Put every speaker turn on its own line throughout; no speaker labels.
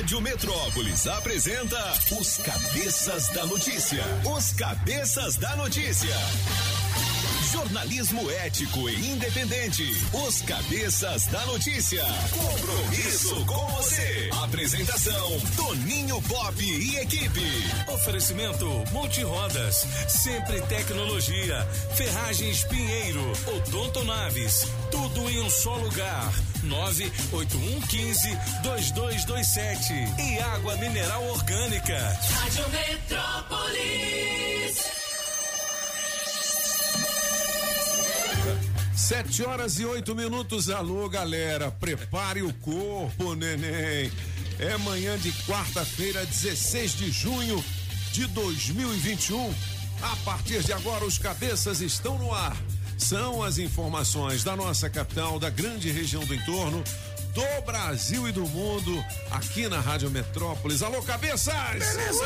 Rádio Metrópolis apresenta os Cabeças da Notícia. Os Cabeças da Notícia. Jornalismo ético e independente. Os Cabeças da Notícia. Compromisso com você. Apresentação: Toninho Pop e equipe.
Oferecimento Multirodas, Sempre Tecnologia, Ferragens Pinheiro, Odonto Naves, tudo em um só lugar. 98115 2227 e água mineral orgânica.
Rádio Metrópolis.
Sete horas e oito minutos. Alô, galera. Prepare o corpo, neném. É manhã de quarta-feira, 16 de junho de 2021. A partir de agora, os cabeças estão no ar. São as informações da nossa capital, da grande região do entorno, do Brasil e do mundo, aqui na Rádio Metrópolis. Alô, cabeças! Beleza!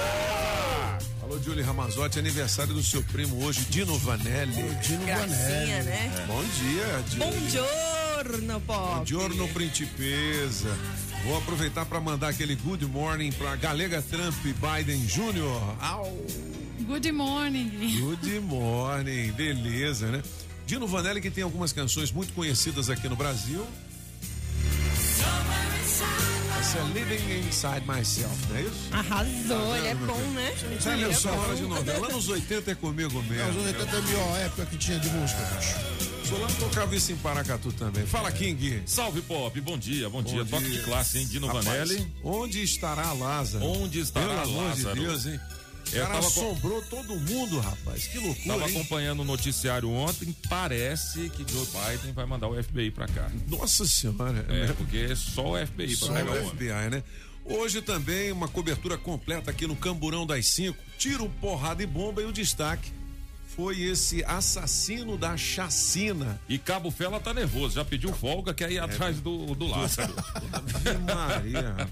Alô, Julie Ramazotti, aniversário do seu primo hoje, Dino Vanelli.
Dino
Gracinha, né?
Bom dia, Julie.
Buongiorno, Pop.
Buongiorno, principesa. Vou aproveitar para mandar aquele good morning para Galega Trump Biden Jr. Au!
Good morning.
Good morning, beleza, né? Dino Vanelli que tem algumas canções muito conhecidas aqui no Brasil. Essa é Living Inside Myself, não é isso?
Arrasou, ele é bom, né? Ele é
só
bom.
hora de novela. Anos 80 é comigo mesmo.
os 80 é a melhor época que tinha de música, bicho.
Solano tocava isso em Paracatu também. Fala, King.
Salve Pop, bom dia, bom, dia. Toque de classe, hein? Dino
Rapaz,
Vanelli.
Onde estará Lázaro?
Onde estará
Pelo amor
Lázaro?
de Deus, hein? Cara
com-
assombrou todo mundo, rapaz. Que loucura,
Tava
hein?
acompanhando o noticiário ontem, parece que Joe Biden vai mandar o FBI pra cá.
Nossa senhora.
É, porque é só o FBI pra
Só
pegar
o
o homem.
FBI, né? Hoje também uma cobertura completa aqui no Camburão das Cinco. Tiro, porrada e bomba e o destaque foi esse assassino da chacina.
E Cabo Fela tá nervoso, já pediu folga, quer ir atrás do, do Lázaro.
Ave Maria.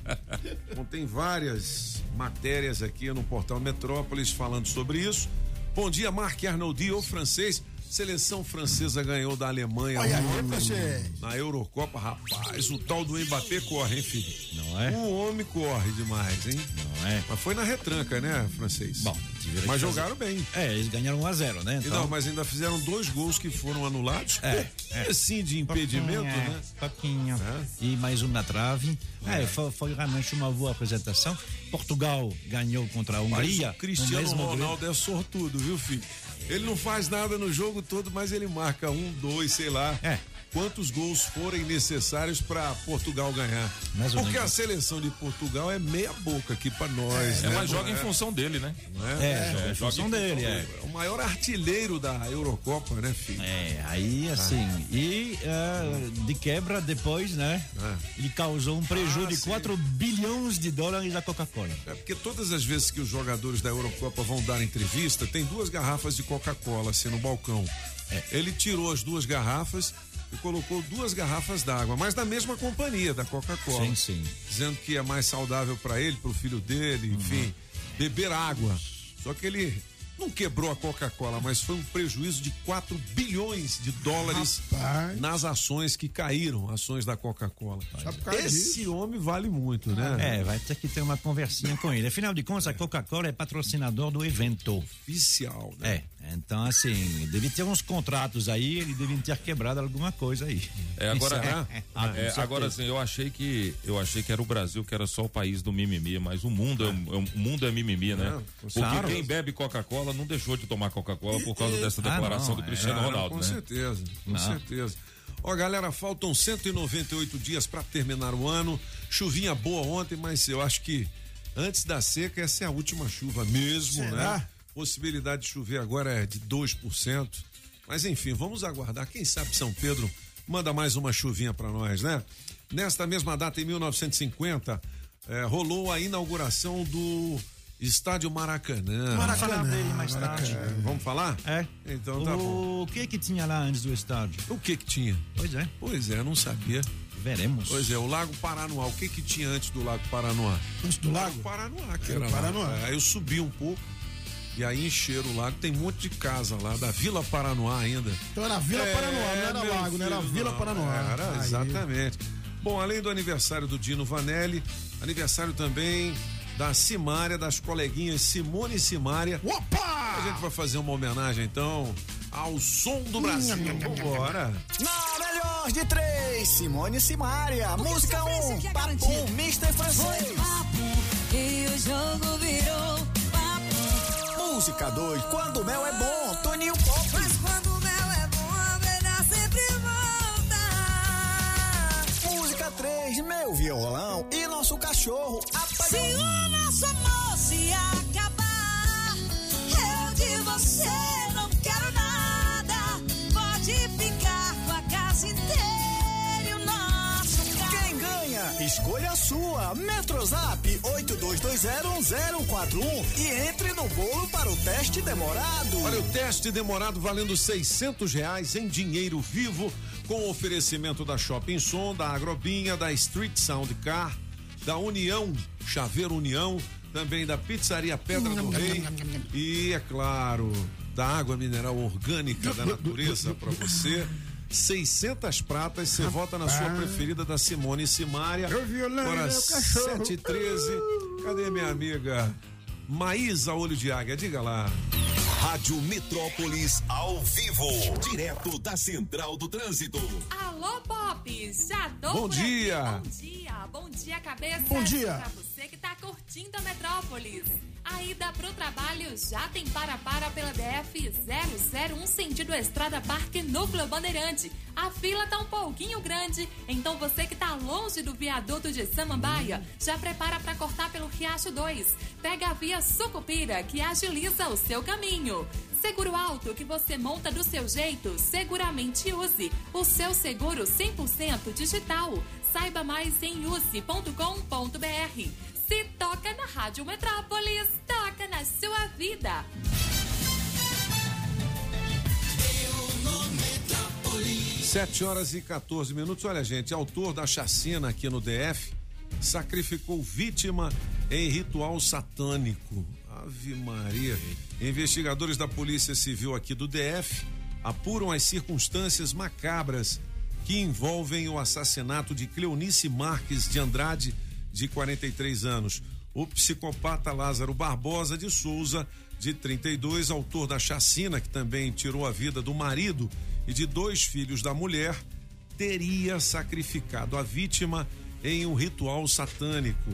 Bom, tem várias matérias aqui no portal Metrópolis falando sobre isso. Bom dia, Marc Arnoldi, o francês. Seleção francesa ganhou da Alemanha
Olha aí,
na Eurocopa. Rapaz, o tal do Mbappé corre, hein, filho?
Não é?
O homem corre demais, hein?
Não é?
Mas foi na retranca, né, francês?
Bom, tiveram
mas
que fazer-
jogaram bem.
É, eles ganharam 1 a 0 né?
E
Então,
não, mas ainda fizeram dois gols que foram anulados.
É,
é. Assim de impedimento,
pouquinho,
né?
Pouquinho.
É.
E mais um na trave. É, foi, foi realmente uma boa apresentação. Portugal ganhou contra a
Mas
Hungria.
o Cristiano. Ronaldo é sortudo, viu, filho? Ele não faz nada no jogo todo, mas ele marca um, dois, sei lá.
É.
Quantos gols forem necessários para Portugal ganhar?
Mais
Porque a seleção de Portugal é meia boca aqui para nós,
É,
né?
mas joga
Não
em
é?
função dele, né?
É,
é?
joga em função dele, é.
É o maior artilheiro da Eurocopa, né, filho?
É, aí assim, e eh, de quebra depois, né?
É.
Ele causou um prejuízo
Ah,
de
sim.
4 bilhões de dólares da Coca-Cola.
É porque todas as vezes que os jogadores da Eurocopa vão dar entrevista, tem duas garrafas de Coca-Cola assim no balcão.
É.
Ele tirou as duas garrafas e colocou duas garrafas d'água, mas da mesma companhia, da Coca-Cola.
Sim, sim.
Dizendo que é mais saudável para ele, para o filho dele, enfim, beber água. Só que ele não quebrou a Coca-Cola, mas foi um prejuízo de 4 bilhões de dólares
Rapaz.
nas ações que caíram, ações da Coca-Cola. Esse
disso.
homem vale muito, né?
É, vai ter que ter uma conversinha com ele. Afinal de contas, a Coca-Cola é patrocinador do evento.
Oficial, né?
É, então assim, deve ter uns contratos aí, ele deve ter quebrado alguma coisa aí.
É, agora,
Será?
Ah, com
é, agora assim, eu achei que eu achei que era o Brasil que era só o país do mimimi, mas o mundo é, é- o mundo é mimimi, né? Porque
claro.
quem bebe Coca-Cola não deixou de tomar Coca-Cola por causa dessa
Ah,
declaração
não,
do
é.
Cristiano
Ah,
Ronaldo,
com
né?
certeza, com
Não.
certeza. Ó, galera, faltam 198 dias para terminar o ano. Chuvinha boa ontem, mas eu acho que antes da seca essa é a última chuva mesmo,
Será?
né? Possibilidade de chover agora é de 2%. Mas enfim, vamos aguardar. Quem sabe São Pedro manda mais uma chuvinha para nós, né? Nesta mesma data, em 1950, eh, rolou a inauguração do Estádio Maracanã.
Falar dele mais tarde.
Vamos falar?
É.
Então tá bom.
O que que tinha lá antes do estádio?
O que que tinha?
Pois é,
Pois é, não sabia.
veremos.
Pois é, o Lago Paranoá. O que que tinha antes do Lago Paranoá?
Antes do lago?
Paranoá, que
Era
era
o
lá.
Paranoá.
É, Aí eu subi um pouco e aí encheram o lago. Tem um monte de casa lá, da Vila Paranoá ainda.
Então era Vila
É,
Paranoá, não era lago, não era
filho,
Vila
não.
Paranoá.
Era,
Aí.
exatamente. Bom, além do aniversário do Dino Vanelli, aniversário também da Simária, das coleguinhas Simone e Simária.
Opa!
A gente vai fazer uma homenagem então ao som do Brasil. Vambora!
Na melhor de três, Simone e Simária. Música 1, um, Papo Mr. Francês.
E o jogo virou papo.
Música 2, Quando o Mel é Bom, Toninho Pop.
Mas quando o mel é bom, a abelha sempre volta.
Música 3, Meu Violão e Nosso Cachorro.
Se o nosso amor se acabar, eu de você
sua. Metrozap 82201041 e entre no bolo para o teste demorado.
Olha, o teste demorado valendo 600 reais em dinheiro vivo, com oferecimento da Shopping Som, da Agrobinha, da Street Sound Car, da União, Chaveiro União, também da Pizzaria Pedra do Rei e, é claro, da água mineral orgânica da natureza para você. 600 pratas, você vota na sua preferida da Simone Simária.
Meu violão,
Agora,
meu cachorro.
7 e 13. Cadê minha amiga Maísa Olho de Águia? Diga lá.
Rádio Metrópolis ao vivo, direto da Central do Trânsito.
Alô, Pop! Já tô
Bom
por aqui.
dia.
Bom dia! Bom dia, cabeça!
Bom dia.
Pra você que tá curtindo a Metrópolis. A ida pro trabalho já tem para-para pela DF 001 sentido Estrada Parque Núcleo Bandeirante. A fila tá um pouquinho grande, então você que tá longe do viaduto de Samambaia, já prepara para cortar pelo Riacho 2. Pega a via Sucupira, que agiliza o seu caminho. Seguro alto que você monta do seu jeito, seguramente use. O seu seguro 100% digital. Saiba mais em use.com.br. Se toca na Rádio Metrópolis, toca na sua vida.
Sete horas e 14 minutos. Olha, gente, autor da chacina aqui no DF sacrificou vítima em ritual satânico. Ave Maria. Investigadores da Polícia Civil aqui do DF apuram as circunstâncias macabras que envolvem o assassinato de Cleonice Marques de Andrade, de 43 anos. O psicopata Lázaro Barbosa de Souza, de 32, autor da chacina, que também tirou a vida do marido e de dois filhos da mulher, teria sacrificado a vítima em um ritual satânico.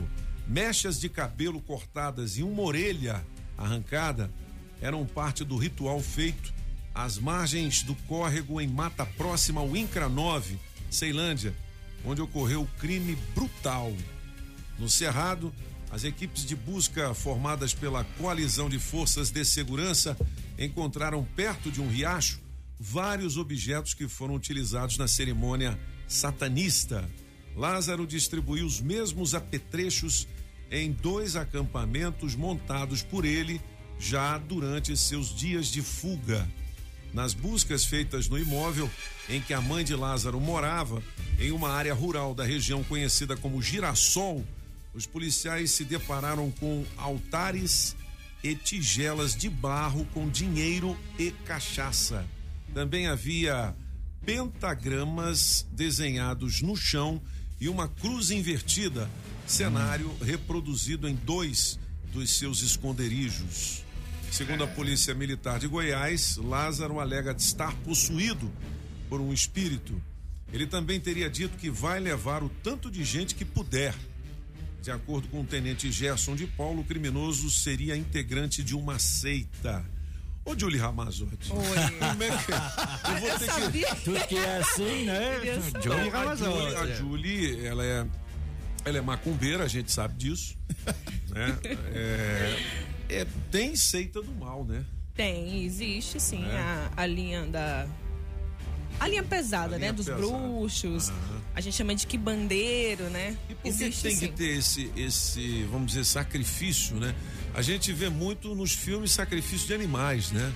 Mechas de cabelo cortadas e uma orelha arrancada eram parte do ritual feito às margens do córrego em mata próxima ao Incra 9, Ceilândia, onde ocorreu o crime brutal. No Cerrado, as equipes de busca formadas pela coalizão de forças de segurança encontraram perto de um riacho vários objetos que foram utilizados na cerimônia satanista. Lázaro distribuiu os mesmos apetrechos em dois acampamentos montados por ele já durante seus dias de fuga. Nas buscas feitas no imóvel em que a mãe de Lázaro morava, em uma área rural da região conhecida como Girassol, os policiais se depararam com altares e tigelas de barro com dinheiro e cachaça. Também havia pentagramas desenhados no chão e uma cruz invertida, cenário reproduzido em dois dos seus esconderijos. Segundo a Polícia Militar de Goiás, Lázaro alega de estar possuído por um espírito. Ele também teria dito que vai levar o tanto de gente que puder. De acordo com o tenente Gerson de Paulo, o criminoso seria integrante de uma seita. Ô, Julie Ramazotti.
Oi.
Como é que é? Eu vou
Eu
ter que.
sabia.
Tudo que é assim, né?
A
Ramazotti.
Julie, a Julie, ela é, ela é macumbeira, a gente sabe disso. né? É, é, tem seita do mal, né?
Tem, existe sim
É.
a, a linha da. A linha pesada,
A linha
né? Dos
pesada.
bruxos.
Aham.
A gente chama de quibandeiro, né?
E por que
existe
tem
sim.
que ter esse, esse, vamos dizer, sacrifício, né? A gente vê muito nos filmes sacrifício de animais, né?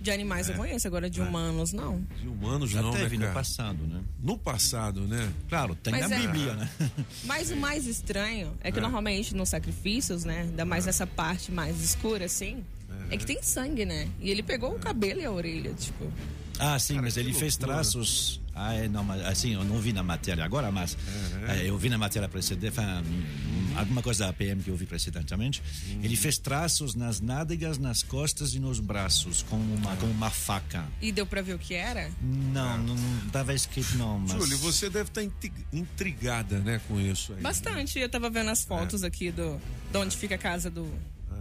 De animais eu conheço, agora de humanos não.
De humanos
Já
não,
teve
né,
no passado, né?
No passado, né?
Claro, tem
Mas
a
é-
Bíblia, né?
Mas o mais estranho é que normalmente nos sacrifícios, né? Ainda mais nessa parte mais escura, assim, é. que tem sangue, né? E ele pegou o cabelo e a orelha, tipo.
Ah, sim,
Cara,
mas ele fez
loucura.
traços Ah, é, não, mas assim, eu não vi na matéria agora, mas eh, eu vi na matéria precedente, enfin, hum, alguma coisa da PM que eu vi precedentemente. Ele fez traços nas nádegas, nas costas e nos braços, com uma, com uma faca.
E deu pra ver o que era?
Não, não estava escrito não, mas...
Júlio, você deve estar inti- intrigada, né, com isso aí.
Bastante. Eu tava vendo as fotos aqui do, de onde fica a casa do.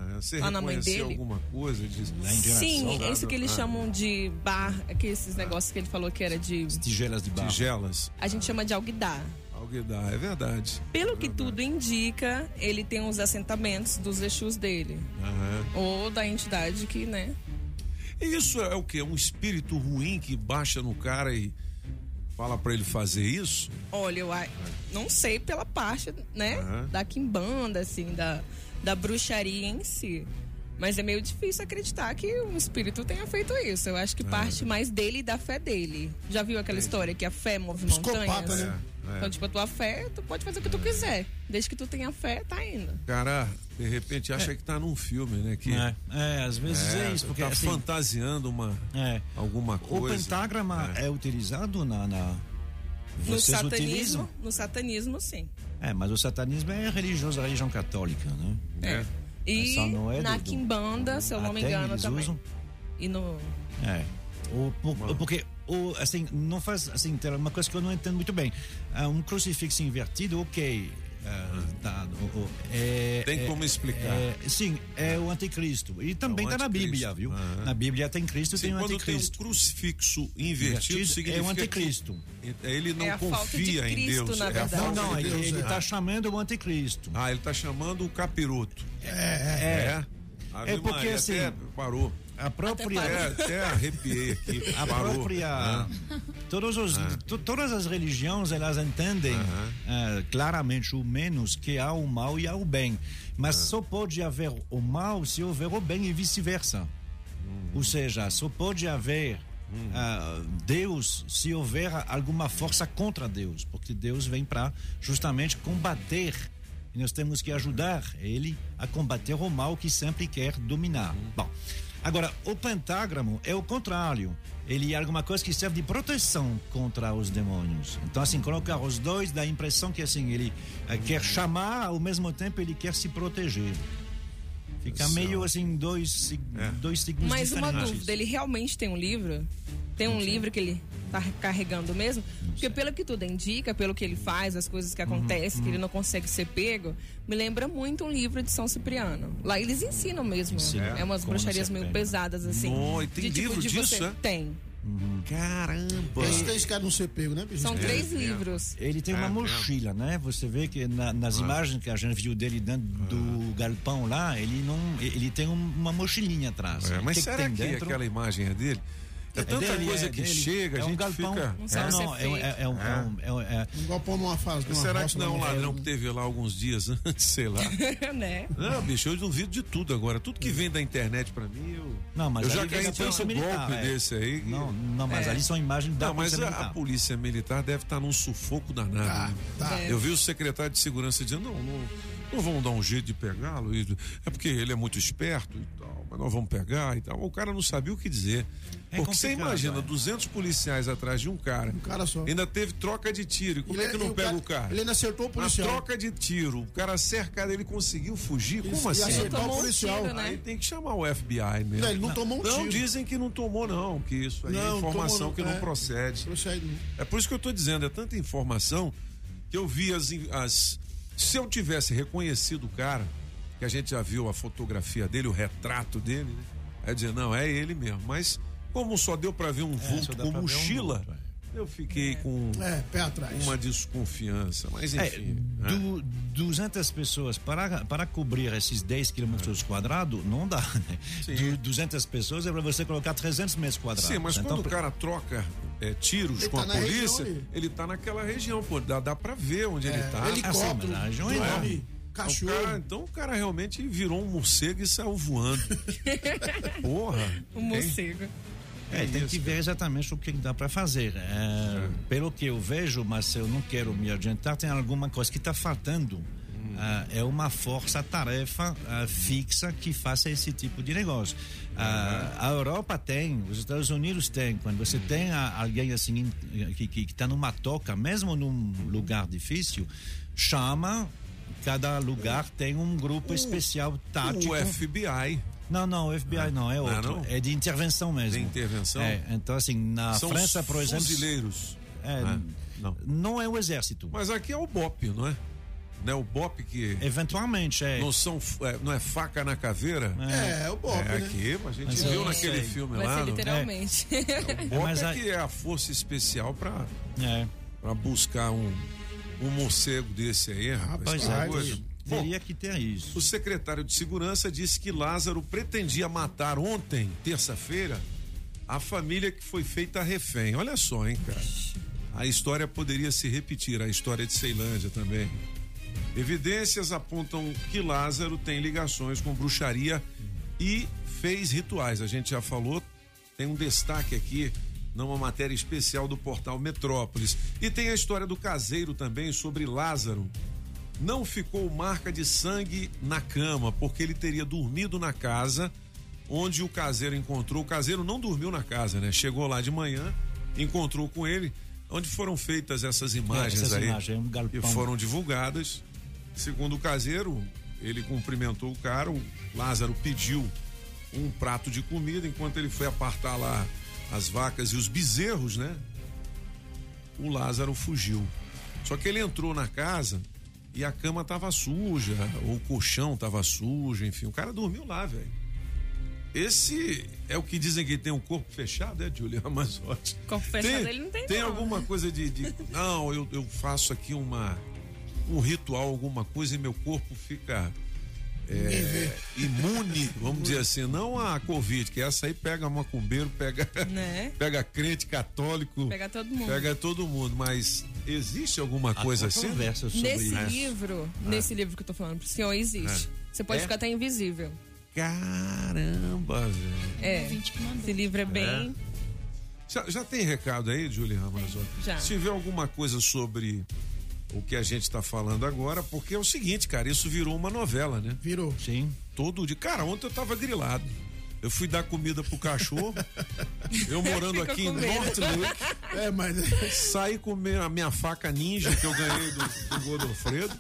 Ah, Você
Lá na mãe dele?
alguma coisa disso?
Sim, é isso que eles
Ah,
chamam de bar, que esses negócios que ele falou que era de.
Tigelas de barro.
Tigelas.
A gente chama de alguidar.
Alguidar, é verdade.
Pelo que tudo indica, ele tem os assentamentos dos Exus dele.
Aham.
Ou da entidade que, né?
E isso é o quê? Um espírito ruim que baixa no cara e fala pra ele fazer isso?
Olha, eu a- não sei pela parte, né?
Aham.
Da quimbanda, assim, da, da bruxaria em si. Mas é meio difícil acreditar que um espírito tenha feito isso. Eu acho que parte mais dele e da fé dele. Já viu aquela história que a fé move
Psicopata,
montanhas?
né?
É, é.
Então, tipo, a tua fé, tu pode fazer o que tu quiser. Desde que tu tenha fé, tá indo.
Cara, de repente acha que tá num filme, né? Que
É, é, às vezes é, isso, porque
tá
assim,
fantasiando uma,
é,
alguma
o
coisa.
pentagrama é, utilizado na... na...
No
Vocês
satanismo,
utilizam?
no satanismo, sim.
É, mas o satanismo é religioso, a religião católica, né?
É. E
Essa não é
na
do- do-
Quimbanda, se eu não me
Até
engano,
eles
também.
usam?
E no.
É. O, por- porque, o, assim, não faz, assim, uma coisa que eu não entendo muito bem. Ah, um crucifixo invertido, ok. Tá, o- o- é-
Tem
é-
como explicar.
é- sim, é o anticristo. E também
É
está na
anticristo.
Bíblia, viu? Na Bíblia tem Cristo e tem o
quando
anticristo.
tem um crucifixo invertido,
Invertido
significa
é o anticristo.
que ele não
É a falta de
confia em
Cristo,
Deus.
na
é a
verdade.
Não, não,
de
ele
Deus.
está chamando o anticristo.
Ah, ele tá chamando o capiroto.
É,
É. Ave
É porque,
Maria,
assim,
até parou.
A própria...
É, até arrepiei aqui.
A
parou.
própria.
Ah.
Todos os, to- todas as religiões elas entendem ah, claramente o menos que há o mal e há o bem. Mas só pode haver o mal se houver o bem e vice-versa. Ou seja, só pode haver ah, Deus se houver alguma força contra Deus, porque Deus vem para justamente combater. E nós temos que ajudar ele a combater o mal que sempre quer dominar. Bom, agora, o pentágramo é o contrário. Ele é alguma coisa que serve de proteção contra os demônios. Então, assim, colocar os dois dá a impressão que, assim, ele eh, quer chamar, ao mesmo tempo ele quer se proteger. Fica meio, assim, dois, sig- dois signos
Mas uma dúvida, ele realmente tem um livro? Tem um livro que ele tá carregando mesmo? Porque pelo que tudo indica, pelo que ele faz, as coisas
Uhum,
que acontecem, que ele não consegue ser pego, me lembra muito um livro de São Cipriano. Lá eles ensinam mesmo.
Ensinam
É umas
como
bruxarias meio pesadas, assim.
E tem
de tipo
livro
de
disso,
você...
é?
Tem.
Caramba!
Esse tem esse cara não ser pego, né, bicho?
São
É,
três
é.
livros.
Ele tem
É,
uma
é.
mochila, né? Você vê que na- nas imagens que a gente viu dele dentro do galpão lá, ele não, ele tem um- uma mochilinha atrás.
É, mas
que que
será
tem
que
dentro?
aquela imagem é dele? É tanta
dele,
coisa
é
que
dele.
chega,
é
a
um
gente
galpão.
fica.
Não
É, não, é, um- é, é, um- é, um- é, um- é,
Um galpão numa fase. Numa
Será
roça,
que não é um ladrão que teve lá alguns dias antes, sei lá?
né?
Não, bicho, eu duvido de tudo agora. Tudo que vem da internet pra mim, eu.
Não, mas
eu já
polícia
tanto
militar,
golpe
é.
desse aí. que-
não, não, mas
É.
ali são imagens da
Não, mas
polícia
a, a polícia militar deve estar num sufoco danado.
Tá,
né?
tá.
Eu vi o secretário de segurança dizendo: não, não, não vamos dar um jeito de pegá-lo. É porque ele é muito esperto e mas nós vamos pegar e tal. O cara não sabia o que dizer.
É
porque você imagina
é.
200 policiais atrás de um cara.
Um cara só.
Ainda teve troca de tiro. E como
Ele-
é que não
e o
pega
cara-
o cara?
Ele ainda acertou o
Na
policial.
troca de tiro, o cara cercado, ele conseguiu fugir? Como assim?
acertar o
Tomou um
policial.
tiro, né?
Aí tem que chamar o FBI mesmo.
Não, ele não tomou um
Não,
tiro.
dizem que não tomou, não. Que isso aí é
Não,
informação
tomou,
que não
é.
procede.
Procede.
É por isso que eu tô dizendo, é tanta informação que eu vi as, as. Se eu tivesse reconhecido o cara, que a gente já viu a fotografia dele, o retrato dele, né? Aí dizer, não, é ele mesmo. Mas como só deu pra ver um
É,
vulto com
um
mochila,
vulto, é.
eu fiquei com
É, pé atrás.
uma desconfiança. Mas
É,
enfim. né?
du- 200 pessoas para, para cobrir esses 10 quilômetros quadrados, não dá, né?
Sim.
Du- 200 pessoas é para você colocar 300 metros quadrados.
Sim, mas
Então,
quando o cara troca é, tiros
Ele
com
tá
a polícia,
região ali.
ele tá naquela região, pô, dá, dá pra ver onde ele tá.
Assim,
Helicóptero,
mas a região é enorme.
Então o,
cachorro.
cara, então o cara realmente virou um morcego e saiu voando. Porra. Hein?
morcego.
É, tem
isso,
que ver exatamente o que dá para fazer. É, Pelo que eu vejo, mas eu não quero me adiantar, tem alguma coisa que está faltando.
Hum.
ah, é uma força-tarefa ah, fixa que faça esse tipo de negócio. Ah, a Europa tem, os Estados Unidos têm. Quando você tem ah, alguém assim in- que está numa toca, mesmo num lugar difícil, chama. Cada lugar tem um grupo especial tático.
O FBI.
Não, não, o FBI não, é
Não é
outro.
não?
É de intervenção mesmo.
De intervenção?
É, então, assim, na
São
França, por exemplo.
fuzileiros.
É,
Ah, não.
não é o exército.
Mas aqui é o BOP, não é? Não é o BOP que.
Eventualmente, é.
Não, são, é, não é faca na caveira?
É, é o BOP,
É
né?
aqui, mas a gente
Mas
viu naquele
sei.
filme
Vai
lá. no-
literalmente.
O BOP
mas
é
a-
que é a força especial pra,
É.
pra buscar um, um morcego desse aí, rapaz. Que
é, teria que ter isso.
o secretário de Segurança disse que Lázaro pretendia matar ontem, terça-feira, a família que foi feita refém. Olha só, hein, cara. A história poderia se repetir, a história de Ceilândia também. Evidências apontam que Lázaro tem ligações com bruxaria e fez rituais. A gente já falou, tem um destaque aqui numa matéria especial do portal Metrópolis. E tem a história do caseiro também sobre Lázaro. Não ficou marca de sangue na cama, porque ele teria dormido na casa onde o caseiro encontrou. O caseiro não dormiu na casa, né? Chegou lá de manhã, encontrou com ele, onde foram feitas essas imagens
essas
aí
imagens, um galpão.
e foram divulgadas. Segundo o caseiro, ele cumprimentou o cara, o Lázaro pediu um prato de comida enquanto ele foi apartar lá as vacas e os bezerros, né? O Lázaro fugiu. Só que ele entrou na casa e a cama tava suja, ou o colchão tava sujo, enfim, o cara dormiu lá, velho. Esse é o que dizem que tem um corpo fechado, é, Julia Ramazotti?
Corpo fechado ele não tem,
Tem
não.
alguma coisa de, de- não, eu, eu faço aqui uma um ritual, alguma coisa e meu corpo fica é, imune, vamos dizer assim, não a Covid, que essa aí pega macumbeiro, pega,
Né?
pega crente católico,
Pega todo mundo.
pega todo mundo, mas existe alguma coisa assim?
conversa sobre
Nesse
isso.
livro, nesse livro que eu tô falando pro senhor, existe. Você pode
É?
ficar até invisível.
Caramba, velho.
É.
Ouvinte que mandou.
Esse livro é bem.
Já, já tem recado aí, Julia Ramazotti?
Já.
Se tiver alguma coisa sobre o que a gente está falando agora, porque é o seguinte, cara, isso virou uma novela, né?
Virou.
Sim.
Todo dia. Cara, ontem eu tava grilado. Eu fui dar comida pro cachorro. eu morando aqui em. North Lake.
É, mas.
Saí com minha- a minha faca ninja que eu ganhei do, do Godofredo.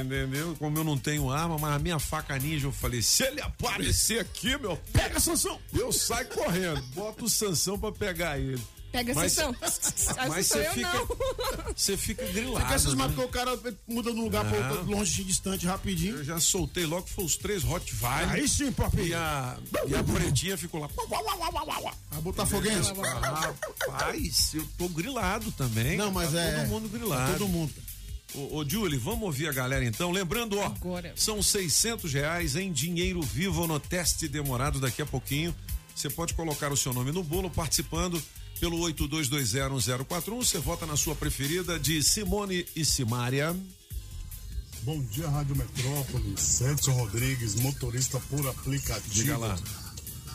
Entendeu? Como eu não tenho arma, mas a minha faca ninja, eu falei: se ele aparecer aqui, meu, pega Sansão! Eu saio correndo, boto o Sansão pra pegar ele.
Pega a
Mas-
sessão.
Mas você fica-. Você fica grilado.
Porque esses
né?
que o cara muda de um lugar pra outro, longe, distante, rapidinho.
Eu já soltei logo, foi os três Rottweiler.
Aí sim, papi.
E a, e a pretinha ficou lá.
A botafoguense.
Rapaz, eu tô grilado também.
Não, mas
Tá
é.
Todo mundo grilado.
Todo mundo.
Ô, ô Julie, vamos ouvir a galera então. Lembrando, ó,
Agora.
são 600 reais em dinheiro vivo no teste demorado daqui a pouquinho. Você pode colocar o seu nome no bolo participando pelo 82201041. Você vota na sua preferida de Simone e Simária.
Bom dia, Rádio Metrópolis. Edson Rodrigues, motorista por aplicativo.
Diga lá.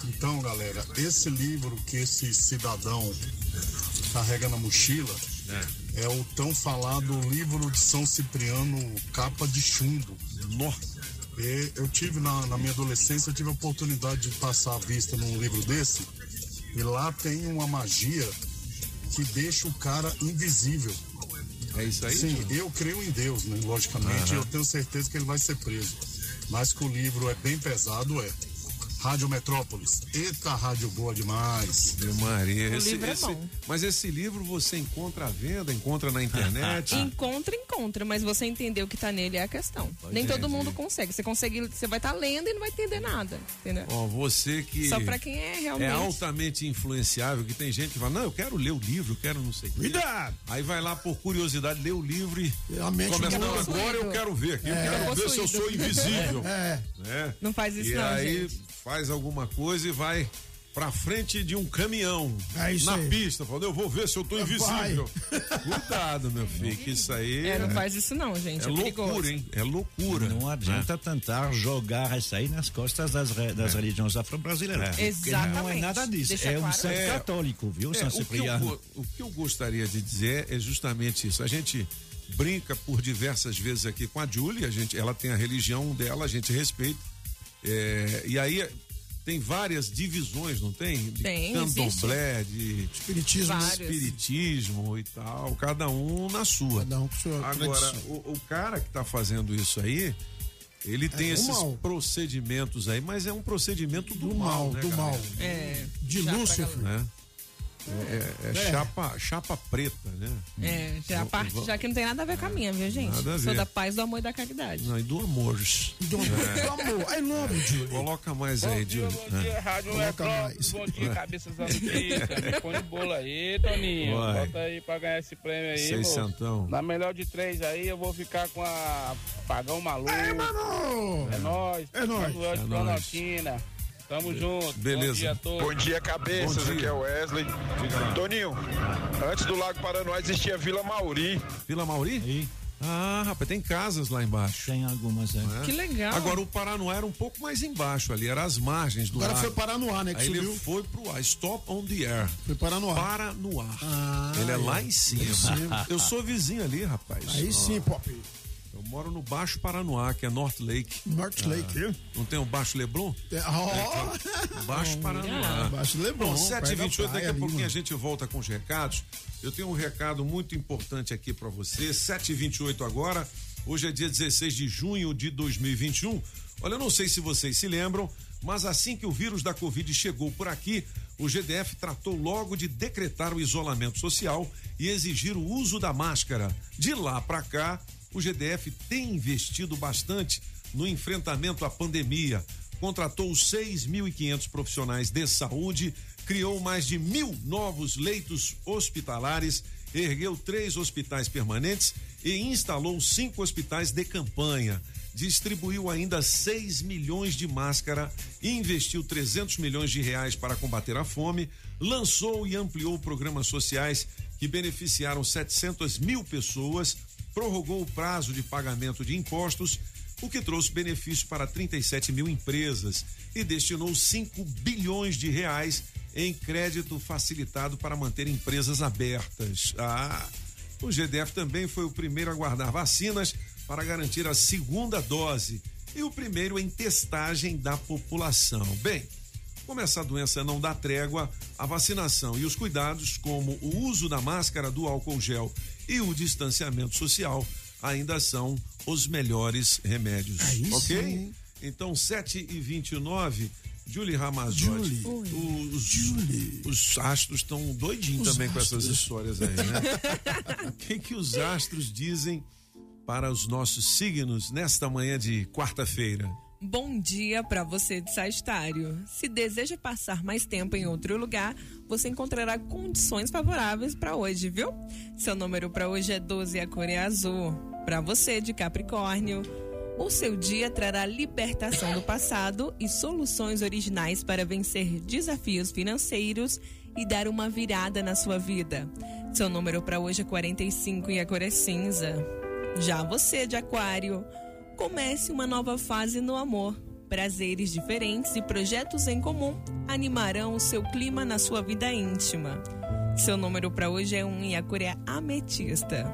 Então, galera, esse livro que esse cidadão carrega na mochila é, o tão falado livro de São Cipriano, capa de chumbo.
Nossa.
E eu tive na, na minha adolescência, eu tive a oportunidade de passar a vista num livro desse. E lá tem uma magia que deixa o cara invisível.
É isso aí?
Sim, eu creio em Deus, né? Logicamente,
Aham.
eu tenho certeza que ele vai ser preso. Mas que o livro é bem pesado, é. Rádio Metrópolis. Eita, rádio boa demais.
Meu Maria,
O
esse,
livro é
esse-
bom.
mas esse livro você encontra à venda, encontra na internet.
Encontra, encontra, mas você entender o que tá nele é a questão. Nem todo mundo consegue. Você consegue, você vai estar lendo e não vai entender nada, entendeu?
Ó, você que
Só pra quem é realmente.
é altamente influenciável, que tem gente que fala, não, eu quero ler o livro, eu quero não sei o quê.
Cuidado!
Aí vai lá por curiosidade, lê o livro e
A mente
começa,
fica
não,
possuído.
agora eu quero ver aqui, eu quero ver se eu sou invisível.
É.
né?
Não faz isso
e
não,
aí
gente.
Faz alguma coisa e vai pra frente de um caminhão
É isso
na
aí.
pista, falando, eu vou ver se eu tô invisível. Cuidado, meu filho, que isso aí
É, não faz isso não, gente.
é
É, perigoso.
loucura, hein? É loucura.
Não adianta tentar jogar isso aí nas costas das, re- das religiões afro-brasileiras. Porque Não é
Exatamente.
nada disso.
Deixa
é um
claro.
santo
É.
católico, viu,
É,
São
o, que eu,
Cipriano?
go- o que eu gostaria de dizer é justamente isso. A gente brinca por diversas vezes aqui com a Julie, a gente, ela tem a religião dela, a gente respeita. É, e aí tem várias divisões, não tem? De
Tem,
candomblé, de
espiritismo,
Vários.
espiritismo e tal, cada um na sua.
Cada um com sua
Agora, o, o cara que tá fazendo isso aí, ele tem
do
esses
mal.
procedimentos aí, mas é um procedimento do,
Do
mal,
mal,
né,
do
galera?
mal.
É.
De
pra
Lúcifer.
Né? É, é- é
É.
Chapa, chapa preta, né?
É, já a parte já que não tem nada a ver com a minha, viu, gente?
Nada a
Sou
ver.
da paz, do amor e da caridade.
Não, e do amor.
Do, do amor. I love you, Julie.
Coloca mais aí, Júlio.
Bom dia, Rádio
Coloca mais.
Bom dia, cabeças da notícia. Me põe de bolo aí, Toninho.
Vai.
Bota aí pra ganhar esse prêmio aí,
Seis
moço.
centão.
Na melhor de três aí, eu vou ficar com a Pagão Maluco.
Ei, mano!
É nóis.
É nóis.
É
Planaltina. Tamo junto.
Beleza.
Bom dia a todos.
Bom dia, cabeças.
Bom dia.
Aqui é o Wesley. Toninho, antes do Lago Paranoá existia Vila Mauri.
Vila Mauri?
E
Ah, rapaz, tem casas lá embaixo.
tem algumas aí.
né?
Que legal.
Agora o Paranoá era um pouco mais embaixo ali, era as margens do
Agora
lago.
foi parar no ar, né? Que
Aí ele
subiu.
foi pro ar, stop on the air.
Foi parar no ar.
Para no ar.
Ah,
ele é lá
é.
em cima.
Lá em cima.
Eu sou vizinho ali, rapaz.
Aí
Ó,
sim, Pop.
Moro no Baixo Paranoá, que é North Lake.
North Lake.
Não tem o Baixo Leblon?
É, ó,
Baixo Paranoá.
Baixo Leblon.
Bom, 7
perto
h
da
28 daqui a pouquinho a gente volta com os recados. Eu tenho um recado muito importante aqui pra você. 7 h 28 agora. Hoje é dia 16 de junho de 2021. Olha, eu não sei se vocês se lembram, mas assim que o vírus da Covid chegou por aqui, o GDF tratou logo de decretar o isolamento social e exigir o uso da máscara. De lá pra cá, o GDF tem investido bastante no enfrentamento à pandemia. Contratou 6.500 profissionais de saúde, criou mais de mil novos leitos hospitalares, ergueu três hospitais permanentes e instalou cinco hospitais de campanha. Distribuiu ainda 6 milhões de máscara, investiu 300 milhões de reais para combater a fome, lançou e ampliou programas sociais que beneficiaram 700 mil pessoas, prorrogou o prazo de pagamento de impostos, o que trouxe benefício para 37 mil empresas e destinou 5 bilhões de reais em crédito facilitado para manter empresas abertas. Ah, o GDF também foi o primeiro a guardar vacinas para garantir a segunda dose e o primeiro em testagem da população. Bem, como essa doença não dá trégua, a vacinação e os cuidados, como o uso da máscara, do álcool gel e o distanciamento social, ainda são os melhores remédios.
Aí
ok?
sim, hein?
Então, 7 e 29 Julie Ramazotti.
Julie.
Os, os astros estão doidinhos
Os
também com essas
astros.
histórias aí, né? O que, que os astros dizem para os nossos signos nesta manhã de quarta-feira?
Bom dia para você de Sagitário. Se deseja passar mais tempo em outro lugar, você encontrará condições favoráveis para hoje, viu? Seu número para hoje é 12 e a cor é azul. Para você de Capricórnio, o seu dia trará libertação do passado e soluções originais para vencer desafios financeiros e dar uma virada na sua vida. Seu número para hoje é 45 e a cor é cinza. Já você de Aquário, comece uma nova fase no amor. Prazeres diferentes e projetos em comum animarão o seu clima na sua vida íntima. Seu número para hoje é um e a cor é ametista.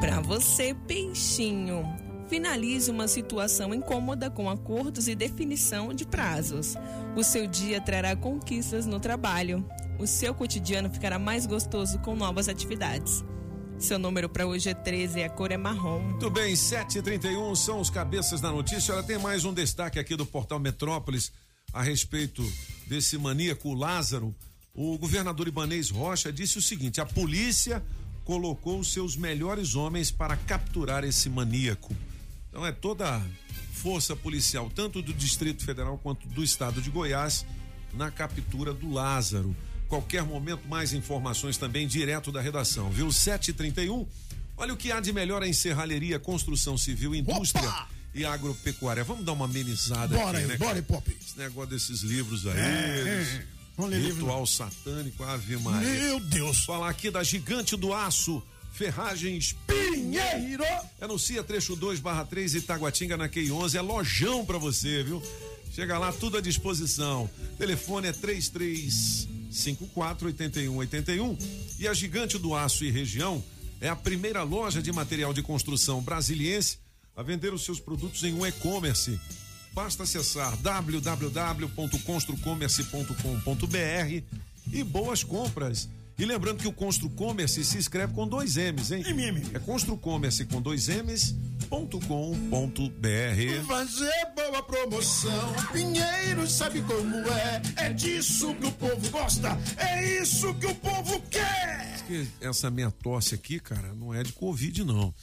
Para você, peixinho, finalize uma situação incômoda com acordos e definição de prazos. O seu dia trará conquistas no trabalho. O seu cotidiano ficará mais gostoso com novas atividades. Seu número para hoje é 13 e a cor é marrom.
Muito bem, 7h31 são os cabeças da notícia. Ela tem mais um destaque aqui do portal Metrópolis a respeito desse maníaco Lázaro. O governador Ibanês Rocha disse o seguinte: a polícia colocou os seus melhores homens para capturar esse maníaco. Então é toda força policial, tanto do Distrito Federal quanto do estado de Goiás, na captura do Lázaro. Qualquer momento, mais informações também direto da redação, viu? 731. Olha o que há de melhor em serralheria, construção civil, indústria
Opa!
e agropecuária. Vamos dar uma amenizada
Bora
aqui,
aí,
né?
bora aí,
cara?
Pop.
Esse negócio desses livros aí.
É,
esse
é. Vamos ler livro,
Ritual satânico, Ave Maria.
Meu Deus.
Falar aqui da Gigante do Aço, Ferragens Pinheiro. Anuncia trecho 2 barra 3 Itaguatinga na Q11. É lojão pra você, viu? Chega lá, tudo à disposição. Telefone é 3354 8181 e a Gigante do Aço e região é a primeira loja de material de construção brasiliense a vender os seus produtos em um e-commerce. Basta acessar www.construcommerce.com.br e boas compras. E lembrando que o Construcommerce se escreve com dois M's, hein? É Construcommerce com dois M's ponto com ponto BR.
Fazer boa promoção, Pinheiro sabe como é. É disso que o povo gosta, é isso que o povo quer.
que essa minha tosse aqui, cara, não é de Covid, não.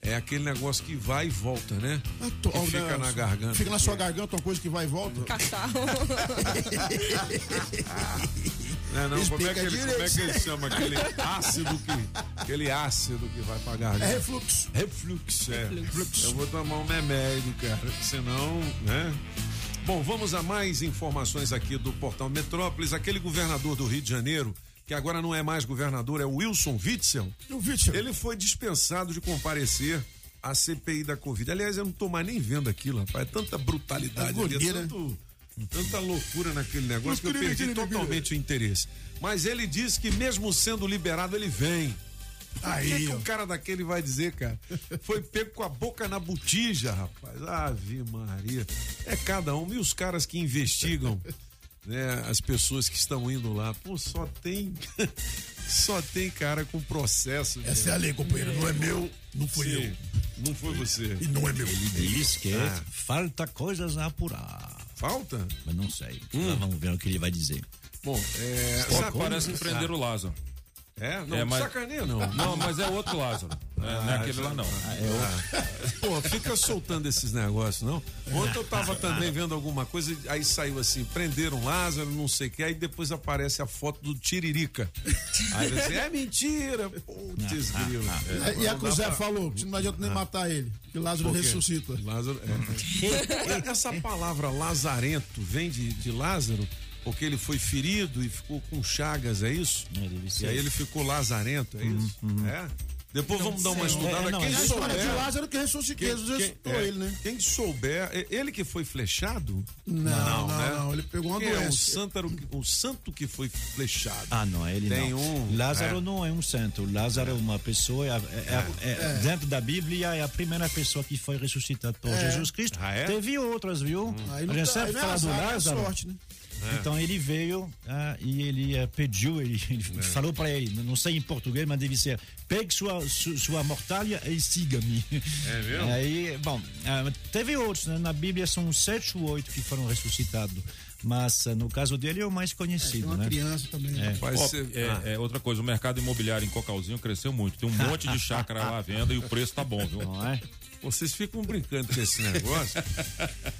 É aquele negócio que vai e volta, né?
Tô-
Que fica na garganta.
Fica na sua garganta uma coisa que vai e volta.
Catarro.
Não, não, como é, que ele, como é
direito.
que ele chama aquele ácido que. Aquele ácido que vai garganta?
É refluxo.
Refluxo, é. Eu vou tomar um remédio, cara, senão, né? Bom, vamos a mais informações aqui do Portal Metrópolis. Aquele governador do Rio de Janeiro, que agora não é mais governador, é o Wilson Witzel.
O Witzel.
Ele foi dispensado de comparecer à CPI da Covid. Aliás, eu não tô mais nem vendo aquilo, rapaz. É tanta brutalidade, ali, é
né?
tanto, tanta loucura naquele negócio que eu perdi totalmente o interesse. Mas ele disse que mesmo sendo liberado, ele vem.
Aí,
o que, que
ó.
um cara daquele vai dizer, cara? Foi pego com a boca na botija, rapaz. Ave Maria. É cada um. E os caras que investigam, né, as pessoas que estão indo lá. Pô, só tem. Só tem cara com processo.
Essa é a lei, companheiro. Não é meu, não fui
Sim,
eu.
Não foi você.
E não é meu.
Ele diz que
Ah.
falta coisas a apurar.
Falta?
Mas não sei.
Hum.
Vamos ver o que ele vai dizer.
Bom, é. Sabe-
parece que prenderam o Lázaro.
É? Não,
É, mas-
sacaneia não.
Não, mas é outro Lázaro. Não é, não é aquele lá, não.
Pô, fica soltando esses negócios, não? Ontem eu tava também vendo alguma coisa, aí saiu assim, prenderam Lázaro, não sei o que, aí depois aparece a foto do Tiririca. Aí você, é mentira, putz, grilo.
É, e a que o
dá
Zé
pra-
falou, que não adianta nem matar ele, que Lázaro ressuscita.
Lázaro, é. Essa palavra lazarento vem de, de Lázaro, porque ele foi ferido e ficou com chagas, é isso? E
ser.
aí ele ficou lazarento, é isso? É? Depois vamos dar uma estudada.
É, não,
quem
é a
souber,
de Lázaro que ressuscitou,
é,
ele, né?
quem souber, é ele que foi flechado?
Não, não,
né?
não, ele pegou uma
é
doença.
santo, o santo que foi flechado?
Ah, não, ele
Tem
não.
um,
Lázaro
é.
não é um santo. Lázaro é uma pessoa, é, é- é- dentro da Bíblia, é a primeira pessoa que foi ressuscitada por
É.
Jesus Cristo.
Ah, é?
Teve outras, viu?
Aí
a gente sempre
é
fala do
é
Lázaro.
sorte, né?
Então ele veio ah, e ele eh, pediu, ele, ele falou para ele, não sei em português, mas deve ser: pegue sua, su- sua mortalha e siga-me.
É mesmo?
Aí, bom, ah, teve outros, né? na Bíblia são sete ou oito que foram ressuscitados, mas no caso dele é o mais conhecido,
uma
né?
criança também.
É.
Vai
Ó,
ser-
é,
ah.
é outra coisa, o mercado imobiliário em Cocalzinho cresceu muito. Tem um monte de chácara lá à venda e o preço tá bom, viu?
Não é?
Vocês ficam brincando com esse negócio.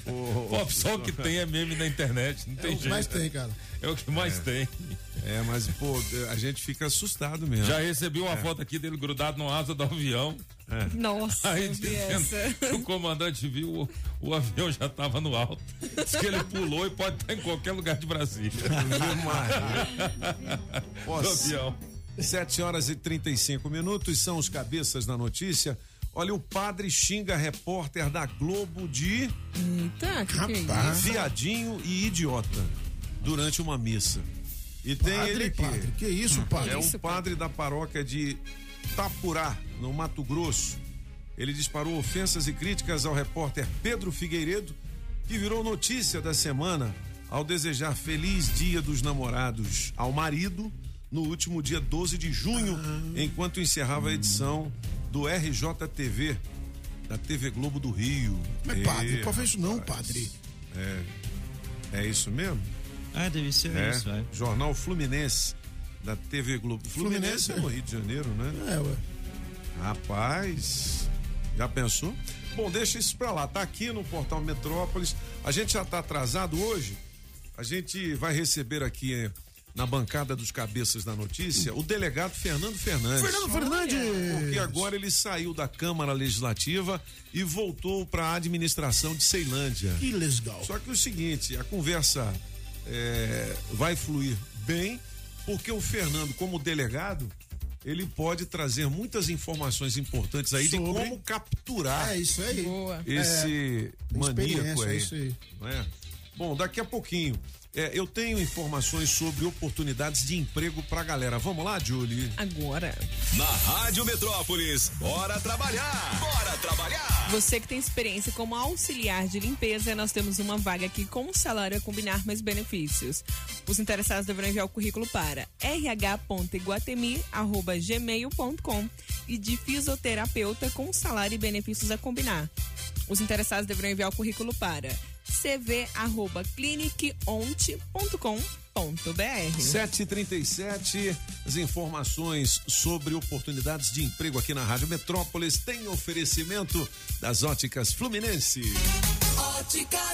Pô, só o que tem é meme na internet, não
É
tem
o que
jeito.
mais tem, cara.
É o que mais tem.
É, mas, pô, a gente fica assustado mesmo.
Já recebi uma foto aqui dele grudado no asa do avião.
Nossa,
Aí dizendo que o comandante viu, o, o avião já estava no alto. Diz que ele pulou e pode estar em qualquer lugar de Brasília. do
Posso?
avião.
7 horas e 35 minutos são os cabeças da notícia. Olha, o padre xinga repórter da Globo de
Eita, que que é
Rapaz.
isso?
viadinho e idiota durante uma missa. E tem
Padre,
ele aqui.
padre, que isso, padre?
É um
Isso,
padre da paróquia de Tapurá, no Mato Grosso. Ele disparou ofensas e críticas ao repórter Pedro Figueiredo, que virou notícia da semana ao desejar feliz Dia dos Namorados ao marido no último dia 12 de junho,
Ah.
enquanto encerrava a edição do RJTV, da TV Globo do Rio.
Mas, padre,
Ê,
qual foi isso não, padre?
É, é isso mesmo?
Ah, deve ser
É,
isso, é.
Jornal Fluminense da TV Globo. Fluminense,
Fluminense,
é no Rio de Janeiro, né?
É, ué.
Rapaz, já pensou? Bom, deixa isso pra lá. Tá aqui no Portal Metrópolis. A gente já tá atrasado hoje. A gente vai receber aqui na bancada dos cabeças da notícia o delegado Fernando Fernandes.
Fernando Fernandes!
Porque agora ele saiu da Câmara Legislativa e voltou para a administração de Ceilândia.
Que legal.
Só que o seguinte, a conversa é, vai fluir bem, porque o Fernando, como delegado, ele pode trazer muitas informações importantes aí de
Sobre-
como capturar
É isso aí.
Esse
Tem
maníaco
é
aí.
isso aí.
não é? Bom, daqui a pouquinho. É, eu tenho informações sobre oportunidades de emprego pra galera. Vamos lá, Julie?
Agora.
Na Rádio Metrópolis, bora trabalhar! Bora trabalhar!
Você que tem experiência como auxiliar de limpeza, nós temos uma vaga aqui com salário a combinar mais benefícios. Os interessados deverão enviar o currículo para rh.iguatemi.gmail.com e de fisioterapeuta com salário e benefícios a combinar. Os interessados deverão enviar o currículo para cv.cliniconte.com.br.
7h37, as informações sobre oportunidades de emprego aqui na Rádio Metrópolis tem oferecimento das óticas Fluminense.
Óticas Fluminense.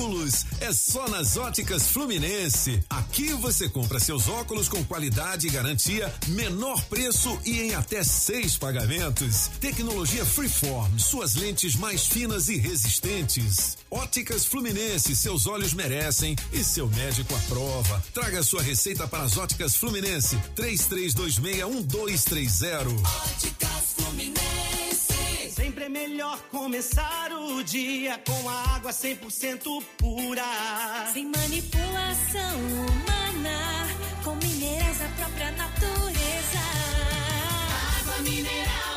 Óculos é só nas óticas Fluminense. Aqui você compra seus óculos com qualidade e garantia, menor preço e em até seis pagamentos. Tecnologia Freeform, suas lentes mais finas e resistentes. Óticas Fluminense, seus olhos merecem e seu médico aprova. Traga sua receita para as óticas Fluminense. 33261230.
Óticas Fluminense.
Sempre é melhor começar o dia com a água 100% pura.
Sem manipulação humana, com minerais da própria natureza. Água mineral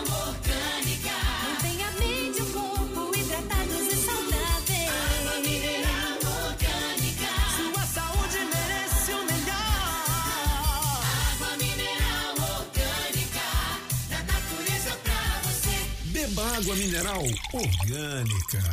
água mineral orgânica.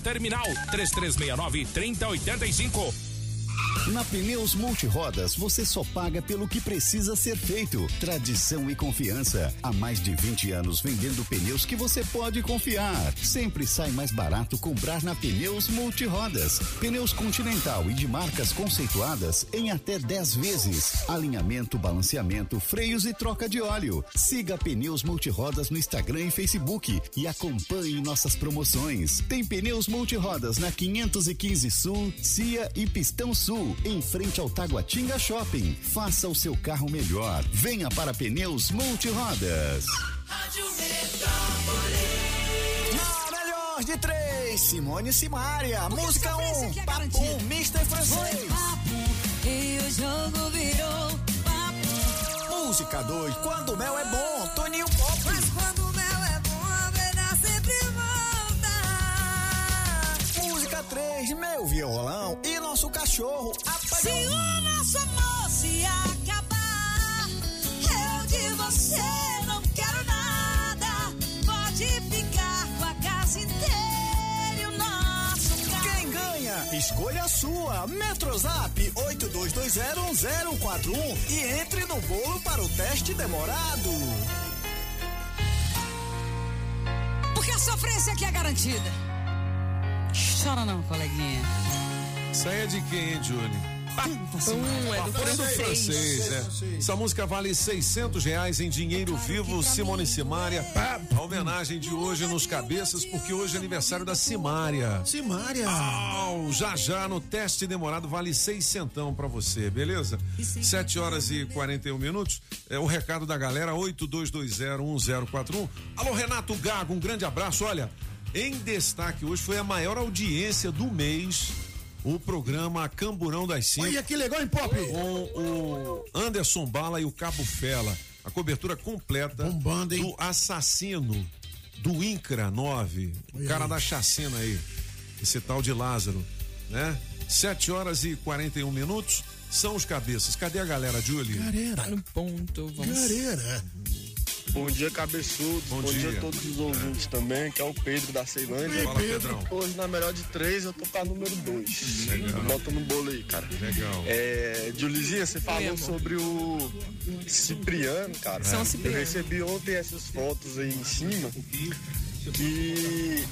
terminal 3369 3085.
Na Pneus Multirodas você só paga pelo que precisa ser feito. Tradição e confiança. Há mais de 20 anos vendendo pneus que você pode confiar. Sempre sai mais barato comprar na Pneus Multirodas. Pneus Continental e de marcas conceituadas em até 10 vezes. Alinhamento, balanceamento, freios e troca de óleo. Siga Pneus Multirodas no Instagram e Facebook e acompanhe nossas promoções. Tem Pneus Multirodas na 515 Sul, Cia e Pistão Sul, em frente ao Taguatinga Shopping. Faça o seu carro melhor. Venha para Pneus Multirodas.
Rádio
Na melhor de três, Simone Simaria. Música 1, um, Papum, Mr. Francês.
E o jogo virou papo.
Música 2, Quando o Mel é Bom, Toninho 3, Meu Violão e Nosso Cachorro.
Se o nosso amor se acabar, eu de você não quero nada. Pode ficar com a casa inteira e o nosso carro.
Quem ganha? Escolha a sua. Metrozap 82201041 e entre no bolo para o teste demorado.
Porque a sofrência aqui é garantida. Chora não, coleguinha.
Isso aí é de quem, hein, Julie?
Hum, é do francês.
francês, é. Essa música vale 600 reais em dinheiro vivo, Simone Simária. A homenagem de hoje nos cabeças, porque hoje é aniversário da Simária.
Simária.
Au, já já no teste demorado vale seiscentão pra você, beleza? 7 horas e 41 minutos. É o recado da galera 82201041. Alô Renato Gago, um grande abraço. Olha, em destaque hoje foi a maior audiência do mês. O programa Camburão das Cinco.
Olha que legal, hein, Pop?
Com o Anderson Bala e o Cabo Fela. A cobertura completa do assassino do Incra 9. O cara
aí.
da chacina aí. Esse tal de Lázaro, né? 7 horas e 41 minutos. São os cabeças. Cadê a galera, Julie?
Tá no ponto, vamos.
Gareira.
Bom dia, cabeçudo.
Bom
Bom, dia.
dia.
a todos os ouvintes também, que é o Pedro da Ceilândia.
Fala, Pedrão.
Hoje, na melhor de três, eu tô com a número dois.
Legal.
Bota no bolo aí, cara.
Legal.
É, Julizinha, você falou sobre o Cipriano, cara.
São Cipriano.
Eu recebi ontem essas fotos aí em cima. E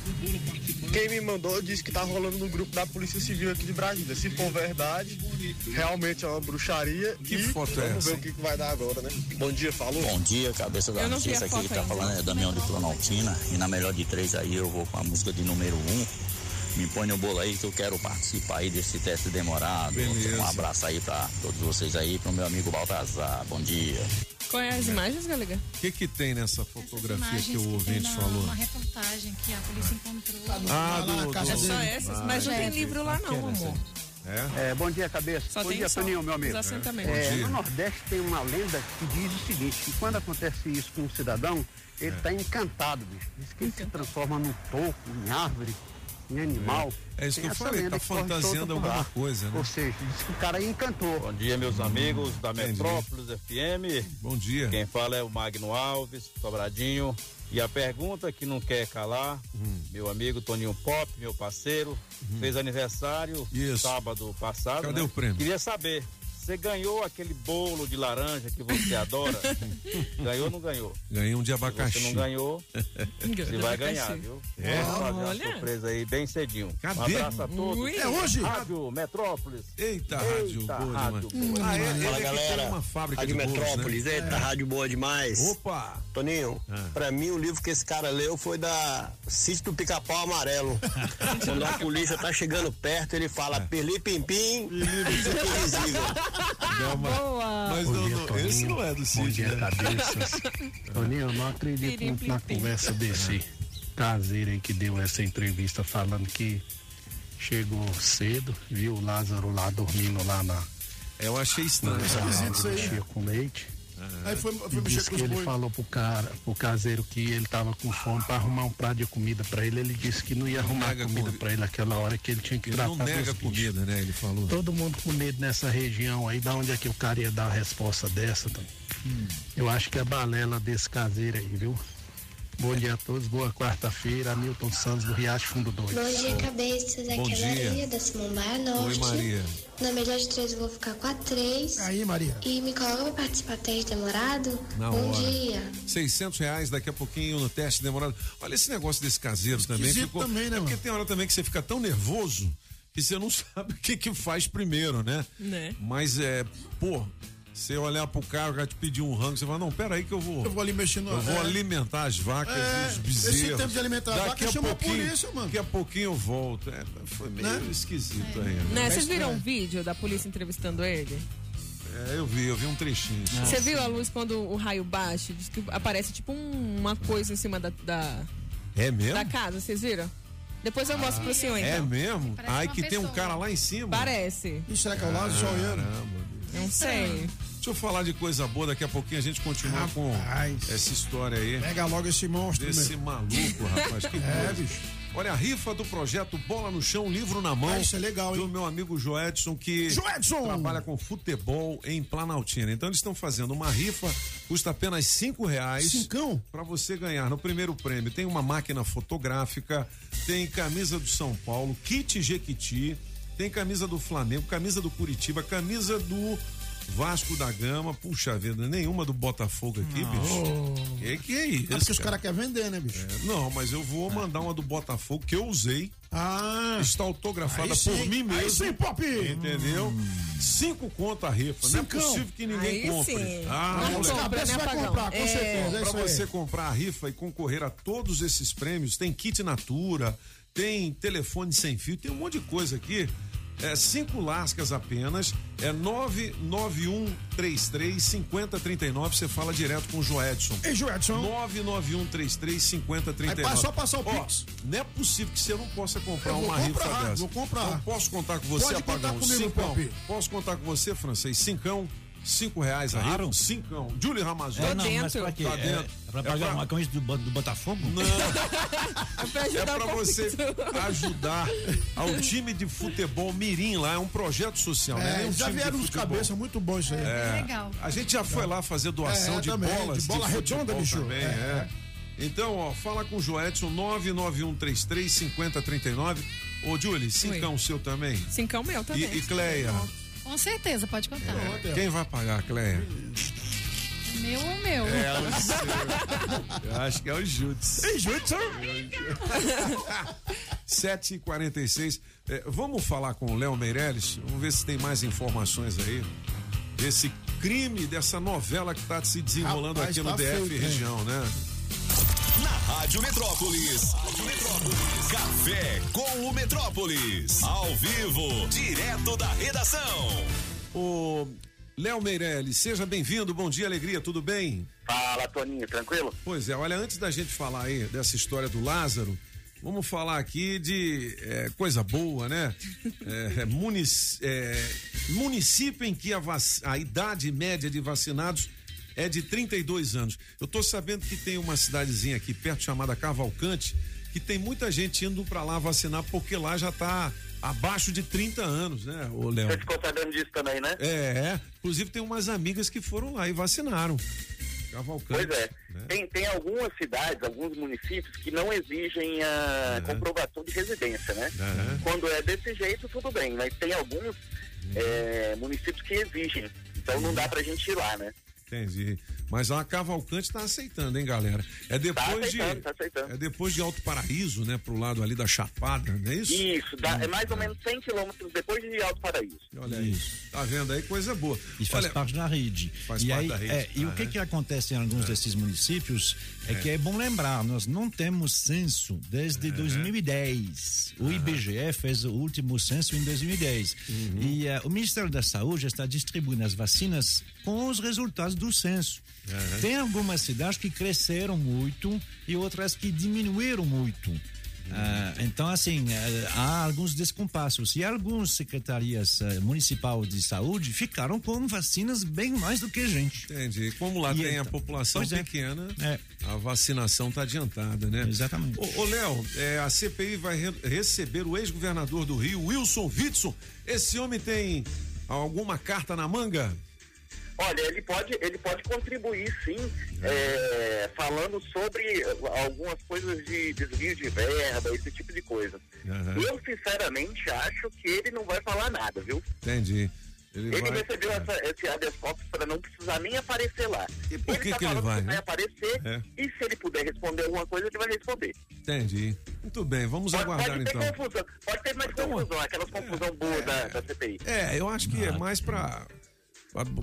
quem me mandou disse que tá rolando no grupo da Polícia Civil aqui de Brasília. Se for verdade, realmente é uma bruxaria.
Que
e
foto é
vamos
essa?
ver o que, que vai dar agora, né? Bom dia, falou.
Bom dia, cabeça da notícia aqui que tá falando é Damião de Planaltina. E na melhor de três aí eu vou com a música de número um. Me põe no bolo aí que eu quero participar aí desse teste demorado.
Beleza.
Um abraço aí pra todos vocês aí, pro meu amigo Baltazar. Bom dia.
Qual é as imagens, Galega?
O que, que tem nessa fotografia que o ouvinte
na-
falou?
Uma reportagem que a polícia encontrou.
Ah, do, do,
É só essas, mas não tem livro lá não, amor.
É?
É, bom dia, cabeça.
Só
bom dia, Toninho, meu amigo. É, no Nordeste tem uma lenda que diz o seguinte, que quando acontece isso com um cidadão, ele está encantado, bicho. Diz que ele se transforma num toco, em árvore, em animal.
É isso
Tem
que eu falei, tá fantasiando alguma
lá.
coisa, né?
Ou seja, o cara encantou.
Bom dia, meus amigos da
Entendi.
Metrópolis FM.
Bom dia.
Quem fala é o Magno Alves, Sobradinho. E a pergunta que não quer calar,
Hum.
meu amigo Toninho Pop, meu parceiro, fez aniversário sábado passado.
Cadê
né?
o prêmio?
Queria saber, você ganhou aquele bolo de laranja que você adora? ganhou ou não ganhou?
Ganhei um de abacaxi.
Se você não ganhou, você vai ganhar, viu?
É?
Vamos fazer
Olha.
uma surpresa aí bem cedinho.
Cadê?
Um abraço a todos.
Ui. É hoje?
Rádio Metrópolis.
Eita, rádio
Eita,
boa
rádio
demais.
boa.
Ah, ele, ele
Fala,
é que
galera.
tem uma fábrica
Rádio
de bolos,
Metrópolis,
né?
eita, rádio boa demais.
Opa!
Toninho, pra mim o livro que esse cara leu foi da Sítio do Pica-Pau Amarelo. Quando a polícia tá chegando perto, ele fala Pirli Pim Pim, fica invisível.
Não, mas, mas
Bom
não,
dia, Toninho.
esse não é do
Bom
Cid,
dia,
né?
cabeças. Toninho, eu não acredito muito na conversa desse caseiro aí que deu essa entrevista falando que chegou cedo, viu o Lázaro lá dormindo lá na.
Eu achei estranho.
Esquisito
isso aí.
Com leite.
Aí foi, foi mexer
disse
com
que ele
boi.
falou pro cara, pro caseiro que ele tava com fome pra arrumar um prato de comida pra ele. Ele disse que não ia arrumar
nega
comida
comida.
pra ele naquela hora que ele tinha que
Ele
tratar
não nega
dos bichos.
comida, né? Ele falou.
Todo mundo com medo nessa região aí, da onde é que o cara ia dar a resposta dessa, Tom? Eu acho que é balela desse caseiro aí, viu? Bom dia a todos, boa quarta-feira, Hamilton Santos do Riacho Fundo 2.
Bom dia, cabeças.
Bom
Aqui é
dia.
Maria, da Samambaia Norte.
Maria.
Na melhor de três, eu vou ficar com a três.
Aí, Maria.
E me coloca pra participar do teste demorado.
Na
Bom
hora.
dia.
600 reais daqui a pouquinho no teste demorado. Olha esse negócio desse caseiro também. Ficou,
também, né,
é porque tem hora também que você fica tão nervoso que você não sabe o que que faz primeiro, né?
Né?
Mas é, pô, você olhar pro cara, o cara te pedir um rango, você fala, não, pera aí que eu vou.
Eu vou ali mexendo.
Eu vou
é.
alimentar as vacas
É,
e os bezerros.
esse tempo de alimentar as vacas chama a polícia, mano.
Daqui a pouquinho eu volto. É, foi meio
Né?
esquisito aí.
Né, vocês viram um vídeo da polícia entrevistando ele?
É, eu vi, eu vi um trechinho.
Você viu a luz quando o raio baixa? Diz que aparece tipo um- uma coisa em cima da, da,
É mesmo?
da casa, vocês viram? Depois eu mostro pro senhor então.
É mesmo?
Parece
Aí que tem um
pessoa.
cara lá em cima.
Parece.
Ih, será que é o Lázaro Joiano?
Não sei.
Deixa eu falar de coisa boa, daqui a pouquinho a gente continua com essa história aí.
Pega logo esse monstro,
Desse
meu.
maluco, rapaz. Que
É,
coisa.
bicho.
Olha, a rifa do projeto Bola no Chão, livro na mão.
Ah, isso é legal,
Do meu amigo Joedson, que
Joedson!
trabalha com futebol em Planaltina. Então eles estão fazendo uma rifa, custa apenas cinco reais.
Cincão?
Pra você ganhar. No primeiro prêmio tem uma máquina fotográfica, tem camisa do São Paulo, kit Jequiti, tem camisa do Flamengo, camisa do Curitiba, camisa do Vasco da Gama. Puxa vida, nenhuma do Botafogo aqui, bicho. Que que é isso?
É porque os
cara?
caras querem vender, né, bicho?
É, não, mas eu vou mandar uma do Botafogo que eu usei.
Ah.
Está autografada
Aí sim.
por mim mesmo.
Aí sim, Pop!
Entendeu? Cinco conto a rifa. Não é possível que ninguém
Aí
compre.
sim.
Ah,
Não
moleque.
compra, né,
vai comprar, com
É.
certeza. É
Pra
isso aí.
você comprar a rifa e concorrer a todos esses prêmios, tem kit Natura, tem telefone sem fio, tem um monte de coisa aqui. É cinco lascas apenas, é 99133 5039. Você fala direto com o Joedson.
Ei, Joedson.
99133 5039.
Aí, só passar o
Ó,
Pix.
Não é possível que você não possa comprar uma rifa
comprar,
dessa.
vou comprar.
Então, posso contar com você,
Pode contar
Apagão?
comigo,
Cincão. Posso contar com você, francês? Cincão. Cinco reais a
Claro.
rifa? Cincão. Julie Ramazão.
É, não, mas pra quê?
Tá
É,
dentro.
é pra pagar uma camisa do, do Botafogo?
Não.
pra
É pra você ajudar ao time de futebol Mirim lá, é um projeto social, né?
É,
Nem um
já
de
vieram uns
futebol.
cabeça muito bons isso aí.
É.
legal.
A gente já foi lá fazer doação
É,
de
também,
bolas
de bola
futebol
redonda, bicho.
também,
É,
é. Então, ó, fala com o Joedson 99133 5039. Ô, Julie, cincão seu também?
Cincão meu também.
E, e Cleia?
Com certeza, pode contar.
Quem vai pagar, Cleia?
Meu ou meu?
É, o seu. Eu acho que é o Jutsu.
É Jutsu?
7h46. É, vamos falar com o Léo Meirelles? Vamos ver se tem mais informações aí. Desse crime, dessa novela que está se desenrolando
Rapaz,
aqui no
tá
DF
feio,
região, né?
Na Rádio Metrópolis. Café com o Metrópolis. Ao vivo, direto da redação.
O Léo Meirelles, seja bem-vindo. Bom dia, alegria, tudo bem?
Fala, Toninho, tranquilo?
Pois é, olha, antes da gente falar aí dessa história do Lázaro, vamos falar aqui de é, coisa boa, né? É, munic- é, município em que a, vac- a idade média de vacinados é de 32 anos. Eu tô sabendo que tem uma cidadezinha aqui perto chamada Cavalcante, que tem muita gente indo pra lá vacinar porque lá já tá abaixo de 30 anos, né, ô Léo?
Você ficou sabendo disso também, né?
É, é. inclusive tem umas amigas que foram lá e vacinaram. Cavalcante.
Pois é. Tem, tem algumas cidades, alguns municípios que não exigem a comprovação de residência, né? Quando é desse jeito, tudo bem, mas tem alguns é, municípios que exigem. Então não dá pra gente ir lá, né?
Entendi. Mas a Cavalcante tá aceitando, hein, galera? É depois
aceitando,
de.
tá aceitando.
É depois de Alto Paraíso, né? Pro lado ali da Chapada, não é isso?
Isso, dá, é mais ou menos 100 quilômetros depois de Alto Paraíso.
Olha aí. Tá vendo aí? Coisa boa.
E faz
Olha,
parte da rede.
Faz
e
parte
aí,
da rede.
é, e o que
Aham.
que acontece em alguns desses municípios é,
É.
que é bom lembrar, nós não temos censo desde 2010. O IBGE fez o último censo em 2010.
Uhum.
E eh, o Ministério da Saúde está distribuindo as vacinas com os resultados do censo. Tem algumas cidades que cresceram muito e outras que diminuíram muito. Ah, então, assim, eh, há alguns descompassos. E algumas secretarias municipais de saúde ficaram com vacinas bem mais do que a gente.
Entendi. Como lá
E
tem a
então-
população
Pois é.
pequena,
É.
a vacinação tá adiantada, né?
Exatamente.
Ô, ô, Léo, é, a CPI vai re- receber o ex-governador do Rio, Wilson Witson. Esse homem tem alguma carta na manga?
Olha, ele pode, ele pode contribuir sim, é, falando sobre algumas coisas de desvio de verba, esse tipo de coisa.
Aham.
Eu, sinceramente, acho que ele não vai falar nada, viu?
Entendi. Ele,
Ele
vai...
recebeu essa, esse habeas corpus para não precisar nem aparecer lá.
E por que
tá
que ele vai,
que
né?
vai aparecer
É.
e se ele puder responder alguma coisa, ele vai responder.
Entendi. Muito bem, vamos
Pode,
aguardar
pode ter
então.
confusão, pode ter mais confusão, aquelas confusão boa da, da CPI.
É, eu acho que é mais pra, pra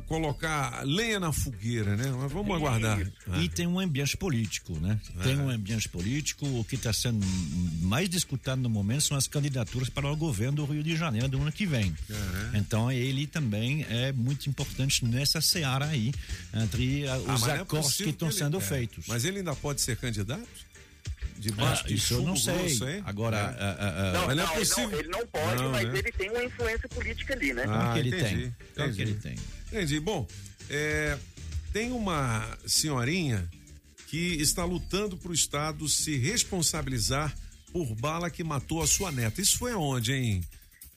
colocar lenha na fogueira, né? Mas vamos aguardar.
E tem um ambiente político, né? Tem
É.
um ambiente político. O que está sendo mais disputado no momento são as candidaturas para o governo do Rio de Janeiro do ano que vem. Então ele também é muito importante nessa seara aí, entre ah,
Ah,
os
é
acordos que estão sendo
é,
feitos.
Mas ele ainda pode ser candidato? Debaixo
Ah,
de
isso eu não sei.
grosso?
Agora,
É.
ah, ah, ah,
Não,
mas
não,
não é
ele,
possível.
não, ele não pode,
Não,
mas
né?
ele tem uma influência política ali, né?
Claro que ele
entendi,
tem. Claro que
entendi.
ele tem.
Entendi. Bom, é, tem uma senhorinha que está lutando para o Estado se responsabilizar por bala que matou a sua neta. Isso foi aonde, hein,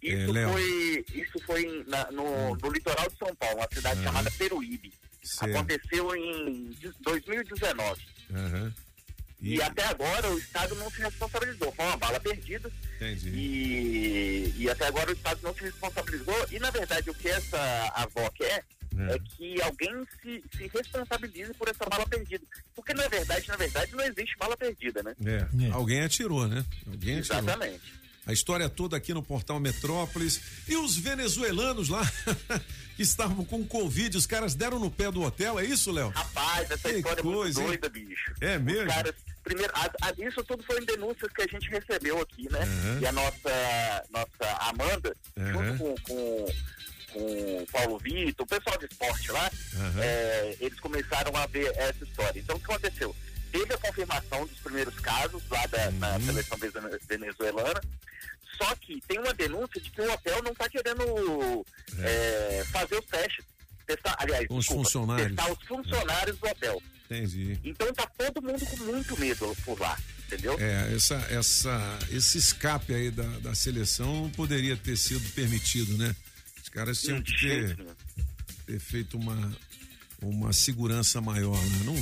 é,
Isso
Léo?
foi, isso foi na- no, no litoral de São Paulo, uma cidade chamada Peruíbe.
Certo.
Aconteceu em de- 2019.
Aham.
E... até agora o Estado não se responsabilizou. Foi uma bala perdida.
Entendi.
E, e até agora o Estado não se responsabilizou. E na verdade o que essa avó quer
É.
é, que alguém se, se responsabilize por essa bala perdida. Porque na verdade, na verdade, não existe bala perdida, né?
É, Alguém atirou, né? Alguém atirou. A história toda aqui no portal Metrópolis. E os venezuelanos lá que estavam com Covid, os caras deram no pé do hotel, é isso, Léo?
Rapaz, essa
Que
história
coisa,
é muito doida, bicho.
É mesmo?
Os caras, primeiro, a- a- isso tudo foi denúncias que a gente recebeu aqui, né?
Aham.
E a nossa, nossa Amanda,
Aham.
junto com, com, com o Paulo Vitor, o pessoal de esporte lá,
Aham.
é, eles começaram a ver essa história. Então, o que aconteceu? Teve a confirmação dos primeiros casos lá da,
Uhum.
na seleção vene- venezuelana, só que tem uma denúncia de que o hotel não está querendo é, fazer os testes. Testar, aliás,
os
desculpa,
funcionários.
testar os funcionários do hotel.
Entendi.
Então tá todo mundo com muito medo por lá, entendeu?
É, essa, essa, esse escape aí da, da seleção poderia ter sido permitido, né? Os caras tinham que ter, ter feito uma, uma segurança maior, né? Não,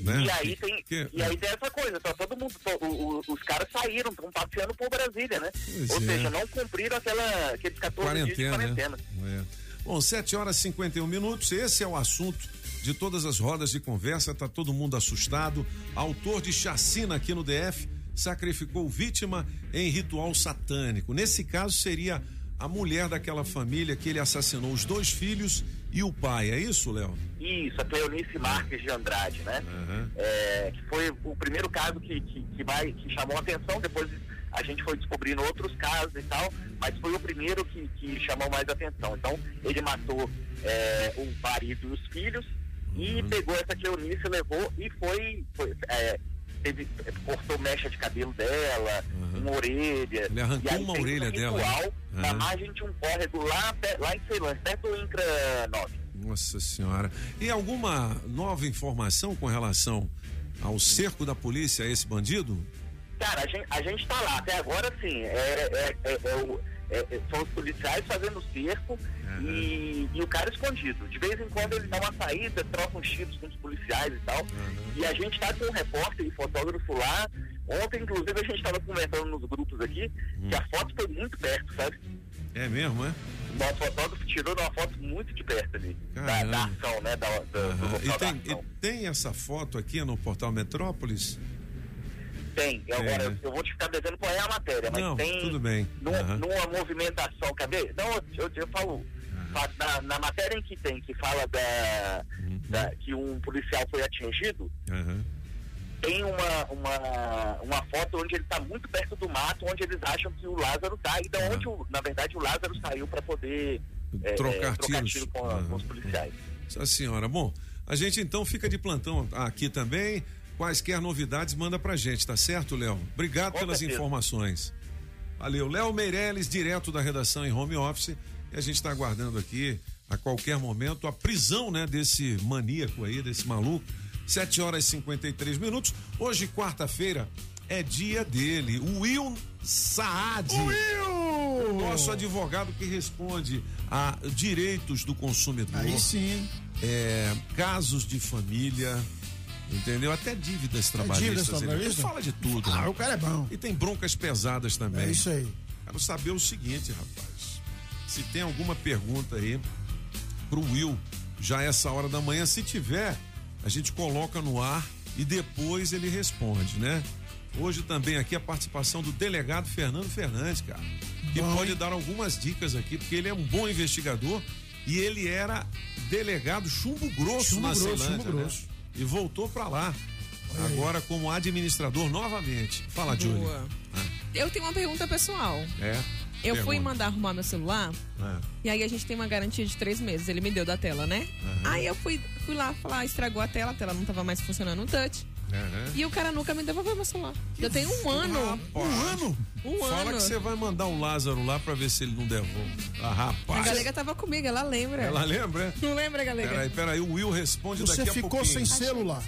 né?
E aí tem,
Que-
e aí tem essa coisa, tá todo mundo, to- o- o- os caras saíram, estão passeando por Brasília, né?
Pois
Ou
é.
seja, não cumpriram aquela, aqueles 14 dias de
quarentena,
quarentena.
né? É. Bom, 7 horas e 51 minutos. Esse é o assunto de todas as rodas de conversa, tá todo mundo assustado. Autor de chacina aqui no DF sacrificou vítima em ritual satânico. Nesse caso seria a mulher daquela família que ele assassinou os dois filhos e o pai. É isso, Léo?
Isso, a Cleonice Marques de Andrade, né? É, que foi o primeiro caso que, que, que, vai, que chamou a atenção, depois a gente foi descobrindo outros casos e tal, mas foi o primeiro que, que chamou mais atenção. Então, ele matou é, o marido e os filhos e pegou essa Cleonice, levou e foi, foi é, teve, cortou mecha de cabelo dela, uma orelha.
Ele arrancou uma orelha
um
dela, né?
Na margem de um córrego lá, lá em Ceilândia, perto do Incra 9.
Nossa senhora. E alguma nova informação com relação ao cerco da polícia a esse bandido?
Cara, a gente, a gente tá lá, até agora sim, é, é- é- é o- é- é- são os policiais fazendo cerco e, e o cara escondido. De vez em quando ele dá uma saída, troca uns tiros com os policiais e tal. E a gente tá com um repórter e fotógrafo lá. Ontem, inclusive, a gente tava conversando nos grupos aqui que a foto foi muito perto, sabe?
É mesmo, é?
Nosso fotógrafo tirou uma foto muito de perto ali. Da, da ação, né? Da, da,
E tem, e tem essa foto aqui no portal Metrópolis?
Tem, agora
né?
eu vou te ficar devendo qual é a matéria, mas
Não,
tem
tudo bem.
num-
Aham.
numa movimentação, cadê? Não, eu, eu, falo, fa- na, na matéria em que tem, que fala da,
Uhum.
da- que um policial foi atingido,
Aham.
tem uma, uma, uma foto onde ele está muito perto do mato, onde eles acham que o Lázaro tá, e da onde, o- na verdade, o Lázaro saiu para poder é,
Trocar
é, trocar tiro com, com os policiais.
Nossa senhora. Bom, a gente então fica de plantão aqui também. Quaisquer novidades, manda pra gente, tá certo, Léo? Obrigado
Com
pelas
certeza.
informações. Valeu. Léo Meirelles, direto da redação em home office. E a gente está aguardando aqui, a qualquer momento, a prisão, né, desse maníaco aí, desse maluco. 7 horas e 53 minutos. Hoje, quarta-feira, é dia dele, o Will Saad. O nosso advogado que responde a direitos do consumidor.
Aí sim.
É, casos de família, entendeu? Até dívidas trabalhistas.
dívidas
ele- fala de tudo.
Ah,
né?
o cara é bom.
E tem broncas pesadas também.
É isso aí.
Quero saber o seguinte, rapaz. Se tem alguma pergunta aí pro Will, já essa hora da manhã, se tiver, a gente coloca no ar e depois ele responde, né? Hoje também aqui a participação do delegado Fernando Fernandes, cara, que
Bom,
pode dar algumas dicas aqui, porque ele é um bom investigador e ele era delegado chumbo grosso
Chumbo
na
grosso,
Ceilândia,
chumbo
né?
grosso.
E voltou pra lá. Agora como administrador novamente. Fala, Júlio.
Boa. Eu tenho uma pergunta pessoal.
É.
Eu fui
Pergunta.
mandar arrumar meu celular
É.
e aí a gente tem uma garantia de três meses. Ele me deu da tela, né?
Aham.
Aí eu fui, fui lá falar, estragou a tela, a tela não tava mais funcionando o touch.
Aham.
E o cara nunca me devolveu meu celular. Já tem um ano.
Um ano?
Um
Fala
ano.
que você vai mandar o Lázaro lá pra ver se ele não devolve. Ah,
A
rapaz.
galega tava comigo, ela lembra.
Ela lembra? é?
Não lembra, galega?
Peraí, peraí, o Will responde
Você
daqui a
ficou
pouquinho.
sem celular.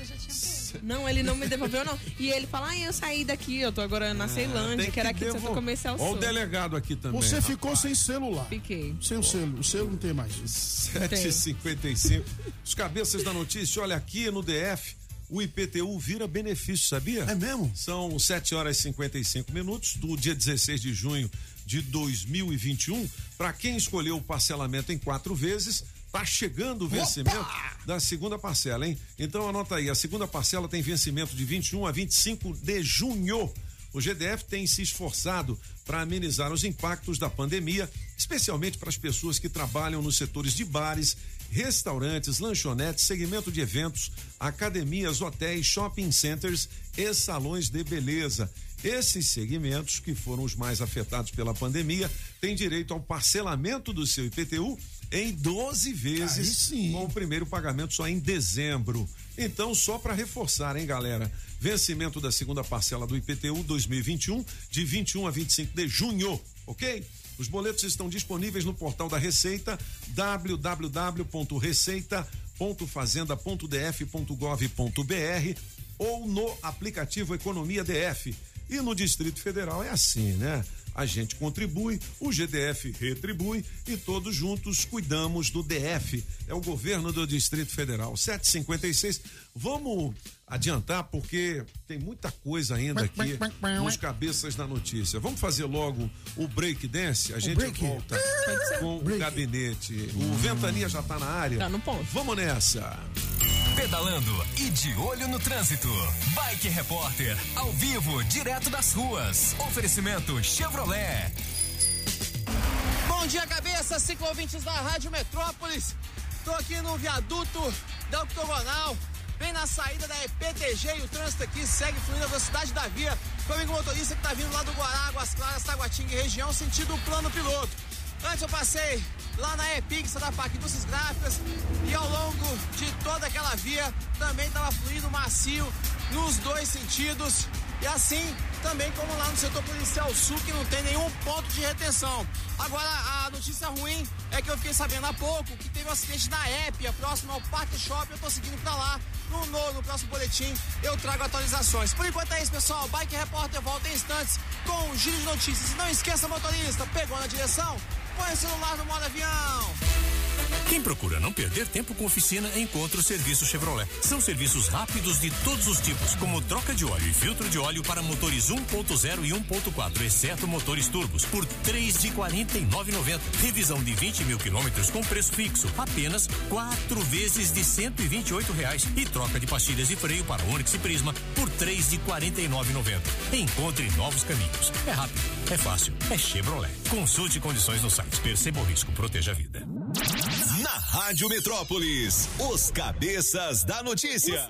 Não, ele não me devolveu, não. E ele fala, ah, eu saí daqui, eu tô agora na Ceilândia,
Ah, tem
que era
que
aqui do Centro. Comercial
Ó o delegado aqui também.
Você
rapaz.
ficou sem celular.
Fiquei.
Sem o selo. O selo não tem mais.
7h55. Os cabeças da notícia, olha aqui no DF, o IPTU vira benefício, sabia? É
mesmo?
São 7 horas e 55 minutos do dia 16 de junho de 2021. Para quem escolheu o parcelamento em quatro vezes, tá chegando o vencimento da segunda parcela, hein? Então anota aí, a segunda parcela tem vencimento de 21 a 25 de junho. O GDF tem se esforçado para amenizar os impactos da pandemia, especialmente para as pessoas que trabalham nos setores de bares, restaurantes, lanchonetes, segmento de eventos, academias, hotéis, shopping centers e salões de beleza. Esses segmentos, que foram os mais afetados pela pandemia, têm direito ao parcelamento do seu IPTU em 12 vezes, com o primeiro pagamento só em dezembro. Então, só para reforçar, hein, galera? Vencimento da segunda parcela do IPTU 2021, de 21 a 25 de junho, ok? Os boletos estão disponíveis no portal da Receita, www.receita.fazenda.df.gov.br ou no aplicativo Economia DF. E no Distrito Federal é assim, né? A gente contribui, o GDF retribui e todos juntos cuidamos do DF. É o governo do Distrito Federal. 756. Vamos adiantar porque tem muita coisa ainda aqui nos cabeças da notícia. Vamos fazer logo o break dance? A gente
break?
volta com o gabinete. O Ventania já tá na área.
Tá no ponto.
Vamos nessa.
Pedalando e de olho no trânsito. Bike Repórter, ao vivo, direto das ruas. Oferecimento Chevrolet.
Bom dia, cabeça, cinco ouvintes da Rádio Metrópolis. Tô aqui no viaduto da Octogonal, bem na saída da EPTG e o trânsito aqui segue fluindo a velocidade da via. Comigo motorista que tá vindo lá do Guará, Águas Claras, Taguatinga e região, sentido plano piloto. Antes eu passei lá na Epix da PAC Indústrias Gráficas e ao longo de toda aquela via também estava fluindo macio nos dois sentidos. E assim também como lá no setor policial sul, que não tem nenhum ponto de retenção. Agora, a notícia ruim é que eu fiquei sabendo há pouco que teve um acidente na Épia, próximo ao Parque Shopping. Eu tô seguindo pra lá. No, no, no próximo boletim eu trago atualizações. Por enquanto é isso, pessoal. Bike Repórter volta em instantes com um giro de notícias. E não esqueça, motorista, pegou na direção? Põe o celular no modo avião.
Quem procura não perder tempo com oficina, encontra o serviço Chevrolet. São serviços rápidos de todos os tipos, como troca de óleo e filtro de óleo para motores 1.0 e 1.4, exceto motores turbos, por três de quarenta Revisão de 20 mil quilômetros com preço fixo, apenas quatro vezes de cento e reais. E troca de pastilhas e freio para Onix e Prisma por três de quarenta Encontre novos caminhos. É rápido, é fácil, é Chevrolet. Consulte condições no site. Perceba o risco, proteja a vida.
Na Rádio Metrópolis, os cabeças da notícia.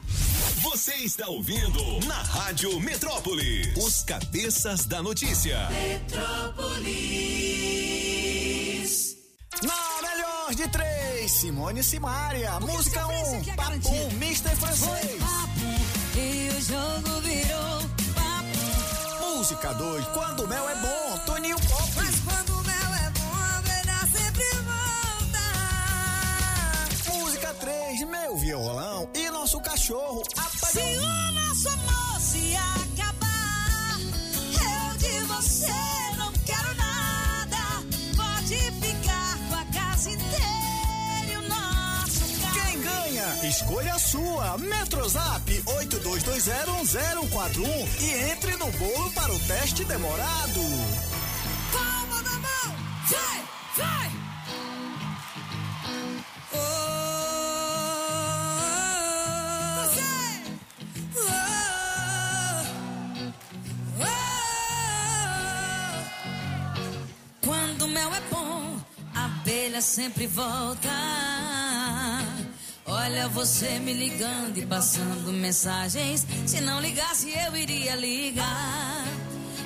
Você está ouvindo na Rádio Metrópolis, os cabeças da notícia.
Metrópolis. Na melhor de três, Simone e Simaria. Música 1, um, Papum, Mr. Francês.
E o jogo virou papo.
Música 2, Quando o Mel é Bom, Toninho Pop. Música 3, Meu Violão e Nosso Cachorro.
Se o nosso amor se acabar, eu de você não quero nada. Pode ficar com a casa inteira e o nosso carro.
Quem ganha? Escolha a sua. Metrozap 82201041 e entre no bolo para o teste demorado.
Palma na mão, vai, vai. Quando mel é bom, a abelha sempre volta. Olha você me ligando e passando mensagens. Se não ligasse, eu iria ligar.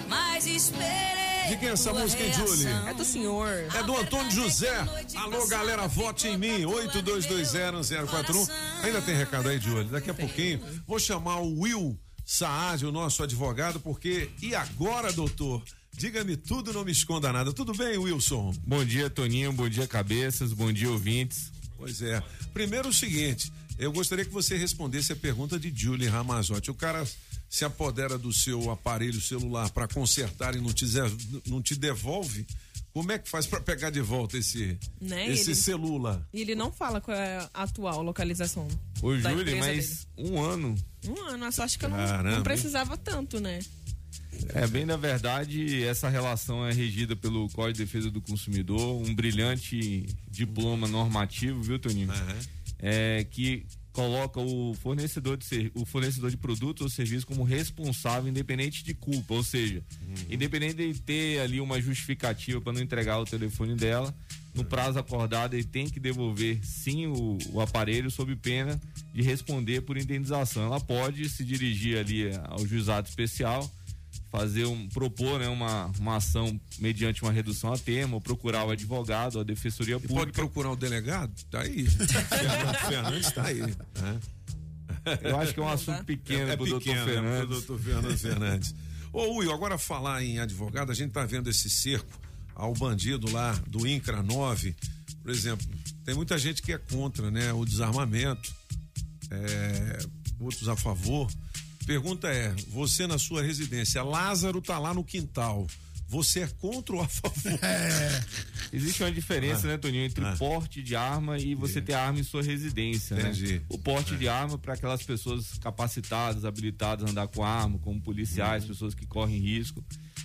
Mas esperei.
De quem é essa música, hein, Julie?
É do senhor.
É do Antônio José. Alô, galera, vote em mim. 82201041. Ainda tem recado aí, Julie? Daqui a pouquinho vou chamar o Will Saad, o nosso advogado, porque. E agora, doutor? Diga-me tudo, não me esconda nada. Tudo bem, Wilson?
Bom dia, Toninho. Bom dia, cabeças. Bom dia, ouvintes.
Pois é. Primeiro o seguinte, eu gostaria que você respondesse a pergunta de Julie Ramazotti. O cara se apodera do seu aparelho celular para consertar e não te, não te devolve. Como é que faz para pegar de volta esse,
Né,
esse
ele-
celular?
E ele não fala qual é a atual localização.
Ô, Júlio, mas um ano.
dele. Um ano, só acho que eu não, não precisava tanto, né?
É, bem na verdade, essa relação é regida pelo Código de Defesa do Consumidor, um brilhante diploma normativo, viu, Toninho? É, que coloca o fornecedor, de o fornecedor de produto ou serviço como responsável, independente de culpa, ou seja, independente de ter ali uma justificativa para não entregar o telefone dela, no prazo acordado ele tem que devolver sim o, o aparelho sob pena de responder por indenização. Ela pode se dirigir ali ao juizado especial fazer um propor né, uma, uma ação mediante uma redução a termo, ou procurar o advogado, a defensoria pública.
Pode procurar o delegado? Tá aí. Fernando Fernandes tá aí. né?
Eu acho que é um assunto pequeno
é
pro doutor
pequeno,
Fernandes.
pro doutor Fernando Fernandes. Ô, Will, agora falar em advogado, a gente tá vendo esse cerco ao bandido lá do INCRA 9, por exemplo, tem muita gente que é contra, né, o desarmamento, é, outros a favor. Pergunta é, você na sua residência, Lázaro tá lá no quintal, você é contra ou a favor?
Existe uma diferença,
Ah.
né, Toninho, entre
Ah.
porte de arma e você ter arma em sua residência,
Entendi.
né? O porte
É.
de arma para aquelas pessoas capacitadas, habilitadas a andar com arma, como policiais,
Uhum.
pessoas que correm risco.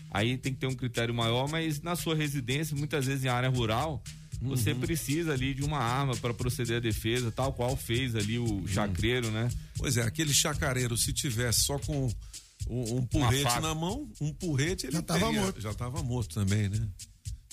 Aí tem que ter um critério maior, mas na sua residência, muitas vezes em área rural, você precisa ali de uma arma para proceder à defesa, tal qual fez ali o chacreiro, né?
Pois é, aquele chacareiro, se tivesse só com um, um porrete na mão, um porrete, ele
Já tava
teria-
morto.
Já estava morto também, né?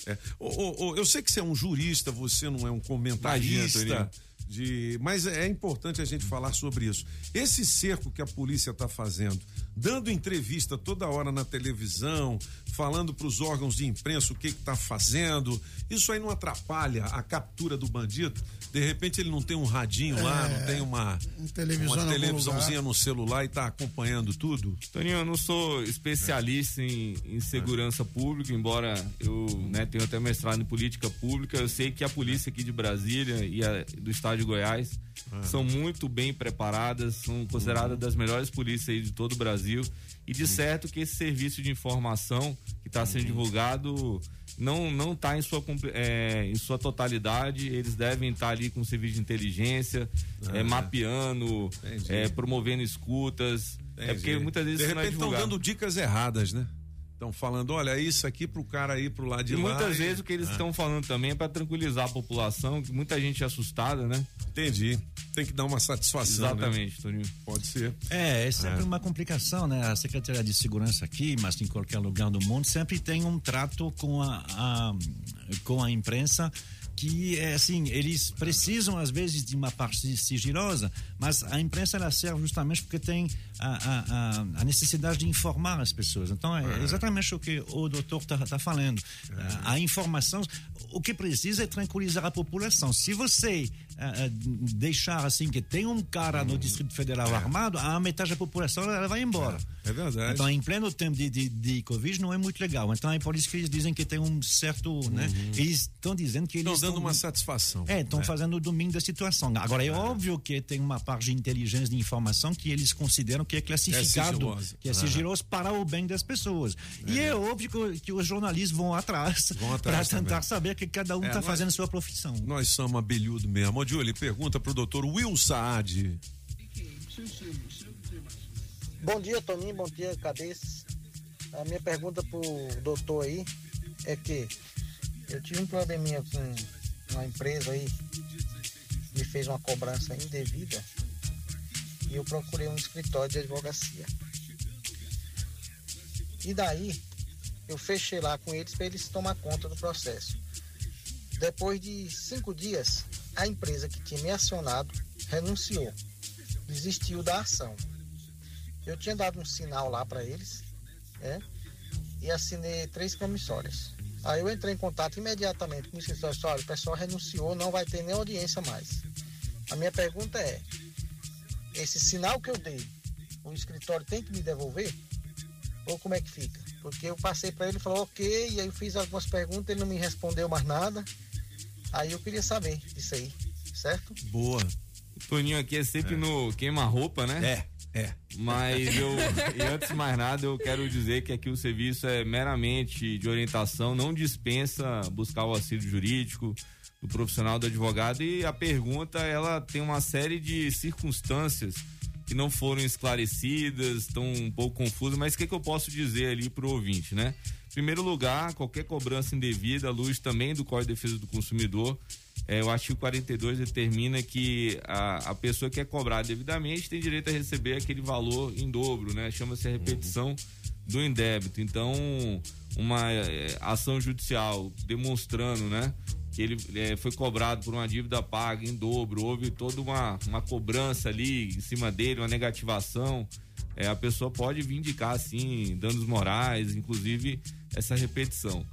É. Eu sei que você é um jurista, você não é um comentarista.
Imagina,
de, mas é importante a gente falar sobre isso. Esse cerco que a polícia está fazendo, dando entrevista toda hora na televisão, falando para os órgãos de imprensa o que está fazendo, isso aí não atrapalha a captura do bandido? De repente ele não tem um radinho lá,
É,
não tem uma,
um
uma televisãozinha no celular e está acompanhando tudo?
Toninho, eu não sou especialista em, em segurança pública, embora eu né, tenha até mestrado em política pública. Eu sei que a polícia aqui de Brasília e a do estado de Goiás são muito bem preparadas, são consideradas das melhores polícias aí de todo o Brasil. E de certo que esse serviço de informação que está sendo divulgado não não está em sua é, em sua totalidade. Eles devem estar ali com o serviço de inteligência, é,
Ah.
mapeando,
Entendi.
é, promovendo escutas. É porque muitas vezes
de
é
repente estão dando dicas erradas, né? Estão falando, olha, isso aqui pro cara ir pro lado de
E
lá.
muitas
e-
vezes o que eles
Ah,
estão falando também é para tranquilizar a população, que muita gente é assustada, né?
Entendi. Tem que dar uma satisfação.
Exatamente,
né?
Toninho.
Pode ser.
É, é sempre
É.
uma complicação, né? A Secretaria de Segurança aqui, mas em qualquer lugar do mundo, sempre tem um trato com a, a- com a imprensa que é assim, eles precisam às vezes de uma parte sigilosa, mas a imprensa ela serve justamente porque tem a, a, a- necessidade de informar as pessoas. Então é exatamente o que o doutor está falando. A, a informação, o que precisa é tranquilizar a população. Se você ah, deixar assim que tem um cara no Distrito Federal armado, a metade da população ela vai embora.
É verdade.
Então, em pleno tempo de, de, de Covid, não é muito legal. Então, é por isso que eles dizem que tem um certo. Né? Eles estão dizendo que eles.
Estão dando
estão-
uma satisfação.
É, estão
É.
fazendo o domingo da situação. Agora, é, óbvio que tem uma parte de inteligência de informação que eles consideram que é classificado,
sigiloso.
que é
Ah.
sigiloso para o bem das pessoas. e é óbvio que, que os jornalistas vão atrás, para tentar
também.
saber que cada um
É,
está
nós-
fazendo sua profissão.
Nós somos abelhudo mesmo. Ô, Júlio, pergunta pro doutor Will Saad.
Bom dia, Toninho. Bom dia, cabeça. A minha pergunta pro doutor aí é que eu tive um probleminha com uma empresa aí, me fez uma cobrança indevida e eu procurei um escritório de advocacia. E daí eu fechei lá com eles para eles tomar conta do processo. Depois de cinco dias, a empresa que tinha me acionado renunciou, desistiu da ação. Eu tinha dado um sinal lá para eles, né? E assinei três promissórias. Aí eu entrei em contato imediatamente com o escritório. Olha, o pessoal renunciou, não vai ter nem audiência mais. A minha pergunta é: esse sinal que eu dei, o escritório tem que me devolver? Ou como é que fica? Porque eu passei para ele e falou ok, e aí eu fiz algumas perguntas, ele não me respondeu mais nada. Aí eu queria saber disso aí, certo?
Boa.
O Toninho aqui é sempre no queima-roupa, né?
É, é.
Mas eu, e antes de mais nada, eu quero dizer que aqui o serviço é meramente de orientação, não dispensa buscar o auxílio jurídico do profissional do advogado e a pergunta, ela tem uma série de circunstâncias que não foram esclarecidas, estão um pouco confusas, mas o que, que eu posso dizer ali pro ouvinte, né? Em primeiro lugar, qualquer cobrança indevida, à luz também do Código de Defesa do Consumidor, é, o artigo 42 determina que a, a pessoa que é cobrada devidamente tem direito a receber aquele valor em dobro, né? Chama-se a repetição do indébito. Então, uma é, ação judicial demonstrando, né? Que ele é, foi cobrado por uma dívida paga em dobro, houve toda uma, uma cobrança ali em cima dele, uma negativação. É, a pessoa pode vindicar, assim, danos morais, inclusive essa repetição.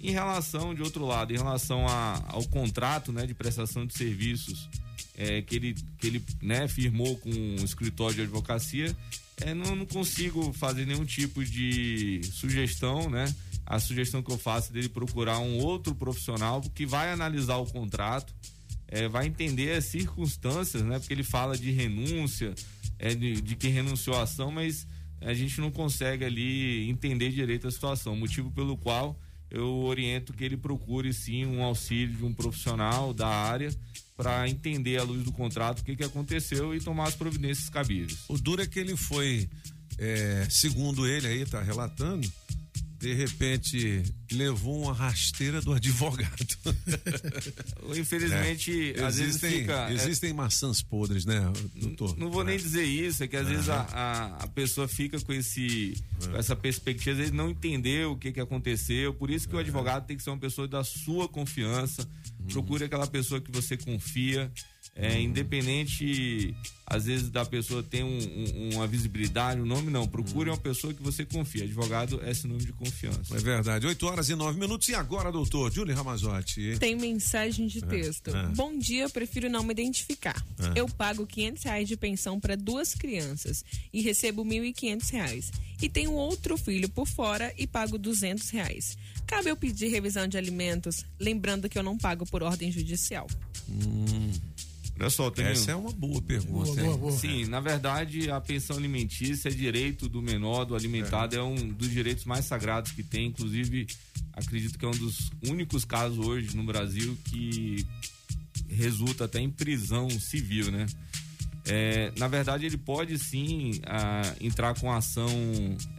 Em relação, de outro lado, em relação a- ao contrato né, de prestação de serviços é, que ele, que ele né, firmou com o escritório de advocacia, é, não, não consigo fazer nenhum tipo de sugestão, né? A sugestão que eu faço é dele procurar um outro profissional que vai analisar o contrato, é, vai entender as circunstâncias, né? Porque ele fala de renúncia, é, de, de quem renunciou à ação, mas a gente não consegue ali entender direito a situação, motivo pelo qual eu oriento que ele procure sim um auxílio de um profissional da área para entender à luz do contrato o que, que aconteceu e tomar as providências cabíveis.
O duro é que ele foi, é, segundo ele aí, tá relatando, de repente levou uma rasteira do advogado.
Infelizmente,
É.
às vezes
existem,
fica. é,
Existem maçãs podres, né, doutor?
Não vou nem dizer isso, é que às vezes a, a, a pessoa fica com esse
É.
com essa perspectiva, às vezes não entender o que, que aconteceu. Por isso que o advogado tem que ser uma pessoa da sua confiança.
Uhum.
Procure aquela pessoa que você confia. É, independente, às vezes, da pessoa ter um- um- uma visibilidade, um nome, não. Procure uma pessoa que você confia. Advogado é sinônimo de confiança.
É verdade. 8 horas e 9 minutos. E agora, doutor? Júlio Ramazotti.
Tem mensagem de
É,
texto.
é.
Bom dia, prefiro não me identificar.
É.
Eu pago 500 reais de pensão para duas crianças e recebo 1.500 reais. E tenho outro filho por fora e pago 200 reais. Cabe eu pedir revisão de alimentos, lembrando que eu não pago por ordem judicial.
Hum.
Olha só, tem
Essa é uma boa pergunta.
Boa, boa, boa. Sim, na verdade, a pensão alimentícia é direito do menor, do alimentado, é. um dos direitos mais sagrados que tem. Inclusive, acredito que é um dos únicos casos hoje no Brasil que resulta até em prisão civil, né? É, na verdade, ele pode sim ah, entrar com ação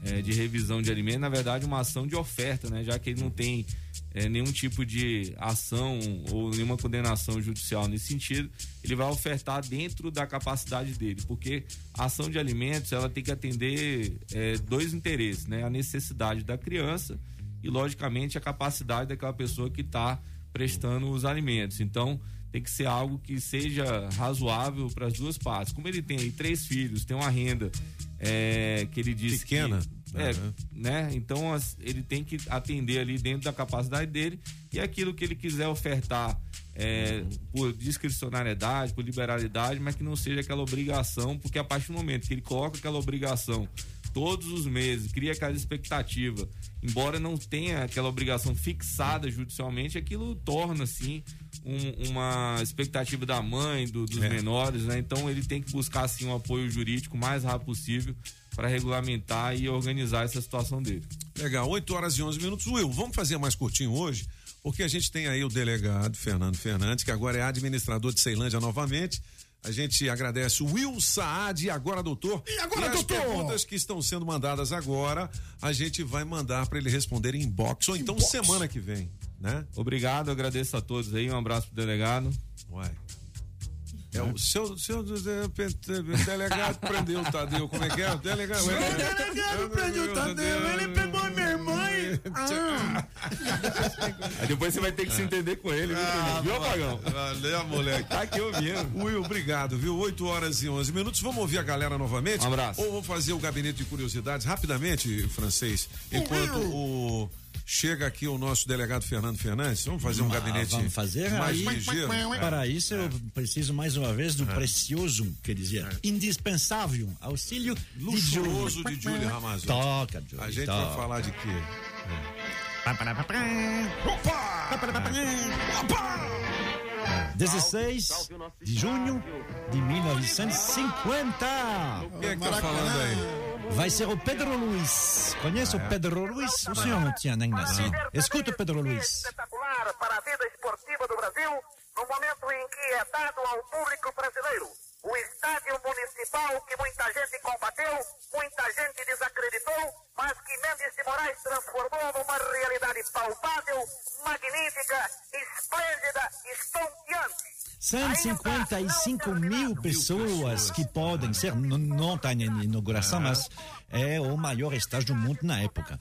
é, de revisão de alimento, na verdade, uma ação de oferta, né? Já que ele não tem é, nenhum tipo de ação ou nenhuma condenação judicial nesse sentido, ele vai ofertar dentro da capacidade dele, porque a ação de alimentos ela tem que atender é, dois interesses, né? A necessidade da criança e, logicamente, a capacidade daquela pessoa que está prestando os alimentos. Então, tem que ser algo que seja razoável para as duas partes. Como ele tem três filhos, tem uma renda é, que ele disse
Pequena.
que, é, né? Então ele tem que atender ali dentro da capacidade dele e aquilo que ele quiser ofertar é, por discricionariedade, por liberalidade, mas que não seja aquela obrigação, porque a partir do momento que ele coloca aquela obrigação todos os meses, cria aquela expectativa, embora não tenha aquela obrigação fixada judicialmente, aquilo torna assim um- uma expectativa da mãe, do- dos
É.
menores, né? Então ele tem que buscar assim um apoio jurídico o mais rápido possível para regulamentar e organizar essa situação dele.
Legal, 8 horas e 11 minutos. Will, vamos fazer mais curtinho hoje? Porque a gente tem aí o delegado Fernando Fernandes, que agora é administrador de Ceilândia novamente. A gente agradece o Will Saad e agora, doutor. E
agora,
as
doutor?
perguntas que estão sendo mandadas agora, a gente vai mandar para ele responder em box ou então semana que vem, né?
Obrigado, agradeço a todos aí, um abraço pro delegado.
Uai. É o seu, seu delegado prendeu o Tadeu, como é que é? O delegado.
Seu delegado prendeu o Tadeu, ele pegou minha irmã e... Ah.
Aí depois você vai ter que se entender com ele, viu, Toninho? viu, Pagão?
Valeu, moleque.
Tá aqui ouvindo.
Will, obrigado, viu? 8 horas e 11 minutos. Vamos ouvir a galera novamente?
Um abraço.
Ou vamos fazer o gabinete de curiosidades rapidamente, francês, enquanto o. Chega aqui o nosso delegado Fernando Fernandes. Vamos fazer um
Ah,
gabinete
Vamos fazer
mais
aí.
ligeiro.
Para isso, eu preciso mais uma vez do precioso, quer dizer, indispensável auxílio
Luxuoso
de
de Júlio Ramazotti.
Toca, Júlio.
A gente
toca.
vai falar de quê?
É. 16 de junho de 1950.
Quem é que tá falando aí?
Vai ser o Pedro Luiz. Conhece o Pedro Luiz? O senhor não tinha nem nascido. Escuta o Pedro Luiz.
espetacular para a vida esportiva do Brasil, no momento em que é dado ao público brasileiro. O estádio municipal que muita gente combateu, muita gente desacreditou, mas que Mendes de Moraes transformou numa realidade palpável, magnífica, esplêndida, estonteante.
155 mil pessoas que podem ser, não está em inauguração, mas é o maior estádio do mundo na época.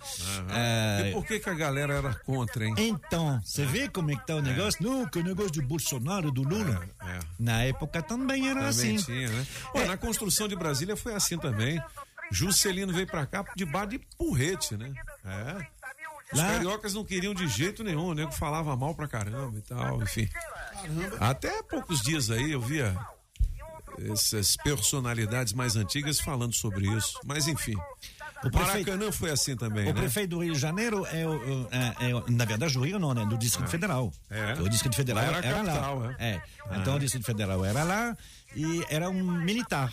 É,
E por que, que a galera era contra, hein?
Então, você vê como é que tá o negócio? Não, que o negócio do Bolsonaro, do Lula. Na época também era
Também
assim.
tinha, né? Pô, Na construção de Brasília foi assim também. Juscelino veio pra cá de bar de porrete, né? É. Os
Lá-
cariocas não queriam de jeito nenhum, o nego falava mal pra caramba e tal, enfim. Até há poucos dias aí eu via essas personalidades mais antigas falando sobre isso. Mas enfim.
O prefeito-
Maracanã foi assim também,
O
né?
prefeito do Rio de Janeiro é, o, o- é- é- na verdade, o Rio não, né? Do Distrito Federal.
É.
O Distrito Federal
Lá era
era,
capital,
lá.
é.
É. Então, o Distrito Federal era lá e era um militar.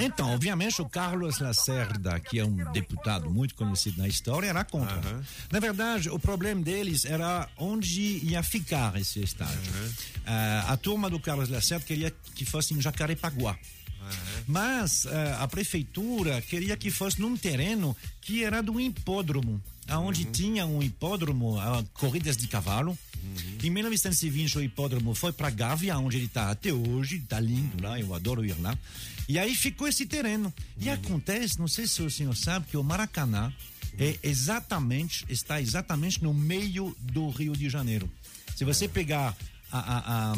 Então, obviamente, o Carlos Lacerda, que é um deputado muito conhecido na história, era contra. Na verdade, o problema deles era onde ia ficar esse estádio. Ah, a turma do Carlos Lacerda queria que fosse em Jacarepaguá. Mas eh, a prefeitura queria que fosse num terreno que era do hipódromo, aonde tinha um hipódromo, ah, corridas de cavalo. Em 1920 o hipódromo foi para Gávea, onde ele está até hoje, tá lindo lá, eu adoro ir lá. E aí ficou esse terreno. E acontece, não sei se o senhor sabe, que o Maracanã é exatamente, está exatamente no meio do Rio de Janeiro. Se você pegar a, a,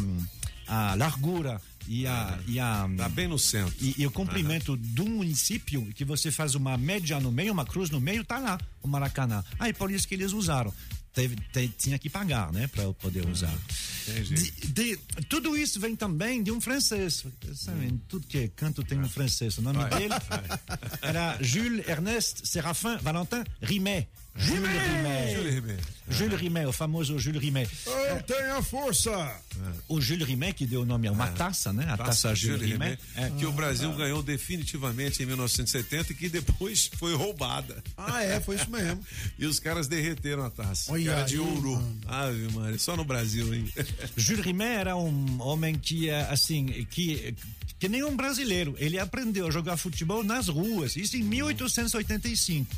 a, a largura e a, e a.
Tá bem no centro.
E, e o comprimento do município, que você faz uma média no meio, uma cruz no meio, tá lá o Maracanã. Aí por isso que eles usaram. Teve, te- tinha que pagar, né, para eu poder usar. De- de- tudo isso vem também de um francês. Sabe, tudo que é canto tem um francês. O nome dele era Jules Ernest Séraphin Valentin Rimet. Jules Rimet.
Jules Rimet.
O famoso Jules Rimet.
Eu tenho a força.
O Jules Rimet que deu o nome a uma taça, né? A taça, Jules Rimet. É.
que o Brasil ganhou definitivamente em 1970 e que depois foi roubada.
Ah, é, foi isso mesmo.
e os caras derreteram a taça.
Olha
era de ouro.
mano.
Ave Maria, só no Brasil, hein?
Jules Rimet era um homem que, eh, assim, que, que nem um brasileiro. Ele aprendeu a jogar futebol nas ruas, isso em 1885.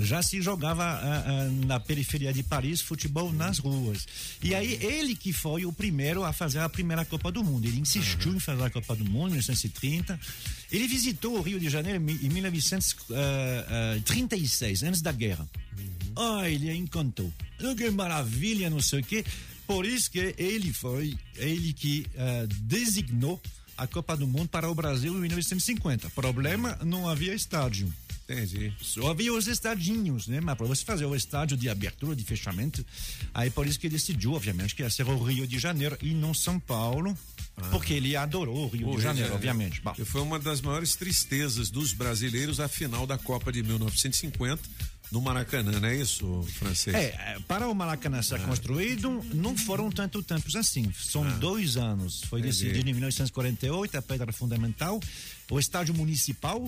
Já se jogava ah, ah, na periferia de Paris futebol nas ruas. E aí ele que foi o primeiro a fazer a primeira Copa do Mundo. Ele insistiu em fazer a Copa do Mundo em 1930. Ele visitou o Rio de Janeiro em 1936, antes da guerra. Ah, ele encantou. Ah, Que maravilha, não sei o quê. Por isso que ele foi, ele que ah, designou a Copa do Mundo para o Brasil em 1950. Problema, não havia estádio.
Entendi.
Só havia os estadinhos, né? Mas para você fazer o estádio de abertura, de fechamento, aí por isso que ele decidiu, obviamente, que ia ser o Rio de Janeiro e não São Paulo, porque ele adorou o Rio
O
de Janeiro, obviamente. Bom,
foi uma das maiores tristezas dos brasileiros a final da Copa de 1950 no Maracanã, não é isso, francês?
É, é, para o Maracanã ser construído, não foram tanto tempos assim. São dois anos. Foi
Entendi.
decidido em 1948, a pedra fundamental, o estádio municipal.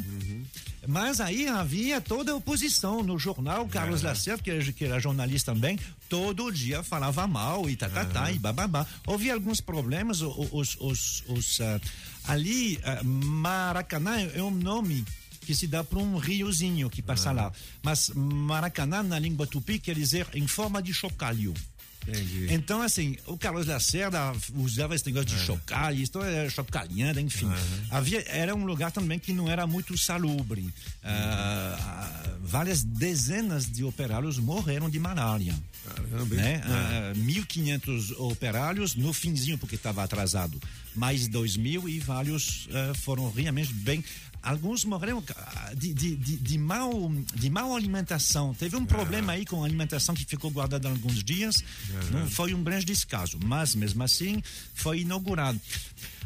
Mas aí havia toda a oposição no jornal. Carlos Lacerda, que, era- que era jornalista também, todo dia falava mal e tá, tá, tá, e bababá. Houve alguns problemas. o- o- Os, os, os, ah, ali, ah, Maracanã é um nome que se dá para um riozinho que passa lá. Mas Maracanã, na língua tupi, quer dizer em forma de chocalho.
Entendi.
Então, assim, o Carlos Lacerda usava esse negócio de chocalho, isso era chocalhando, enfim. Havia, era um lugar também que não era muito salubre. Ah, ah, várias dezenas de operários morreram de malária.
Caramba?
Né? Ah, 1.500 operários no finzinho, porque estava atrasado. Mais 2.000 e vários ah, foram realmente bem. Alguns morreram ah, de, de, de, de mal, de mal alimentação. Teve um problema aí com a alimentação que ficou guardada alguns dias. Não foi um grande descaso, mas mesmo assim foi inaugurado.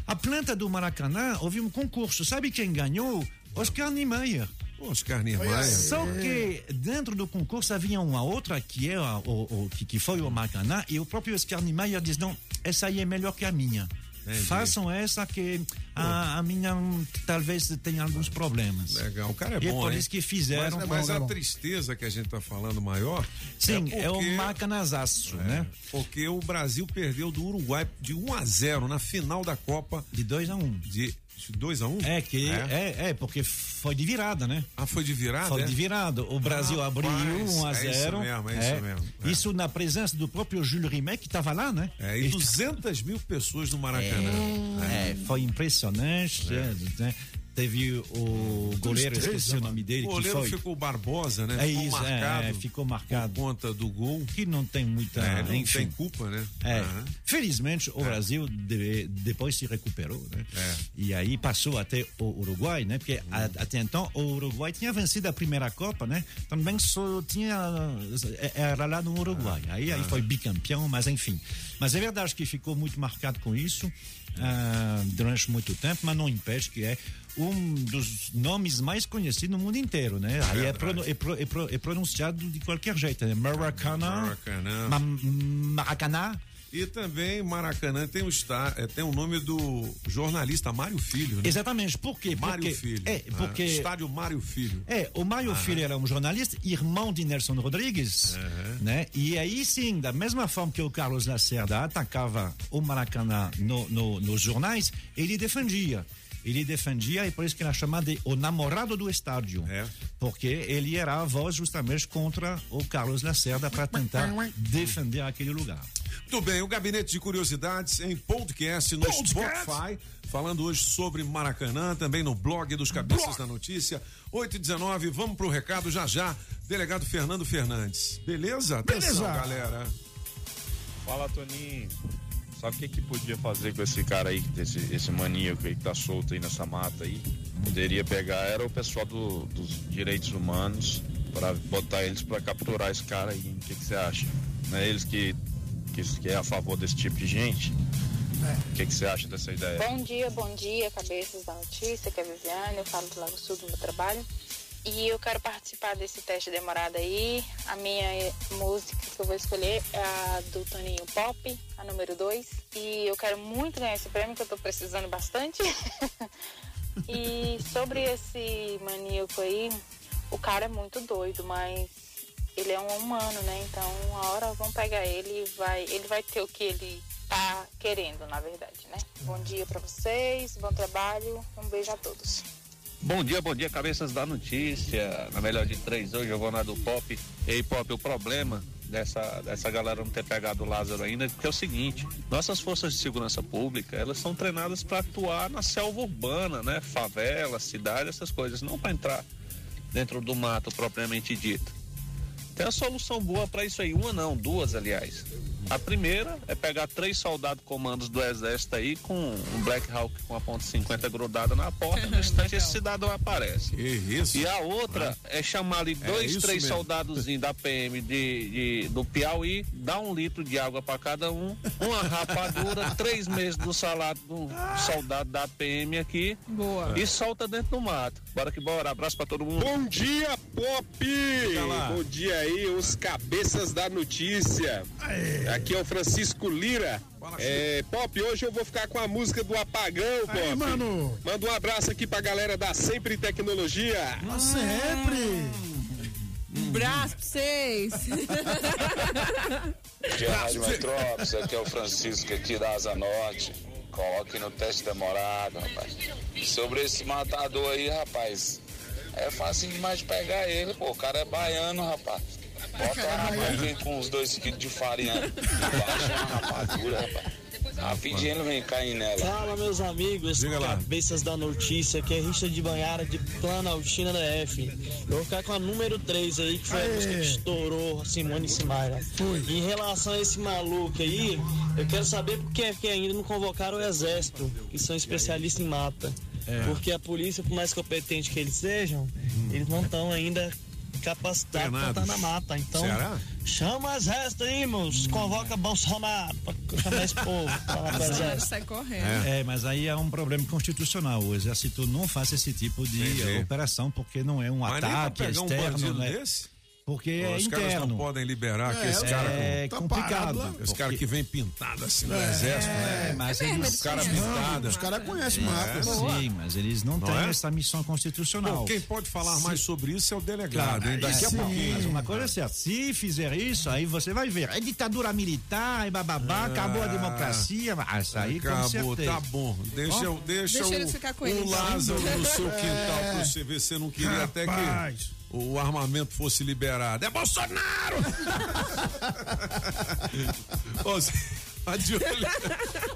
A planta do Maracanã, houve um concurso. Sabe quem ganhou? Oscar Niemeyer.
Oscar Niemeyer.
Só que dentro do concurso havia uma outra que é a- o, o- que, que foi o Maracanã e o próprio Oscar Niemeyer diz não, essa aí é melhor que a minha.
Entendi.
Façam essa que a, a minha hum, talvez tenha alguns problemas.
Legal, o cara é
e
bom,
por
hein?
isso que fizeram.
Mas, mas a tristeza que a gente tá falando maior.
Sim, é, o
porque-
Maracanãzaço,
É,
né?
Porque o Brasil perdeu do Uruguai de 1 a 0 na final da Copa.
De 2 a 1 um.
De 2 a 1
É que é? é, porque foi de virada, né?
Ah, foi de virada?
Foi
é?
de virada. O Brasil abriu
Rapaz,
1 a
é isso
0.
mesmo, é isso mesmo, é.
Isso na presença do próprio Júlio Rimet, que estava lá, né?
É, e 200 mil pessoas no Maracanã.
É, foi impressionante. né? Teve o goleiro, esqueci o nome dele,
O
que
goleiro
foi.
ficou Barbosa, né?
É
ficou
isso, é,
marcado.
é, ficou marcado.
Por conta do gol.
Que não tem muita.
É, não
enfim.
tem culpa, né?
É.
Aham.
Felizmente o Brasil de- depois se recuperou, né? E aí passou até o Uruguai, né? Porque a- até então o Uruguai tinha vencido a primeira Copa, né? Também só tinha era lá no Uruguai. Aí, aí foi bicampeão, mas enfim. Mas é verdade que ficou muito marcado com isso ah, durante muito tempo, mas não impede que é um dos nomes mais conhecidos no mundo inteiro, né? Aí é,
verdade.
pronu- é pro- é pro- é pronunciado de qualquer jeito, né? Maracanã,
Maracanã.
Ma- Maracanã.
E também Maracanã tem o, está, é, tem o nome do jornalista Mário Filho, né?
Exatamente. Por quê?
Mário
Porque-
Filho.
É,
Ah,
porque.
Estádio Mário Filho.
É, o Mário
Ah.
Filho era um jornalista, irmão de Nelson Rodrigues, né? E aí sim, da mesma forma que o Carlos Lacerda atacava o Maracanã no- no- nos jornais, ele defendia. Ele defendia, e por isso que era chamado de o namorado do estádio. Porque ele era a voz justamente contra o Carlos Lacerda para tentar defender aquele lugar.
Muito bem, o Gabinete de Curiosidades em podcast no Spotify, falando hoje sobre Maracanã, também no blog dos Cabeças da Notícia, 8 e 19 vamos pro recado já já, delegado Fernando Fernandes. Beleza? Atenção,
Beleza.
galera.
Fala, Toninho. Sabe o que que podia fazer com esse cara aí, esse, esse maníaco aí que tá solto aí nessa mata aí? Poderia pegar, era o pessoal do- dos direitos humanos, para botar eles para capturar esse cara aí. O que que você acha? Não é eles que, que, que é a favor desse tipo de gente? O que que você acha dessa ideia?
Bom dia, bom dia, cabeças da notícia, que é a Viviane, eu falo do Lago Sul do meu trabalho. E eu quero participar desse teste demorado aí. A minha música que eu vou escolher é a do Toninho Pop, a número 2. E eu quero muito ganhar esse prêmio, que eu tô precisando bastante. e sobre esse maníaco aí, o cara é muito doido, mas ele é um humano, né? Então, uma hora vão pegar ele e vai, ele vai ter o que ele tá querendo, na verdade, né? Bom dia pra vocês, bom trabalho, um beijo a todos.
Bom dia, bom dia, cabeças da notícia. Na melhor de três hoje, eu vou na do Pop. Ei, Pop, o problema dessa, dessa galera não ter pegado o Lázaro ainda porque é o seguinte: nossas forças de segurança pública, elas são treinadas para atuar na selva urbana, né? Favela, cidade, essas coisas, não para entrar dentro do mato propriamente dito. Tem a solução boa para isso aí, uma não, duas, aliás. A primeira é pegar três soldados comandos do exército aí com um Black Hawk com a ponta 50 grudada na porta, no instante esse cidadão aparece.
isso.
E a outra é chamar ali
É
dois,
isso
três
mesmo.
soldados da PM de, de- do Piauí, dá um litro de água para cada um, uma rapadura, três meses do salário do soldado da PM aqui
Boa.
e solta dentro do mato. Bora que bora, abraço para todo mundo.
Bom dia, Pop! Bom dia aí, os cabeças da notícia. Aqui é o Francisco Lira. É, Pop, hoje eu vou ficar com a música do Apagão, Pop.
Aí, mano.
Manda um abraço aqui pra galera da Sempre Tecnologia.
Sempre!
Um abraço pra vocês.
Dia Rádio Metrópolis, aqui é o Francisco aqui da Asa Norte. Coloque no teste demorado, rapaz. Sobre esse matador aí, rapaz. É fácil demais de pegar ele, pô. O cara é baiano, rapaz. Bota a vem com os dois quilos de farinha embaixo, uma rapadura, rapaz. Rapidinho ele vem cair nela.
Fala, meus amigos, cabeças da notícia, que é Richard de Banhara de Planaltina da F. Eu vou ficar com a número 3 aí, que foi a
Aê.
música que estourou Simone Simaria. Em relação a esse maluco aí, eu quero saber por que, que ainda não convocaram o exército, que são especialistas em mata.
É.
Porque a polícia, por mais competente que eles sejam, eles não estão ainda capacitados para estar na mata. Então,
Será?
chama o exército aí, moços. Convoca Bolsonaro pra chamar esse povo. exército.
Sai correndo.
É, mas aí é um problema constitucional. O exército não faz esse tipo de
Entendi.
operação porque não é um
Mas nem pra
ataque
pegar um
externo,
bandido
né?
desse?
Porque
Pô,
é
os caras
interno.
não podem liberar que
É,
esse cara
é
com-
complicado.
Esse cara que vem pintado assim no
É,
exército, né?
mas
É
eles-
Os caras pintados.
Os caras conhecem
É,
mata.
sim, mas eles não,
Não
têm
é?
essa missão constitucional.
Bom, quem pode falar mais sobre isso é o delegado,
Claro,
hein? Daqui a
sim,
pouquinho.
Mas uma coisa é certa, se fizer isso, aí você vai ver. É ditadura militar, e bababá, acabou a democracia, mas aí com
Acabou,
certeza.
tá bom. Deixa, deixa,
deixa
o,
eles ficar com
o
ele, então.
Lázaro no seu
É.
quintal pra você ver. Você não queria até que o armamento fosse liberado. É Bolsonaro! Ô.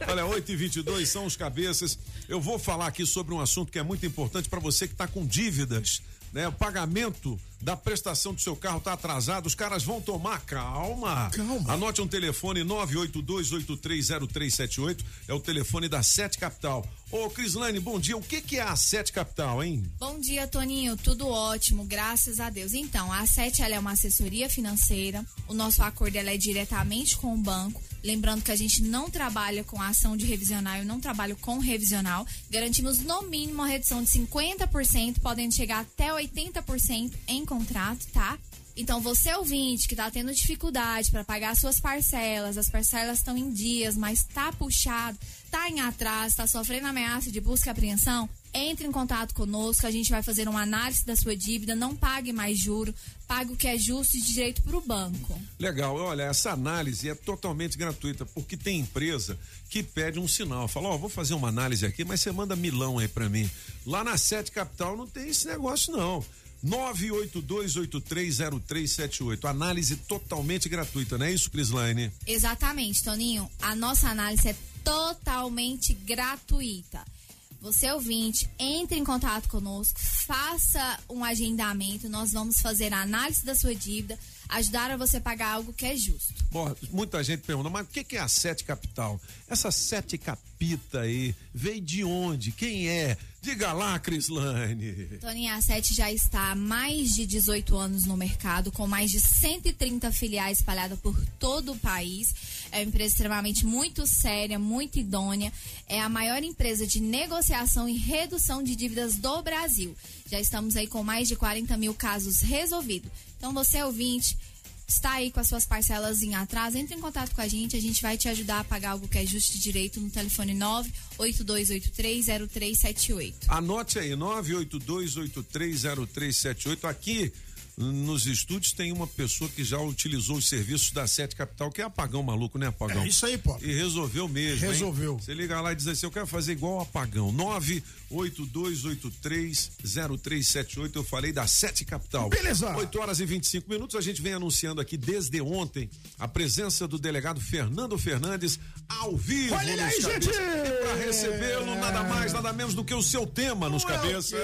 Olha, 8 e 22 são os cabeças. Eu vou falar aqui sobre um assunto que é muito importante para você que está com dívidas. Né, o pagamento da prestação do seu carro está atrasado, os caras vão tomar calma. Calma. Anote um telefone 982830378, é o telefone da Sete Capital. Ô, Crislane, bom dia. O que que é a Sete Capital, hein?
Bom dia, Toninho. Tudo ótimo, graças a Deus. Então, a Sete ela é uma assessoria financeira. O nosso acordo ela é diretamente com o banco. Lembrando que a gente não trabalha com ação de revisional, eu não trabalho com revisional. Garantimos no mínimo uma redução de 50%, podendo chegar até 80% em contrato, tá? Então, você ouvinte que está tendo dificuldade para pagar suas parcelas, as parcelas estão em dias, mas tá puxado, tá em atraso, tá sofrendo ameaça de busca e apreensão, Entre em contato conosco, a gente vai fazer uma análise da sua dívida, não pague mais juro, pague o que é justo e direito para o banco.
Legal, olha, essa análise é totalmente gratuita, porque tem empresa que pede um sinal, fala, ó, vou fazer uma análise aqui, mas você manda milão aí pra mim. Lá na Sete Capital não tem esse negócio não. 982830378. Análise totalmente gratuita, não é isso, Crislaine?
Exatamente, Toninho. A nossa análise é totalmente gratuita. Você ouvinte, entre em contato conosco, faça um agendamento, nós vamos fazer a análise da sua dívida, ajudar a você pagar algo que é justo.
Bom, muita gente pergunta, mas o que, que é a Sete Capital? Essa Sete Capita aí, veio de onde? Quem é? Diga lá, Crislane.
Toninho, a já está há mais de 18 anos no mercado, com mais de 130 filiais espalhadas por todo o país. É uma empresa extremamente muito séria, muito idônea. É a maior empresa de negociação e redução de dívidas do Brasil. Já estamos aí com mais de 40 mil casos resolvidos. Então, você ouvinte, está aí com as suas parcelas em atraso, entre em contato com a gente, a gente vai te ajudar a pagar algo que é justo e direito no telefone 982830378.
Anote aí, 982830378. Aqui nos estúdios tem uma pessoa que já utilizou os serviços da Sete Capital, que é apagão maluco, né, apagão?
É isso aí, pô.
E resolveu mesmo. hein?
Resolveu.
Você liga lá e diz assim: eu quero fazer igual o apagão. 982830378. Eu falei da Sete Capital.
Beleza.
8 horas e 25 minutos. A gente vem anunciando aqui desde ontem a presença do delegado Fernando Fernandes ao vivo.
Olha ele aí, gente!
Pra recebê-lo, nada mais, nada menos do que o seu tema nos cabeças.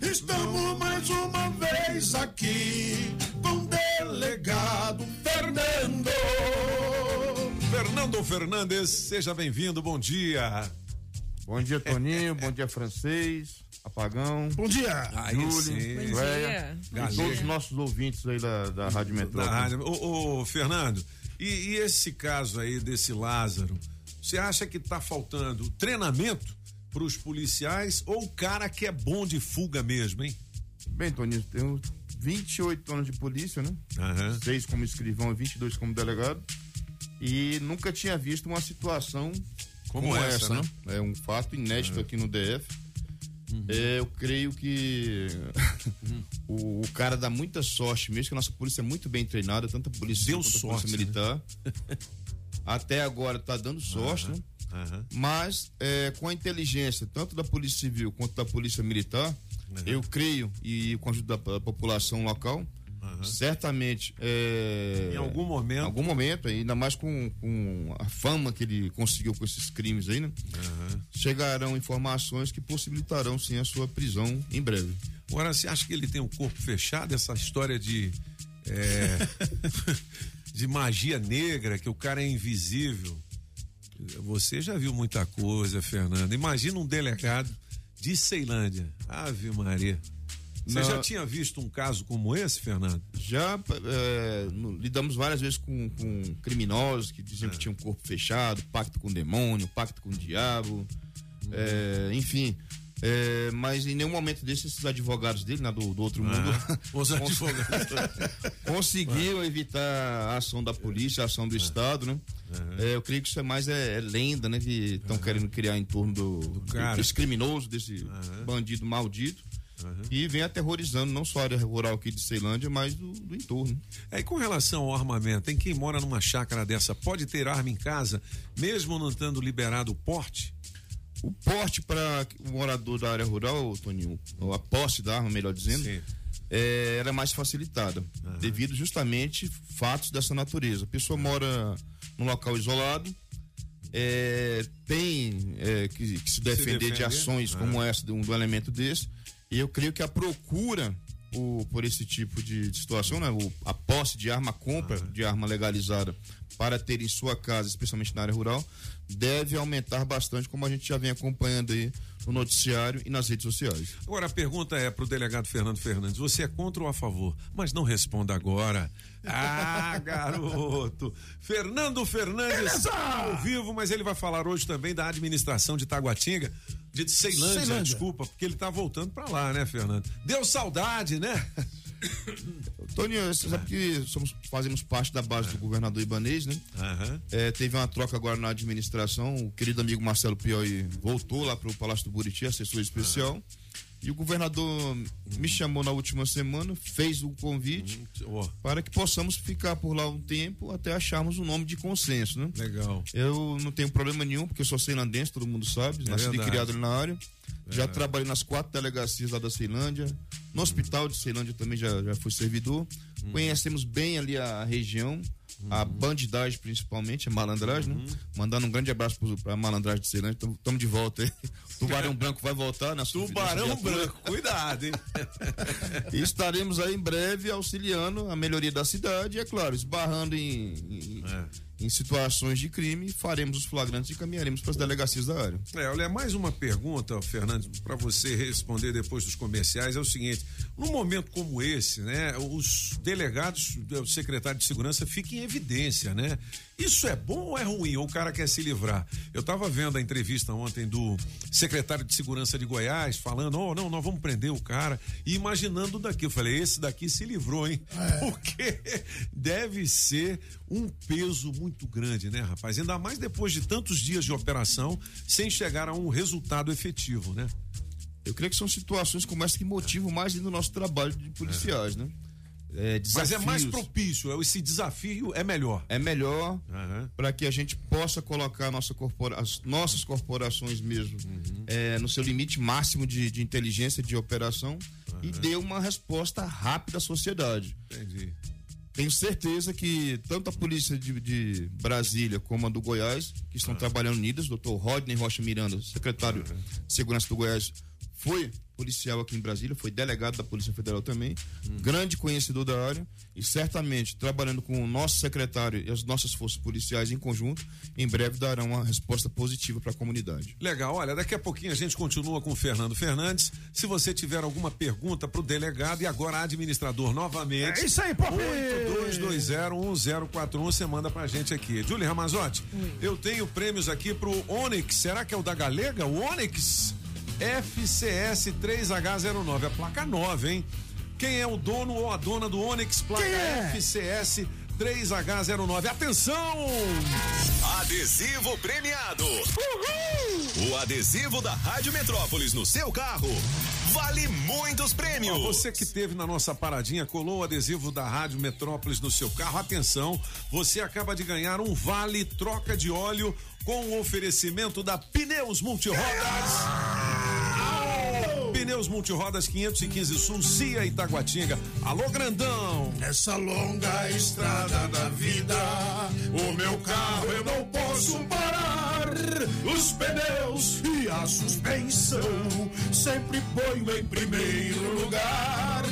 Estamos mais uma vez aqui com o delegado Fernando.
Fernando Fernandes, seja bem-vindo, bom dia.
Bom dia, Toninho. bom dia, Francês. Apagão.
Bom dia.
Aí
Júlio,
sim. Bom dia.
E todos os nossos ouvintes aí da, da Rádio
Da
Metrópole.
rádio. Ô, ô, Fernando, e, e esse caso aí desse Lázaro, você acha que tá faltando treinamento para os policiais ou o cara que é bom de fuga mesmo, hein?
Bem, Toninho, tenho 28 anos de polícia, né? Seis como escrivão e 22 como delegado. E nunca tinha visto uma situação
Como
como,
essa,
essa,
né?
né? É um fato inédito
Uhum.
aqui no DF. É, eu creio que o, o cara dá muita sorte, mesmo que a nossa polícia é muito bem treinada, tanto a polícia
Deu
quanto a
sorte,
polícia
né?
militar. Até agora tá dando sorte, né? Mas é, com a inteligência, tanto da Polícia Civil quanto da Polícia Militar, eu creio, e com a ajuda da da população local, certamente. é,
Em algum momento.
Em algum momento, ainda mais com, com a fama que ele conseguiu com esses crimes aí, né? Chegarão informações que possibilitarão sim a sua prisão em breve.
Agora, você acha que ele tem o corpo fechado? Essa história de. é, de magia negra, que o cara é invisível. Você já viu muita coisa, Fernando. Imagina um delegado de Ceilândia. Ave Maria. Você já tinha visto um caso como esse, Fernando?
Já é, lidamos várias vezes com, com criminosos que diziam que tinham corpo fechado, pacto com demônio, pacto com o diabo, é, enfim. é, mas em nenhum momento desses esses advogados dele, né, do, do outro mundo,
Os
cons-
advogados.
conseguiram evitar a ação da polícia, a ação do Estado, né? É, eu creio que isso é mais é, é lenda, né? Que estão querendo criar em torno do, do-
cara.
desse criminoso, desse bandido maldito. E vem aterrorizando não só a área rural aqui de Ceilândia, mas do, do entorno.
É, e com relação ao armamento, tem quem mora numa chácara dessa, pode ter arma em casa, mesmo não estando liberado o porte?
O porte para o morador da área rural, Toninho, a posse da arma, melhor dizendo, é, era mais facilitada, devido justamente fatos dessa natureza. A pessoa mora num local isolado, é, tem é, que, que se defender de
defender.
ações
Ah.
como essa, de um, de um elemento desse, e eu creio que a procura por, por esse tipo de, de situação, né, o- a posse de arma, a compra de arma legalizada para ter em sua casa, especialmente na área rural, deve aumentar bastante, como a gente já vem acompanhando aí no noticiário e nas redes sociais.
Agora a pergunta é para o delegado Fernando Fernandes: você é contra ou a favor? Mas não responda agora. Ah, garoto! Fernando Fernandes ao vivo, mas ele vai falar hoje também da administração de Taguatinga, de Ceilândia,
Ceilândia.
desculpa, porque ele tá voltando para lá, né, Fernando? Deu saudade, né?
Toninho, você sabe que somos, fazemos parte da base do governador Ibanês, né? É, teve uma troca agora na administração. O querido amigo Marcelo Pioi voltou lá para o Palácio do Buriti, assessor especial. E o governador me chamou na última semana, fez o convite para que possamos ficar por lá um tempo até acharmos um nome de consenso, né?
Legal.
Eu não tenho problema nenhum, porque eu sou ceilandense, todo mundo sabe,
É
nasci e criado ali na área. Já
É.
trabalhei nas quatro delegacias lá da Ceilândia. No hospital de Ceilândia também já, já fui servidor.
Uhum.
Conhecemos bem ali a região, a bandidagem principalmente, a malandragem,
Uhum.
né? Mandando um grande abraço pro- pra malandragem de Ceilândia. Estamos de volta aí. Tubarão Branco vai voltar na sua
Tubarão. Branco, cuidado, hein?
E estaremos aí em breve auxiliando a melhoria da cidade e, é claro, esbarrando em, em, em situações de crime, faremos os flagrantes e caminharemos para as delegacias da área.
É, olha, mais uma pergunta, Fernandes, para você responder depois dos comerciais é o seguinte: num momento como esse, né, os delegados, o secretário de segurança fica em evidência, né? Isso é bom ou é ruim? Ou o cara quer se livrar? Eu estava vendo a entrevista ontem do secretário de segurança de Goiás falando: oh, não, nós vamos prender o cara e imaginando daqui. Eu falei: esse daqui se livrou, hein? Porque deve ser um peso muito grande, né, rapaz? Ainda mais depois de tantos dias de operação sem chegar a um resultado efetivo, né?
Eu creio que são situações como essa que motivam mais ainda o nosso trabalho de policiais, né? É,
Mas é mais
desafios.
propício, esse desafio é melhor.
É melhor para que a gente possa colocar nossa corpora, as nossas corporações mesmo
Uhum.
é, no seu limite máximo de, de inteligência de operação e dê uma resposta rápida à sociedade.
Entendi.
Tenho certeza que tanto a polícia de, de Brasília como a do Goiás, que estão trabalhando unidas, doutor Rodney Rocha Miranda, secretário de Segurança do Goiás, foi policial aqui em Brasília, foi delegado da Polícia Federal também, grande conhecedor da área e certamente trabalhando com o nosso secretário e as nossas forças policiais em conjunto, em breve darão uma resposta positiva para a comunidade.
Legal, olha, daqui a pouquinho a gente continua com o Fernando Fernandes. Se você tiver alguma pergunta pro delegado e agora administrador novamente.
É isso aí, Pop!
82201041, você manda pra gente aqui. Julie Ramazotti, eu tenho prêmios aqui pro Onix. Será que é o da Galega? O Onix FCS 3H09, a placa 9, hein? Quem é o dono ou a dona do Onix placa
é?
FCS 3H09? Atenção!
Adesivo premiado. O adesivo da Rádio Metrópolis no seu carro vale muitos prêmios.
Ó, você que teve na nossa paradinha, colou o adesivo da Rádio Metrópolis no seu carro, atenção, você acaba de ganhar um vale troca de óleo com o oferecimento da Pneus Multirodas. Pneus Multirodas 515 Sul, Cia Itaguatinga. Alô, grandão!
Nessa longa estrada da vida, o meu carro eu não posso parar. Os pneus e a suspensão sempre ponho em primeiro lugar.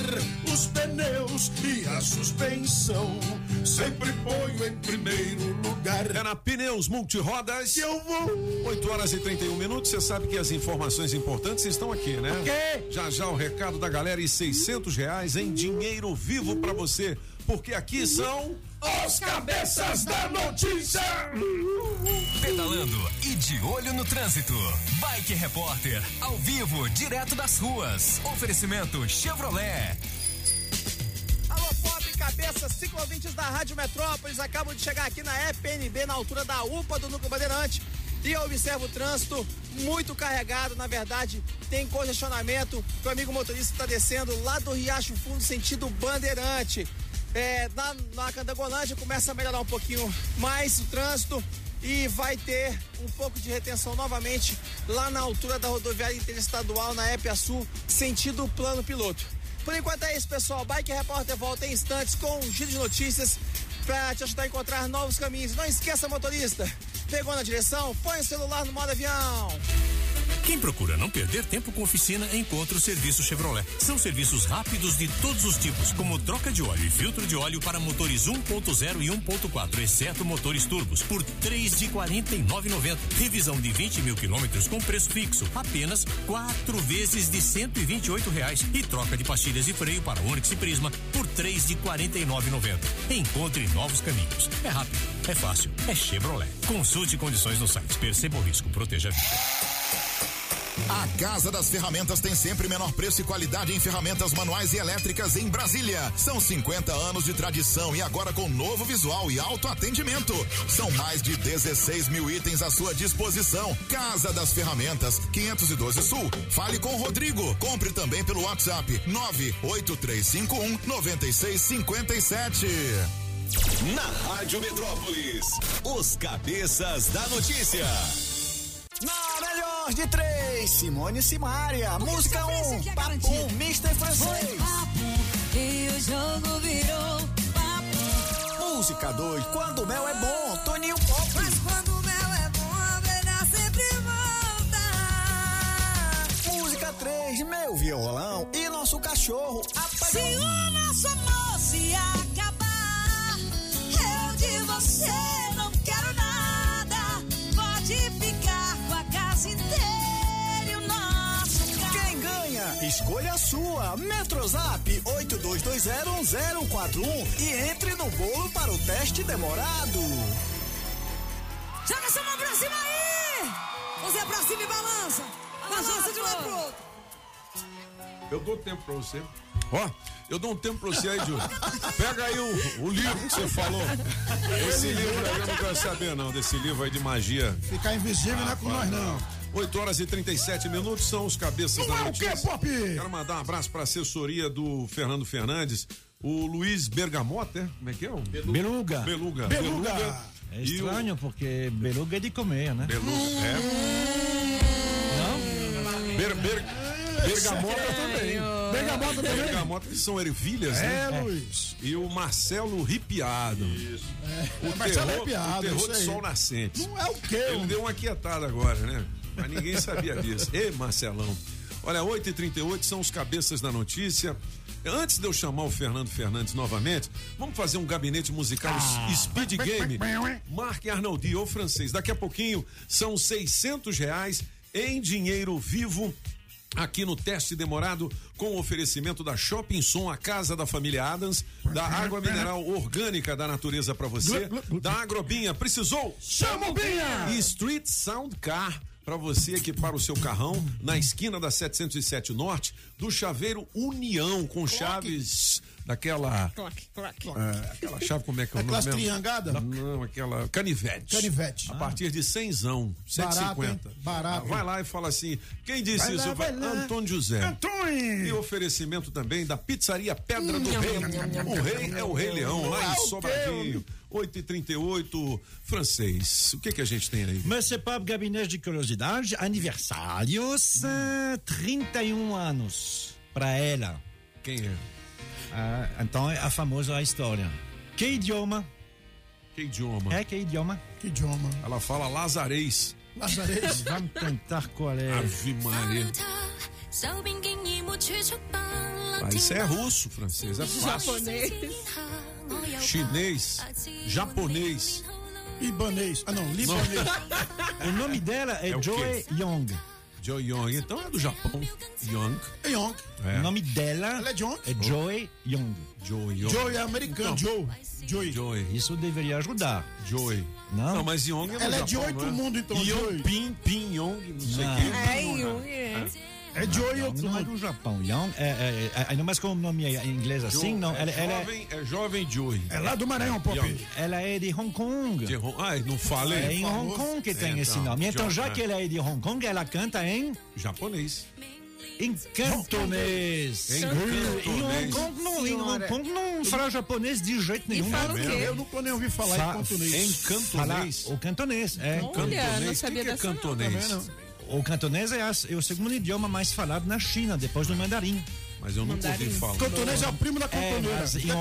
Os pneus e a suspensão sempre ponho em primeiro lugar.
É na Pneus Multirodas.
Que eu vou.
8 horas e 31 minutos. Você sabe que as informações importantes estão aqui, né?
Ok.
Já já o recado da galera e 600 reais em dinheiro vivo pra você. Porque aqui são.
Os cabeças da notícia!
Pedalando e de olho no trânsito. Bike Repórter, ao vivo, direto das ruas. Oferecimento Chevrolet.
Alô, Pop, cabeça, ciclovintes da Rádio Metrópolis. Acabo de chegar aqui na EPNB, na altura da UPA do Núcleo Bandeirante. E eu observo o trânsito muito carregado. Na verdade, tem congestionamento. O amigo motorista está descendo lá do Riacho Fundo, sentido Bandeirante. É, na, na Candangolândia começa a melhorar um pouquinho mais o trânsito e vai ter um pouco de retenção novamente lá na altura da rodoviária interestadual na EPA Sul, sentido plano piloto. Por enquanto é isso, pessoal. Bike Repórter volta em instantes com um giro de notícias para te ajudar a encontrar novos caminhos. Não esqueça, motorista, pegou na direção, põe o celular no modo avião.
Quem procura não perder tempo com oficina, encontra o serviço Chevrolet. São serviços rápidos de todos os tipos, como troca de óleo e filtro de óleo para motores 1.0 e 1.4, exceto motores turbos, por três de quarenta e nove Revisão de 20 mil quilômetros com preço fixo, apenas quatro vezes de cento e vinte e oito reais. E troca de pastilhas de freio para Onix e Prisma por três de quarenta e nove Encontre novos caminhos. É rápido, é fácil, é Chevrolet. Consulte condições no site. Perceba o risco, proteja a vida.
A Casa das Ferramentas tem sempre menor preço e qualidade em ferramentas manuais e elétricas em Brasília. São 50 anos de tradição e agora com novo visual e alto atendimento. São mais de 16 mil itens à sua disposição. Casa das Ferramentas, 512 Sul. Fale com o Rodrigo. Compre também pelo WhatsApp 98351 9657.
Na Rádio Metrópolis, os cabeças da notícia.
Na melhor de três, Simone e Simaria. Música 1, um, Papum, Mr. Francês.
E o jogo virou papo.
Música 2, Quando o Mel é Bom, Toninho Pop.
Mas quando o mel é bom, a abelha sempre volta.
Música 3, Meu Violão e Nosso Cachorro. Apagão.
Se o nosso amor se acabar, eu de você não
Escolha a sua. Metrozap 82201041 e entre no bolo para o teste demorado.
Joga essa mão pra cima aí! Você pra cima e balança. Balança de um lado pro outro.
Eu dou tempo pra você. Ó, eu dou um tempo pra você aí, Júlio. Pega aí o, o livro que você falou. Esse livro aí eu não quero saber, não, desse livro aí de magia.
Ficar invisível não é com nós, não.
8 horas e 37 minutos são os cabeças
Não
da
é o quê,
notícia.
Pop?
Quero mandar um abraço pra assessoria do Fernando Fernandes, o Luiz Bergamota, é? Como é que é? O
Beluga.
Beluga.
Beluga. É
E o-
estranho, porque beluga é de comer, né?
Beluga, é. Ber, ber, bergamota também.
Bergamota também?
Bergamota que são ervilhas,
É,
né?
Luiz.
E o Marcelo Ripiado. O
Marcelo
terror,
Ripiado,
o terror
isso
de sol nascente.
Não é o quê?
Ele deu uma quietada agora, né? Mas ninguém sabia disso. Ei, Marcelão. Olha, 8h38 são os cabeças da notícia. Antes de eu chamar o Fernando Fernandes novamente, vamos fazer um gabinete musical
Ah.
Speed Game. Marc Arnoldi, ou francês. Daqui a pouquinho são 600 reais em dinheiro vivo. Aqui no teste demorado, com o oferecimento da Shopping Som, a casa da família Adams, da água mineral orgânica da natureza para você, da Agrobinha. Precisou?
Chama o Binha!
E Street Sound Car para você equipar o seu carrão na esquina da 707 Norte, do chaveiro União, com chaves daquela.
Clock, clock.
É, aquela chave, como é que é o nome?
Aquelas
mesmo?
triangada?
Não, Não, aquela canivete.
Canivete.
A partir de 100zão, 150.
Barato? Barato.
Ah, Vai lá e fala assim: quem disse
Vai
isso?
lá, vai lá.
Antônio José.
Antônio!
E oferecimento também da pizzaria Pedra do Rei. O rei é o Rei Leão, lá em Sobradinho. 8h38, francês. O que que a gente tem aí?
Monsieur Pop, gabinete de curiosidade, aniversários, eh, 31 anos para ela.
Quem é?
Ah, então é a famosa história. Que idioma?
Que idioma?
É, que idioma?
Que idioma?
Ela fala lazarês.
Lazarês.
Vamos tentar qual é.
Ave Maria. Ah, isso é russo, francês. É fácil.
Japonês.
Chinês. Japonês.
Ibanês. Ah, não, libanês.
O nome dela é,
É o quê?
Joy Young.
Joe Young. Então é do Japão. Young.
É Young.
É.
O nome dela
Ela é John?
é Joy Young.
Joe Young.
Joey é americano. Joe. Joey.
Joey.
Isso deveria ajudar.
Joey.
Não?
Não, mas Young é do
Ela é de
Japão,
oito
não
mundo, então,
Young,
Joey.
Pin, Pin, Young, não sei o
Não.
quê.
É, Jung, é.
É Joey
Young
outro
não é do Japão. Young é, é, é, ainda mais como o nome é em inglês assim, não.
é
Ela, ela, é,
jovem, é jovem Joey.
É lá do Maranhão, Pop.
Ela é de Hong Kong.
De Hong- Ai, não falei.
É em Hong Kong que tem
Então,
esse nome. Então, já
é.
que ela é de Hong Kong, ela canta em,
Japonês.
em cantonês.
Em
Em Hong. Kong não, em Hong. Kong não fala japonês de jeito nenhum.
fala o quê?
Eu nunca nem ouvi falar
Fa-
em cantonês.
Em
Fala
cantonês.
o cantonês. É.
Olha, não
Cantonês.
sabia
O que que é
não.
cantonês?
Não.
O cantonês é, as- é o segundo idioma mais falado na China, depois do mandarim.
Mas eu nunca ouvi falar.
Cantonês é o primo da
É,
cantoneira.
mas em
na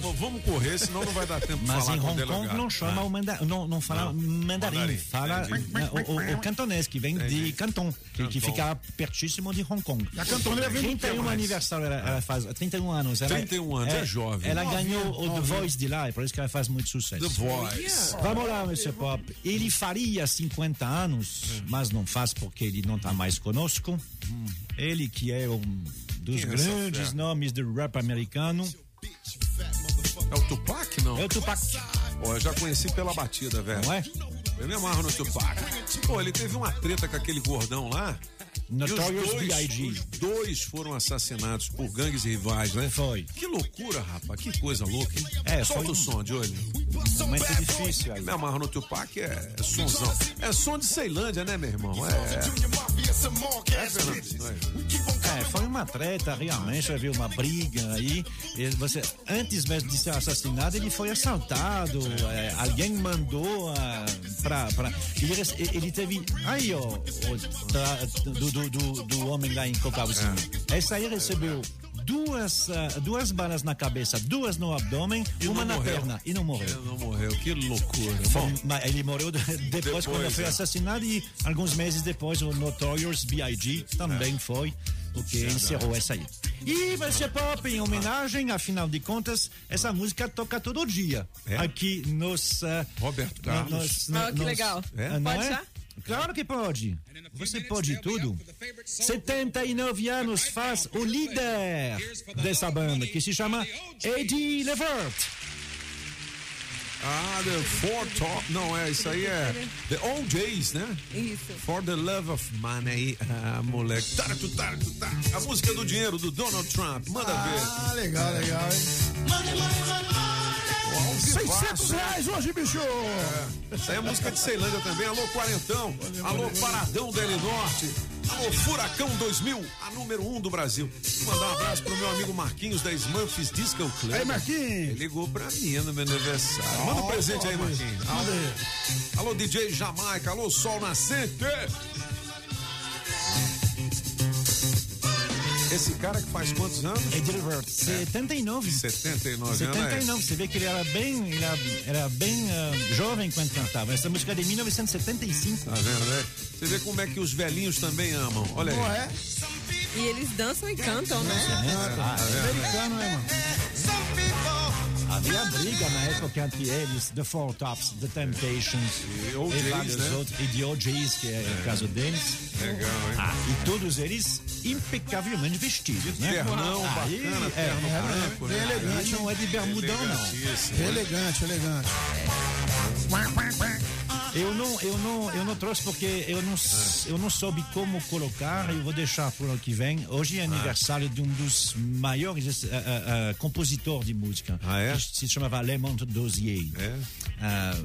vamos, vamos, correr, senão não vai dar tempo de
Mas
falar
em
com o
Hong Kong
delegado.
não chama
Ah.
o mandarim, não, não fala mandarim,
Mandarim,
fala né, o, cantonês, que vem
Entendi.
de Canton, que, fica pertíssimo de Hong Kong.
E a cantoneira vem do que
31
mais?
aniversário, ela, ela faz 31 anos. Ela,
31 anos, é jovem.
Ela ganhou o The. Voice de lá, é por isso que ela faz muito sucesso.
The Voice.
Vamos lá, Mr. Pop. Ele faria 50 anos, mas não faz porque ele não está mais conosco. Ele que é um dos
Quem é
grandes
fera?
nomes do rap americano.
É o Tupac, não?
É o Tupac,
Ó, eu já conheci pela batida, velho.
não é?
Eu me amarro no Tupac. Pô, ele teve uma treta com aquele gordão lá.
Notorious
e
B.I.G..
os dois foram assassinados por gangues rivais, né?
Foi.
Que loucura, rapaz. Que coisa louca. hein?
É,
Solta
foi
o som de olho.
Momento difícil aí.
Me amarro no Tupac é, é sonzão. É som de Ceilândia, né, meu irmão? É. É, Fernando, não é?
É, foi uma treta, realmente, havia uma briga aí. Você, antes mesmo de ser assassinado, ele foi assaltado. é, alguém mandou ah, pra. pra ele, ele teve. Aí, ó, o tra- do, do, do, do homem lá em Cocalzinho. Esse aí recebeu. Duas, ah, duas balas na cabeça, duas no abdômen,
E
uma na
morreu.
perna e não morreu.
Ele não morreu. Que loucura.
Foi-
Bom,
mas ele morreu de- depois,
Depois,
quando foi
é.
assassinado e alguns meses depois o Notorious B.I.G. também foi o que
Verdade.
encerrou essa aí. E vai ser pop em homenagem, afinal de contas, essa música toca todo dia aqui nos uh,
Roberto
no-
Carlos.
nos-
Ah, que
nos-
legal. É? Pode
é?
já?
Claro que pode. Você pode tudo. 79 anos faz o líder dessa banda, que se chama Eddie Levert.
Ah, The Four Top. Não, é, isso aí é The OJs, né?
Isso.
For the Love of Money. Ah, moleque. Tá, tu, tá, tu, tá. A música do dinheiro do Donald Trump. Manda ver.
Ah, legal, legal, hein? 600 reais hoje, bicho!
É. Essa aí é música de Ceilândia também. Alô, Quarentão. Alô, Paradão L Norte. Alô, Furacão 2000, a número 1 um do Brasil. Vou mandar um abraço pro meu amigo Marquinhos da Smurfs Disco Club.
Aí, Marquinhos.
Ele ligou pra mim no meu aniversário. Manda um presente aí, Marquinhos.
aí.
Alô, DJ Jamaica. Alô, Sol Nascente. Esse cara que faz quantos anos?
Eddie Levert, 79.
79 anos.
79, você vê que ele era bem, ele era, era bem ah, jovem quando cantava. Essa música é de 1975.
Tá vendo, né? Você vê como é que os velhinhos também amam. Olha aí.
Não é?
E eles dançam e cantam, né?
Ah,
Tá vendo?
Americano, né, mano?
Havia briga na época entre eles, The Four Tops, The Temptations
E OJs,
vários
né?
outros, e The OJs, que é, o caso deles.
Legal, hein?
Ah, e todos eles impecavelmente vestidos, né?
Ternão,
Aí,
bacana,
é,
terno
é,
branco,
bem
né?
elegante.
Não é de bermudão, não.
Elegantíssimo.
Elegante, elegante.
Eu não, eu não, eu não trouxe porque eu não, eu não soube como colocar. Eu vou deixar para o ano que vem. Hoje é aniversário de um dos maiores uh, uh, uh, compositores de música.
Ah, é?
Que se chamava Lemont Dozier.
É?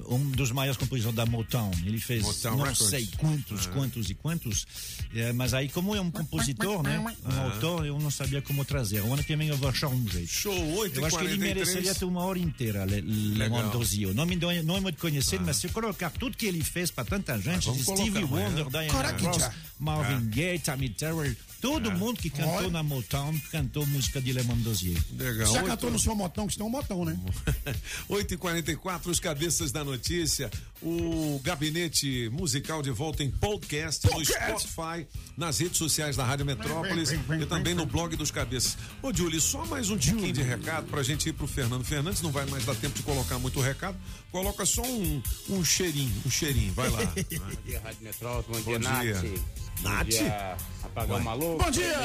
Uh, um dos maiores compositores da Motown. Ele fez
Motown
não
Records.
sei quantos,
Ah.
quantos e quantos. Eh, mas aí, como é um compositor, né? Um
Ah.
autor, eu não sabia como trazer. O ano que vem eu vou achar um jeito.
Show, 8
Eu acho que ele mereceria ter uma hora inteira, Le- Lemont Dozier. Não me, dou- não é muito conhecido, mas se eu colocar tudo que ele fez para tanta gente,
Ah,
de Stevie. Wonder, Diana Ross. Marvin Gaye, Tammy Terrell, todo mundo que cantou
Olha.
na Motown cantou música de Lemont Dozier.
Legal.
Já
Oito-
cantou no seu motão, que você tem um motão, né?
8h44, os cabeças da notícia. O gabinete musical de volta em podcast, no Spotify, nas redes sociais da Rádio Metrópolis e também no blog dos cabeças. Ô, Julie, só mais um tiquinho de recado pra gente ir pro Fernando Fernandes. Não vai mais dar tempo de colocar muito recado. Coloca só um, um cheirinho, um cheirinho. Vai lá.
Bom dia, Rádio Metrópole. Bom,
Bom
dia,
dia.
Nath. Bom
Nath?
dia, Apagão
Ué.
Maluco.
Bom dia.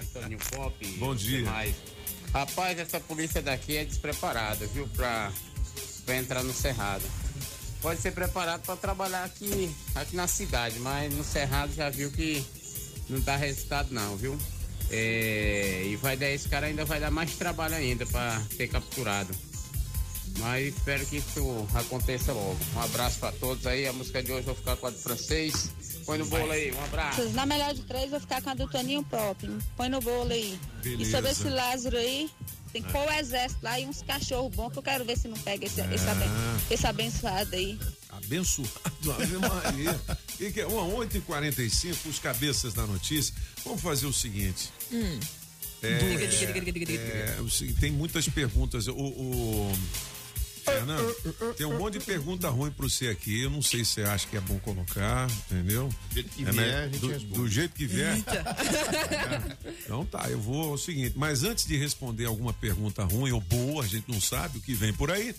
Antônio Pop.
Bom dia.
demais. Rapaz, essa polícia daqui é despreparada, viu? Pra, pra entrar no Cerrado. Pode ser preparado para trabalhar aqui, aqui na cidade, mas no Cerrado já viu que não dá resultado não, viu? É, e vai dar esse cara ainda vai dar mais trabalho ainda para ser capturado. Mas espero que isso aconteça logo. Um abraço pra todos aí. A música de hoje eu vou ficar com a do francês. Põe no bolo aí. Um abraço.
Na melhor de três, vou ficar com a do Toninho Pop. Põe no bolo aí.
Beleza.
E sobre esse Lázaro aí, tem que pôr o exército lá e uns cachorros bons que eu quero ver se não pega esse, esse, aben-
Ah.
esse abençoado aí.
Abençoado, Ave Maria. E que- Bom, 8h45, os cabeças da notícia. Vamos fazer o seguinte.
Hum.
É, é, tem muitas perguntas. O, o- Fernando, tem um monte de pergunta ruim para você aqui. Eu não sei se você acha que é bom colocar, entendeu?
Do jeito que
É, né?
vier, a gente
do,
responde.
do jeito que vier.
Eita.
Então tá, eu vou ao seguinte, mas antes de responder alguma pergunta ruim ou boa, a gente não sabe o que vem por aí.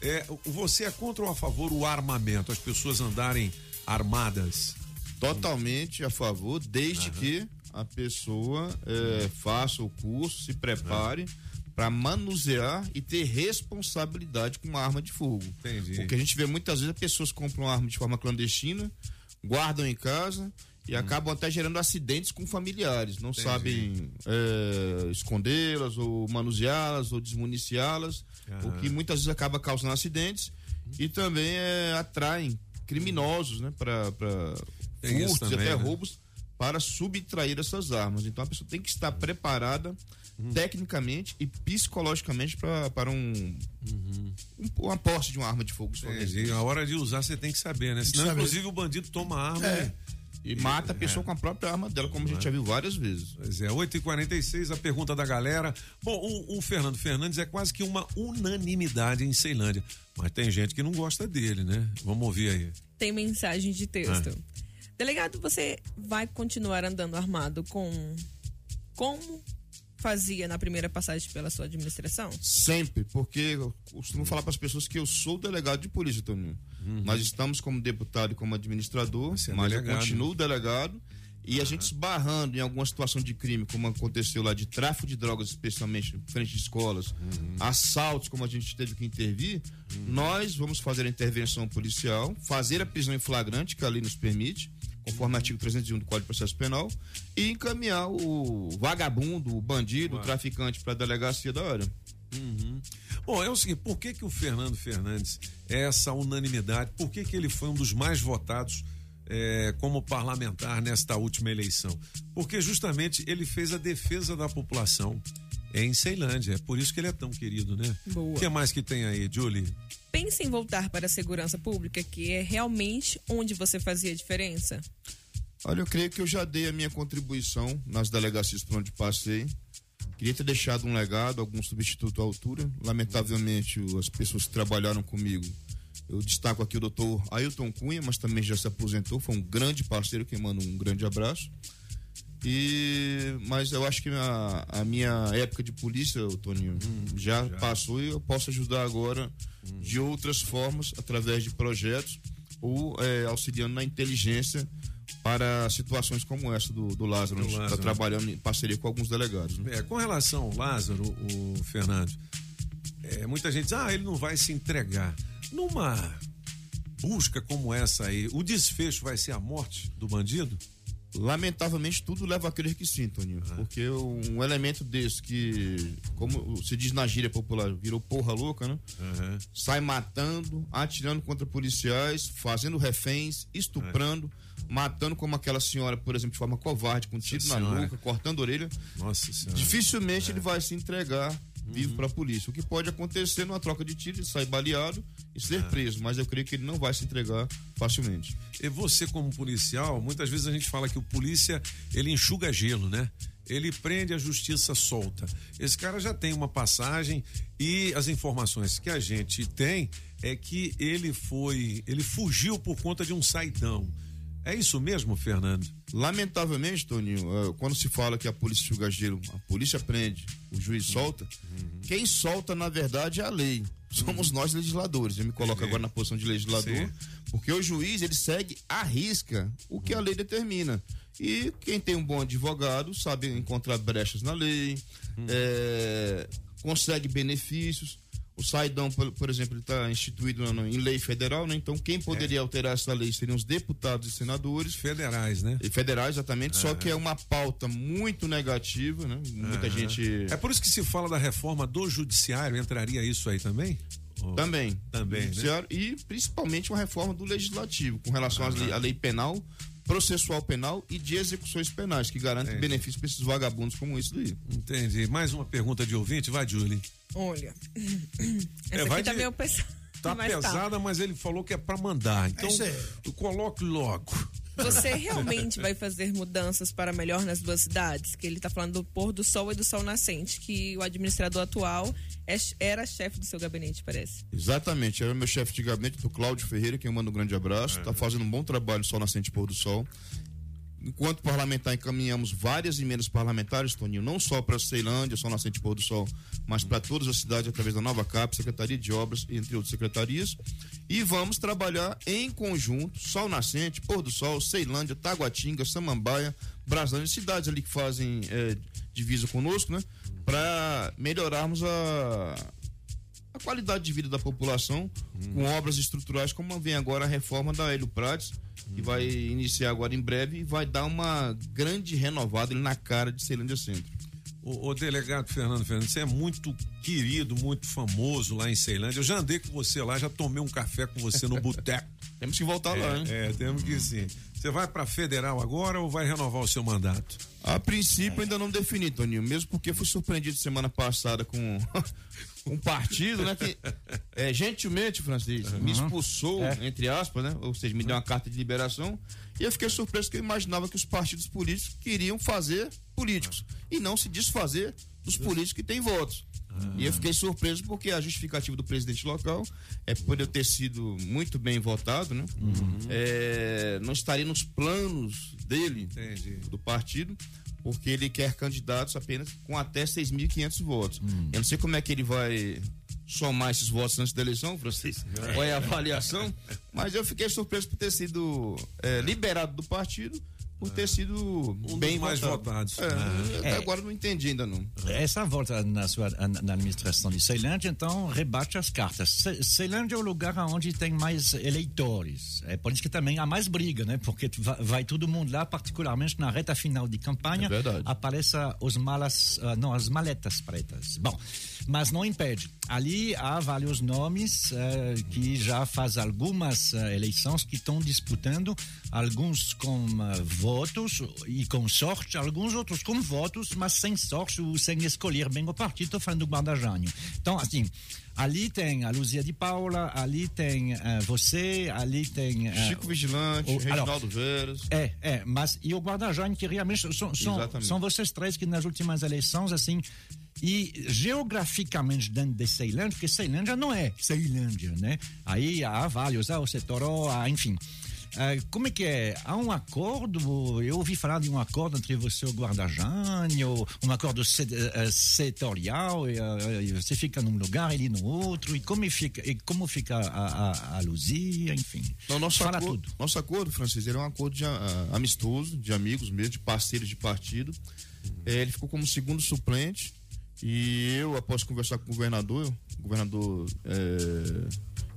É, você é contra ou a favor o armamento, as pessoas andarem armadas?
Totalmente a favor, desde que a pessoa eh, faça o curso, se prepare para manusear e ter responsabilidade com uma arma de fogo.
Entendi.
Porque a gente vê muitas vezes as pessoas compram uma arma de forma clandestina, guardam em casa e acabam até gerando acidentes com familiares. Não
Entendi.
sabem é, escondê-las ou manuseá-las ou desmuniciá-las, o que muitas vezes acaba causando acidentes e também é, atraem criminosos, né, para furtos e até
né?
roubos para subtrair essas armas. Então a pessoa tem que estar preparada
Uhum.
tecnicamente e psicologicamente pra, para um, um, uma posse de uma arma de fogo. necessário.
A hora de usar você tem que saber, né? Senão,
saber.
inclusive, o bandido toma a arma
É.
e,
E mata a pessoa com a própria arma dela, como a gente já viu várias vezes.
Pois é, 8h46, a pergunta da galera. Bom, o, o Fernando Fernandes é quase que uma unanimidade em Ceilândia. Mas tem gente que não gosta dele, né? Vamos ouvir aí.
Tem mensagem de texto.
Ah.
Delegado, você vai continuar andando armado com como fazia na primeira passagem pela sua administração?
Sempre, porque eu costumo falar para as pessoas que eu sou delegado de polícia, Toninho. Nós estamos como deputado e como administrador,
Uhum. É
mas
delegado.
eu continuo delegado. E a gente esbarrando em alguma situação de crime, como aconteceu lá de tráfico de drogas, especialmente em frente de escolas,
Uhum.
assaltos, como a gente teve que intervir, nós vamos fazer a intervenção policial, fazer a prisão em flagrante, que a lei nos permite, conforme o artigo 301 do Código de Processo Penal, e encaminhar o vagabundo, o bandido, o traficante para a delegacia da hora.
Uhum. Bom, é o seguinte, por que que o Fernando Fernandes é essa unanimidade? Por que que ele foi um dos mais votados eh, como parlamentar nesta última eleição? Porque justamente ele fez a defesa da população em Ceilândia. É por isso que ele é tão querido, né?
Boa.
O que mais que tem aí, Julie?
Pensa em voltar para a segurança pública, que é realmente onde você fazia a diferença?
Olha, eu creio que eu já dei a minha contribuição nas delegacias por onde passei. Queria ter deixado um legado, algum substituto à altura. Lamentavelmente, as pessoas que trabalharam comigo, eu destaco aqui o doutor Ailton Cunha, mas também já se aposentou, foi um grande parceiro que manda um grande abraço. E mas eu acho que a, a minha época de polícia, Toninho, já, passou e eu posso ajudar agora de outras formas, através de projetos ou eh, auxiliando na inteligência para situações como essa do, do Lázaro.
Do
a gente está
Lázaro.
trabalhando em parceria com alguns delegados. Né?
É, com relação ao Lázaro, o Fernando, é, muita gente diz, ah, ele não vai se entregar. Numa busca como essa aí, o desfecho vai ser a morte do bandido?
Lamentavelmente, tudo leva a crer que sim, Toninho. Porque um elemento desse que, como se diz na gíria popular, virou porra louca, né? Sai matando, atirando contra policiais, fazendo reféns, estuprando, matando como aquela senhora, por exemplo, de forma covarde, com um tiro na
senhora.
nuca, cortando a orelha.
Nossa senhora.
Dificilmente ele vai se entregar vivo para a polícia. O que pode acontecer numa troca de tiro, ele sai baleado e ser preso. Mas eu creio que ele não vai se entregar facilmente.
E você como policial, muitas vezes a gente fala que o polícia, ele enxuga gelo, né? Ele prende a justiça solta. Esse cara já tem uma passagem e as informações que a gente tem é que ele foi, ele fugiu por conta de um saidão. É isso mesmo, Fernando?
Lamentavelmente, Toninho, eh, quando se fala que a polícia enxuga gelo, a polícia prende, o juiz solta, quem solta, na verdade, é a lei. Somos nós legisladores. Eu me coloco agora na posição de legislador,
Sim.
porque o juiz ele segue à risca o que a lei determina. E quem tem um bom advogado sabe encontrar brechas na lei, eh, consegue benefícios. O saidão, por, por exemplo, está instituído em lei federal, né? Então, quem poderia alterar essa lei seriam os deputados e senadores.
Federais, né?
E federais, exatamente. Só que é uma pauta muito negativa, né? Muita
Aham.
gente.
É por isso que se fala da reforma do judiciário, entraria isso aí também?
Também.
Também, né?
E principalmente uma reforma do legislativo, com relação às lei- à lei penal, processual penal e de execuções penais, que garante
Entendi.
benefícios para esses vagabundos como esse daí.
Entendi. Mais uma pergunta de ouvinte, vai, Julie.
Olha.
É,
Essa
vai
aqui tá
de-
meio pesada.
Tá
mas
pesada, mas ele falou que é pra mandar. Então,
isso
eu coloque logo.
Você realmente vai fazer mudanças para melhor nas duas cidades? Que ele tá falando do pôr do sol e do sol nascente, que o administrador atual é- era chefe do seu gabinete, parece.
Exatamente, era meu chefe de gabinete, do Cláudio Ferreira, que eu mando um grande abraço. Está fazendo um bom trabalho Sol Nascente e Pôr do Sol. Enquanto parlamentar, encaminhamos várias emendas parlamentares, Toninho, não só para Ceilândia, Sol Nascente Pôr do Sol, mas para todas as cidades através da Nova CAP, Secretaria de Obras, entre outras secretarias. E vamos trabalhar em conjunto, Sol Nascente, Pôr do Sol, Ceilândia, Taguatinga, Samambaia, Braslândia, cidades ali que fazem eh, divisa conosco, né? para melhorarmos a, a qualidade de vida da população com obras estruturais, como vem agora a reforma da Hélio Prates, que vai iniciar agora em breve e vai dar uma grande renovada na cara de Ceilândia Centro.
O, o delegado Fernando Fernandes, você é muito querido, muito famoso lá em Ceilândia. Eu já andei com você lá, já tomei um café com você no boteco.
temos que voltar
é,
lá, hein?
É, temos que sim. Você vai para federal agora ou vai renovar o seu mandato?
A princípio ainda não defini, Toninho, mesmo porque fui surpreendido semana passada com um partido, né, que é, gentilmente, Francisco, me expulsou, entre aspas, né, ou seja, me deu uma carta de liberação, e eu fiquei surpreso que eu imaginava que os partidos políticos queriam fazer políticos e não se desfazer dos políticos que têm votos. E eu fiquei surpreso porque a justificativa do presidente local é por eu ter sido muito bem votado, né? É, não estaria nos planos dele, do partido, porque ele quer candidatos apenas com até 6.500 votos. Eu não sei como é que ele vai somar esses votos antes da eleição, Francisco. Qual é a avaliação? Mas eu fiquei surpreso por ter sido é, liberado do partido por ter sido
Um
bem
mais
votado.
votados.
É,
Ah.
Até
É.
agora não entendi ainda não.
Essa volta na sua na administração de Ceilândia, então, rebate as cartas. Ce- Ceilândia é o lugar onde tem mais eleitores. É por isso que também há mais briga, né? Porque va- vai todo mundo lá, particularmente na reta final de campanha,
É verdade.
apareça os malas, ah, não, as maletas pretas. Bom, mas não impede. Ali há vários nomes eh, que já faz algumas eh, eleições que estão disputando, alguns com eh, votos e com sorte, alguns outros com votos, mas sem sorte ou sem escolher bem o partido, estou falando do Guarda-Jânio. Então, assim, ali tem a Luzia de Paula, ali tem eh, você, ali tem... eh,
Chico Vigilante,
o-
Reginaldo
alors,
Veras.
é, é, mas e o guarda-jânio que realmente são, são, são vocês três que nas últimas eleições, assim, e geograficamente dentro de Ceilândia, porque Ceilândia não é Ceilândia, né? Aí há vários, há o Setoró, há, enfim. Ah, como é que é? Há um acordo? Eu ouvi falar de um acordo entre você e o guarda-jânio, um acordo se- eh, setorial, e, ah, e você fica num lugar, ele no outro, e como fica, e como fica a, a, a Luzia, enfim.
Não, nosso,
Fala
acordo,
tudo.
nosso acordo, Francisco, ele é um acordo de, ah, amistoso, de amigos mesmo, de parceiros de partido. É, ele ficou como segundo suplente e eu, após conversar com o governador, o governador é,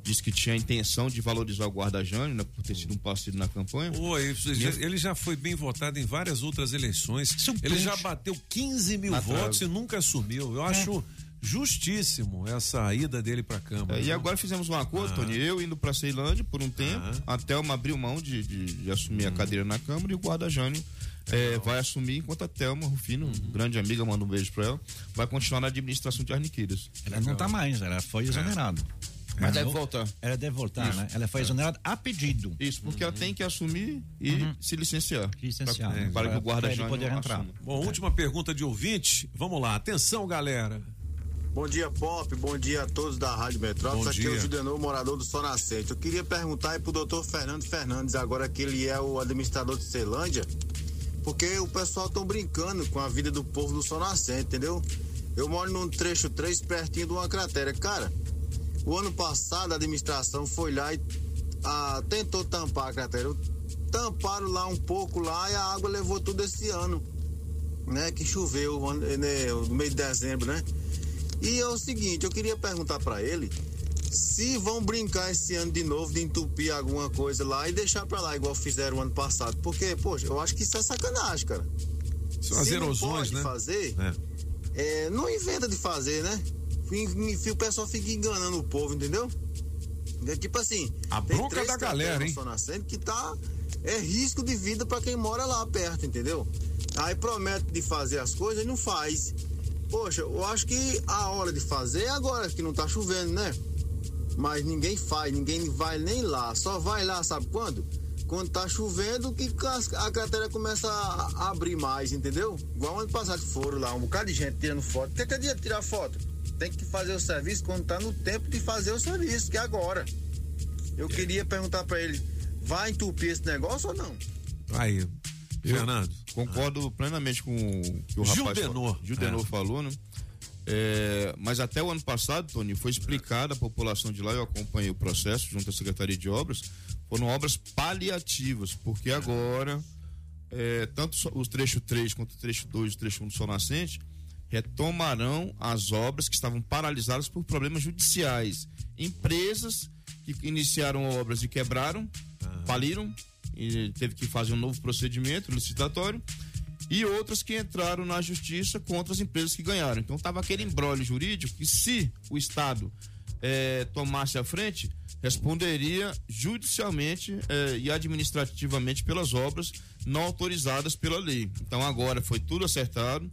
disse que tinha a intenção de valorizar o guarda-jânio, né, por ter sido um parceiro na campanha.
Oi,
Mesmo-
ele já foi bem votado em várias outras eleições. Ele já bateu 15 mil
Na
votos e nunca assumiu. Eu acho justíssimo essa ida dele pra Câmara.
É, e
viu?
agora fizemos um acordo,
Ah.
Tony, eu indo pra Ceilândia por um tempo, a Thelma abriu mão de, de- de assumir
Hum.
a cadeira na Câmara e o guarda-jânio é, vai assumir enquanto a Thelma Rufino,
Uhum.
grande amiga, manda um beijo pra ela, vai continuar na administração de Arniqueiras.
Ela não está mais, ela foi exonerada.
Mas deve voltar.
Ela deve voltar,
Isso.
né? Ela foi exonerada a pedido.
Isso, porque ela tem que assumir e se licenciar.
Licenciar.
Pra- para que o guarda-jânio
poder entrar.
assuma.
Bom, última pergunta de ouvinte. Vamos lá, atenção, galera.
Bom dia, Pop. Bom dia a todos da Rádio Metrópolis.
Bom
Aqui é o
dia.
Judenor, morador do Sol Nascente. Eu queria perguntar aí pro doutor Fernando Fernandes, agora que ele é o administrador de Ceilândia, porque o pessoal tão brincando com a vida do povo do Sol Nascente, entendeu? Eu moro num trecho 3, pertinho de uma cratera. Cara, o ano passado a administração foi lá e ah, tentou tampar a cratera. Tamparam lá um pouco lá e a água levou tudo esse ano, né? Que choveu né, no meio de dezembro, né? E é o seguinte, eu queria perguntar pra ele se vão brincar esse ano de novo de entupir alguma coisa lá e deixar pra lá igual fizeram ano passado, porque poxa, eu acho que isso é sacanagem, cara.
São as
Se não
erosões,
pode
né?
fazer,
É.
é, não inventa de fazer, né? Enfim, O pessoal fica enganando o povo, entendeu? É tipo assim.
A bronca
três
da galera, hein?
Nascente que tá. É risco de vida pra quem mora lá perto, entendeu? Aí promete de fazer as coisas e não faz. Poxa, eu acho que a hora de fazer é agora que não tá chovendo, né? Mas ninguém faz, ninguém vai nem lá. Só vai lá, sabe quando? Quando tá chovendo que a cratera começa a abrir mais, entendeu? Igual ano passado foram lá, um bocado de gente tirando foto. Adianta tirar foto? Tem que fazer o serviço quando tá no tempo de fazer o serviço, que é agora. Eu queria perguntar pra ele, vai entupir esse negócio ou não?
Aí, Fernando.
Concordo plenamente com o que o rapaz
Judenor.
falou. Judenor
É.
falou, né? É, mas até o ano passado, Tony, foi explicado à população de lá, eu acompanhei o processo junto à Secretaria de Obras, foram obras paliativas, porque agora, é, tanto os trecho 3 quanto o trecho 2 e o trecho 1 do Sol Nascente, retomarão as obras que estavam paralisadas por problemas judiciais. Empresas que iniciaram obras e quebraram, faliram, e teve que fazer um novo procedimento licitatório. E outras que entraram na justiça contra as empresas que ganharam. Então estava aquele embrólio jurídico que se o Estado eh, tomasse a frente, responderia judicialmente eh, e administrativamente pelas obras não autorizadas pela lei. Então agora foi tudo acertado.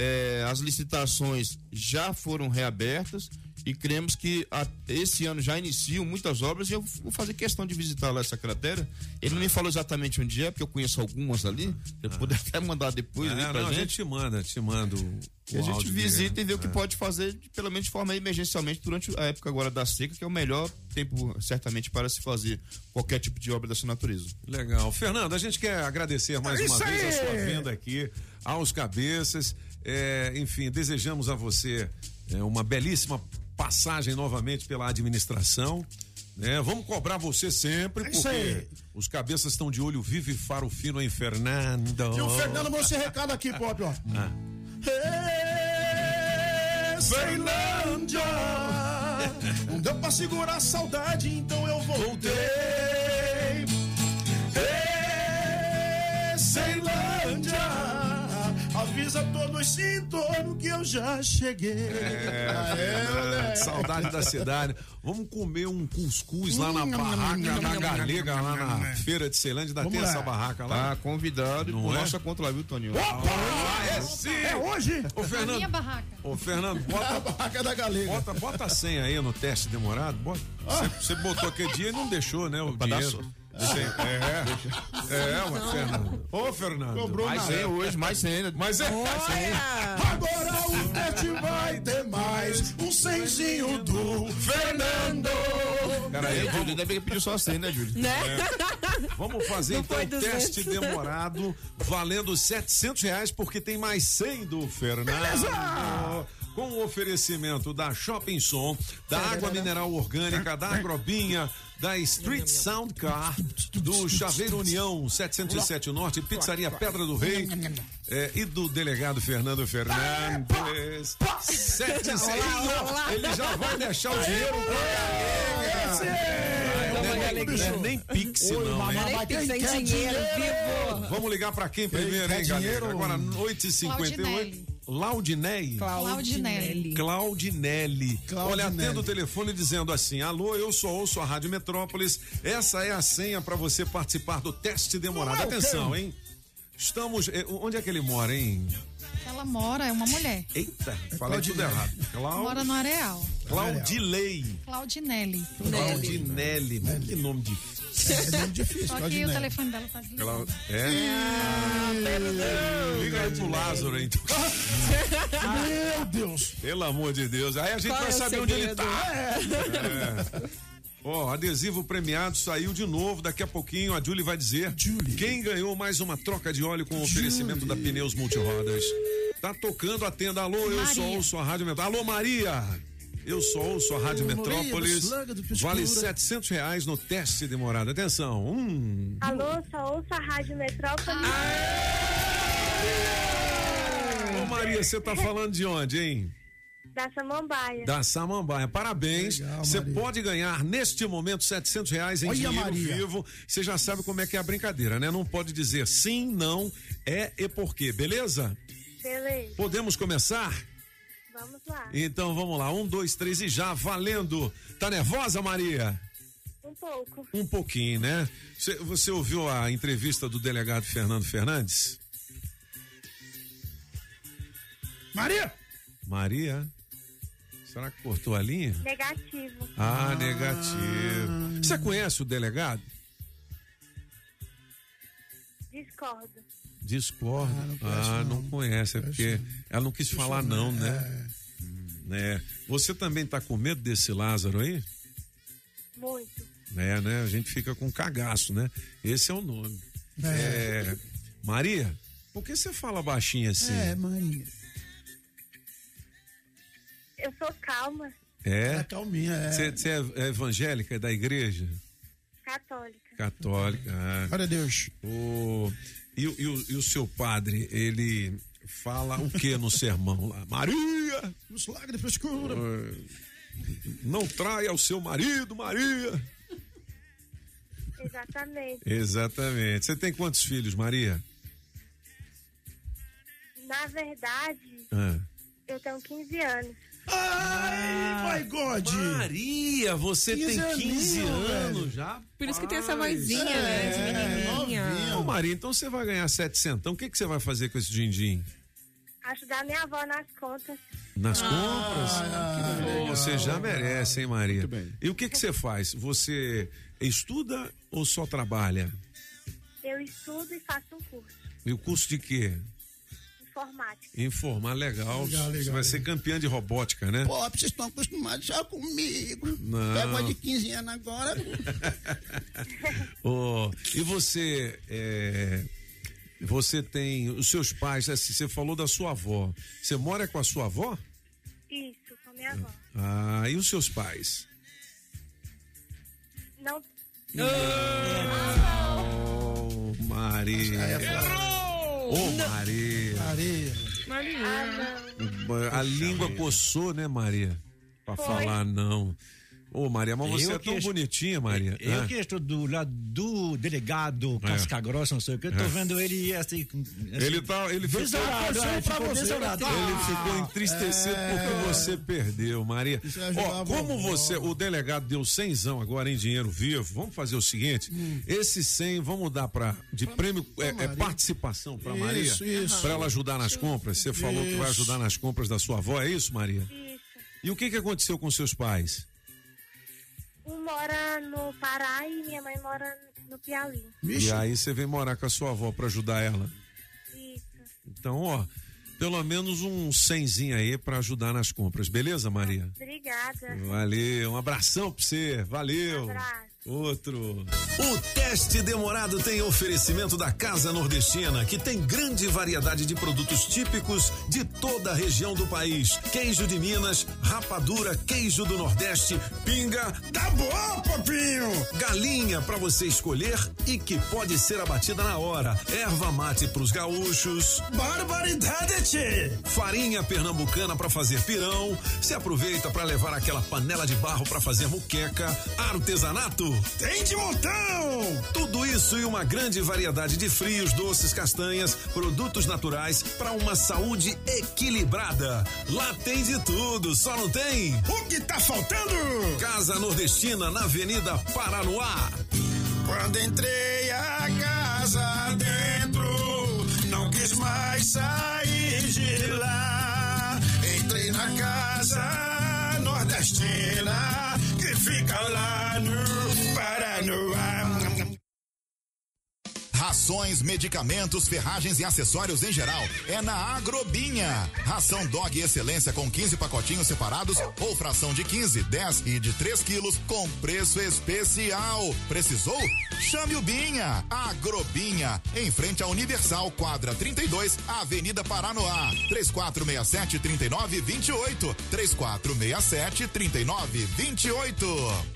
Eh, as licitações já foram reabertas e cremos que a- esse ano já iniciam muitas obras e eu vou fazer questão de visitar lá essa cratera. Ele não me falou exatamente onde é, porque eu conheço algumas ali. Eu puder até mandar depois aí
É,
pra
não, a
gente.
gente te manda, te manda o,
E a gente
áudio
visita e vê o que
É.
pode fazer, de- pelo menos de forma emergencialmente, durante a época agora da seca, que é o melhor tempo, certamente, para se fazer qualquer tipo de obra dessa natureza.
Legal. Fernando, a gente quer agradecer mais
É
uma vez a
aí!
sua vinda aqui aos cabeças. É, enfim, desejamos a você é, uma belíssima passagem novamente pela administração. né? Vamos cobrar você sempre,
É
porque os cabeças estão de olho vivo e faro fino em Fernando.
E o Fernando mandou esse recado aqui, Pop, ó.
Ah.
Ceilândia! Não deu pra segurar a saudade, então eu voltei. Ê, Ceilândia! Avisa todos em torno que eu já cheguei.
É,
moleque.
saudade da cidade. Vamos comer um cuscuz lá na
Hum,
barraca
hum,
da
hum,
Galega, lá na feira de Ceilândia. Ainda
Vamos
tem
lá.
essa barraca lá?
Tá convidado
Não
por
é?
nossa conta lá, viu, Toninho?
Ah, é sim!
É hoje?
Ô, Fernando.
Minha barraca.
Ô, Fernando, bota.
A barraca da galega.
Bota, bota a senha aí no teste demorado. Bota. Você, você botou aquele dia e não deixou, né? O dinheiro. Aí. É, é, mas Fernando. Ô, Fernando.
Cobrou
Mais
nada.
senha hoje, mais senha.
Mas é.
Agora o teste vai ter mais um cenzinho do Fernando.
Peraí,
Júlio, ainda bem que pediu só a senha, né, Júlio?
Né?
Vamos fazer
Não
então o teste
200.
demorado, valendo 700 reais, porque tem mais 100 do Fernando. Com o oferecimento da Shopping Som, da Água Mineral Orgânica, da Agrobinha, da Street Sound Car, do Chaveiro União 707 Norte, Pizzaria Pedra do Rei é, e do delegado Fernando Fernandes. Sete e seis. Ele já vai deixar o dinheiro pra nem- não é nem Pix, não, hein?
Nem pix, sem dinheiro, vivo.
Vamos ligar pra quem primeiro, hein, galera? Agora, 8h58. Laudinelli.
Claudinelli.
Claudinelli. Olha,
Claudinelli.
atendo o telefone dizendo assim: Alô, eu só ouço a Rádio Metrópolis. Essa é a senha para você participar do teste demorado.
Não é
Atenção, hein? Estamos. eh, Onde é que ele mora, hein?
Ela mora, é uma mulher.
Eita, falei tudo errado. Clau...
Mora no Areal.
Claudilei.
Claudinelli.
Claudinelli. Mas Que nome difícil.
É nome difícil,
Só que o telefone dela tá desligado.
Clau- É? Liga aí pro Lázaro, aí, então.
Meu Deus.
Pelo amor de Deus. Aí a gente
Qual
vai
é o
saber onde ele tá. É. Ó, adesivo premiado saiu de novo. Daqui a pouquinho a Julie vai dizer quem ganhou mais uma troca de óleo com oferecimento da Pneus Multirodas. Tá tocando a tenda. Alô, eu
Maria.
só ouço a Rádio Metrópolis. Alô, Maria! Eu só ouço a Rádio Metrópolis. Vale 700 reais no teste demorado. Atenção. Um.
Alô, só ouça a Rádio Metrópole.
Ô, Maria, você tá falando de onde, hein?
Da Samambaia.
Da Samambaia. Parabéns. Você pode ganhar neste momento 700 reais em
Olha,
dinheiro
Maria.
vivo. Você já sabe como é que é a brincadeira, né? Não pode dizer sim, não, é e por quê, beleza?
Beleza,
Podemos começar?
Vamos lá.
Então vamos lá. Um, dois, três e já, valendo. Tá nervosa, Maria?
Um pouco.
Um pouquinho, né? Você, você ouviu a entrevista do delegado Fernando Fernandes?
Maria!
Maria? Será que cortou a linha?
Negativo.
Ah, negativo. Você conhece o delegado?
Discordo.
Discordo. Ah, não conhece, é porque ela não quis falar não, né? né? Você também tá com medo desse Lázaro aí?
Muito.
É, né? A gente fica com cagaço, né? Esse é o nome. É. Maria, por que você fala baixinho assim?
É, Maria.
Eu sou calma,
É?
É calminha, é.
Você você é evangélica, é da igreja?
católica.
Católica. Ah.
Glória a Deus.
O, e, o- e o, e o seu padre, ele fala o que no sermão lá? Maria!
Nos larga de frescura.
Não traia o seu marido, Maria!
Exatamente.
Exatamente. Você tem quantos filhos, Maria?
Na verdade,
Ah.
eu tenho 15 anos.
Ai, my God!
Maria, você
15
tem 15
aninho,
anos
velho.
já?
Por isso que tem essa vozinha,
É,
né? De menininha.
Ô, Maria, então você vai ganhar 700. Então o que, que você vai fazer com esse din-din?
Ajudar minha avó nas contas.
Nas
Ah,
compras? Pô, você já merece, hein, Maria? E o que, que você faz? Você estuda ou só trabalha?
Eu estudo e faço um curso.
E o curso de quê?
Informática.
Informar legal.
Legal, legal,
Você vai ser campeã de robótica, né?
Pô, vocês estão acostumados só comigo.
Não.
Pega uma de 15 anos agora.
Ô, e você, é, você tem os seus pais, assim, você falou da sua avó. Você mora com a sua avó?
Isso, com minha avó.
Ah, e os seus pais?
Não.
Oh, Maria. Ô, Maria.
Maria.
Ah,
A língua coçou, né, Maria? Pra
Foi.
falar não. Ô, Maria, mas você
Eu
é tão
que-
bonitinha, Maria.
Eu
Ah.
que estou do lado do delegado Casca Grossa, não sei o que, eu tô
É.
vendo ele assim. assim
Ele tá, ele ficou,
desolado, é, desolado.
Ele ficou entristecido porque você perdeu, Maria.
Isso é
Ó, como você, o delegado deu cenzão agora em dinheiro vivo, vamos fazer o seguinte, esse 100 vamos dar para de prêmio é, é
Maria.
participação para
Isso,
Maria,
isso.
para ela ajudar nas compras. Você falou que vai
Isso.
ajudar nas compras da sua avó, é isso, Maria?
Isso.
E o que que aconteceu com seus pais?
Um mora no Pará e minha mãe mora no Piauí.
E aí você vem morar com a sua avó para ajudar ela.
Isso.
Então, ó, pelo menos um cenzinho aí para ajudar nas compras, beleza, Maria?
Obrigada.
Valeu, um abração pra você, valeu. Outro.
O teste demorado tem oferecimento da Casa Nordestina, que tem grande variedade de produtos típicos de toda a região do país. Queijo de Minas, rapadura, queijo do Nordeste, pinga. Tá bom, papinho! Galinha para você escolher e que pode ser abatida na hora. Erva mate pros gaúchos. Barbaridade, tchê! Farinha pernambucana para fazer pirão. Se aproveita para levar aquela panela de barro para fazer muqueca. Artesanato. Tem de montão! Tudo isso e uma grande variedade de frios, doces, castanhas, produtos naturais para uma saúde equilibrada. Lá tem de tudo, só não tem. O que tá faltando? Casa Nordestina na Avenida Paranoá.
Quando entrei a casa dentro, não quis mais sair de lá. Entrei na casa nordestina que fica lá no
Rações, medicamentos, ferragens e acessórios em geral é na Agrobinha. Ração Dog Excelência com 15 pacotinhos separados ou fração de 15, 10 e de 3 quilos com preço especial. Precisou? Chame o Binha. Agrobinha, em frente à Universal, quadra 32, Avenida Paranoá. 3467 3928. 3467 3928.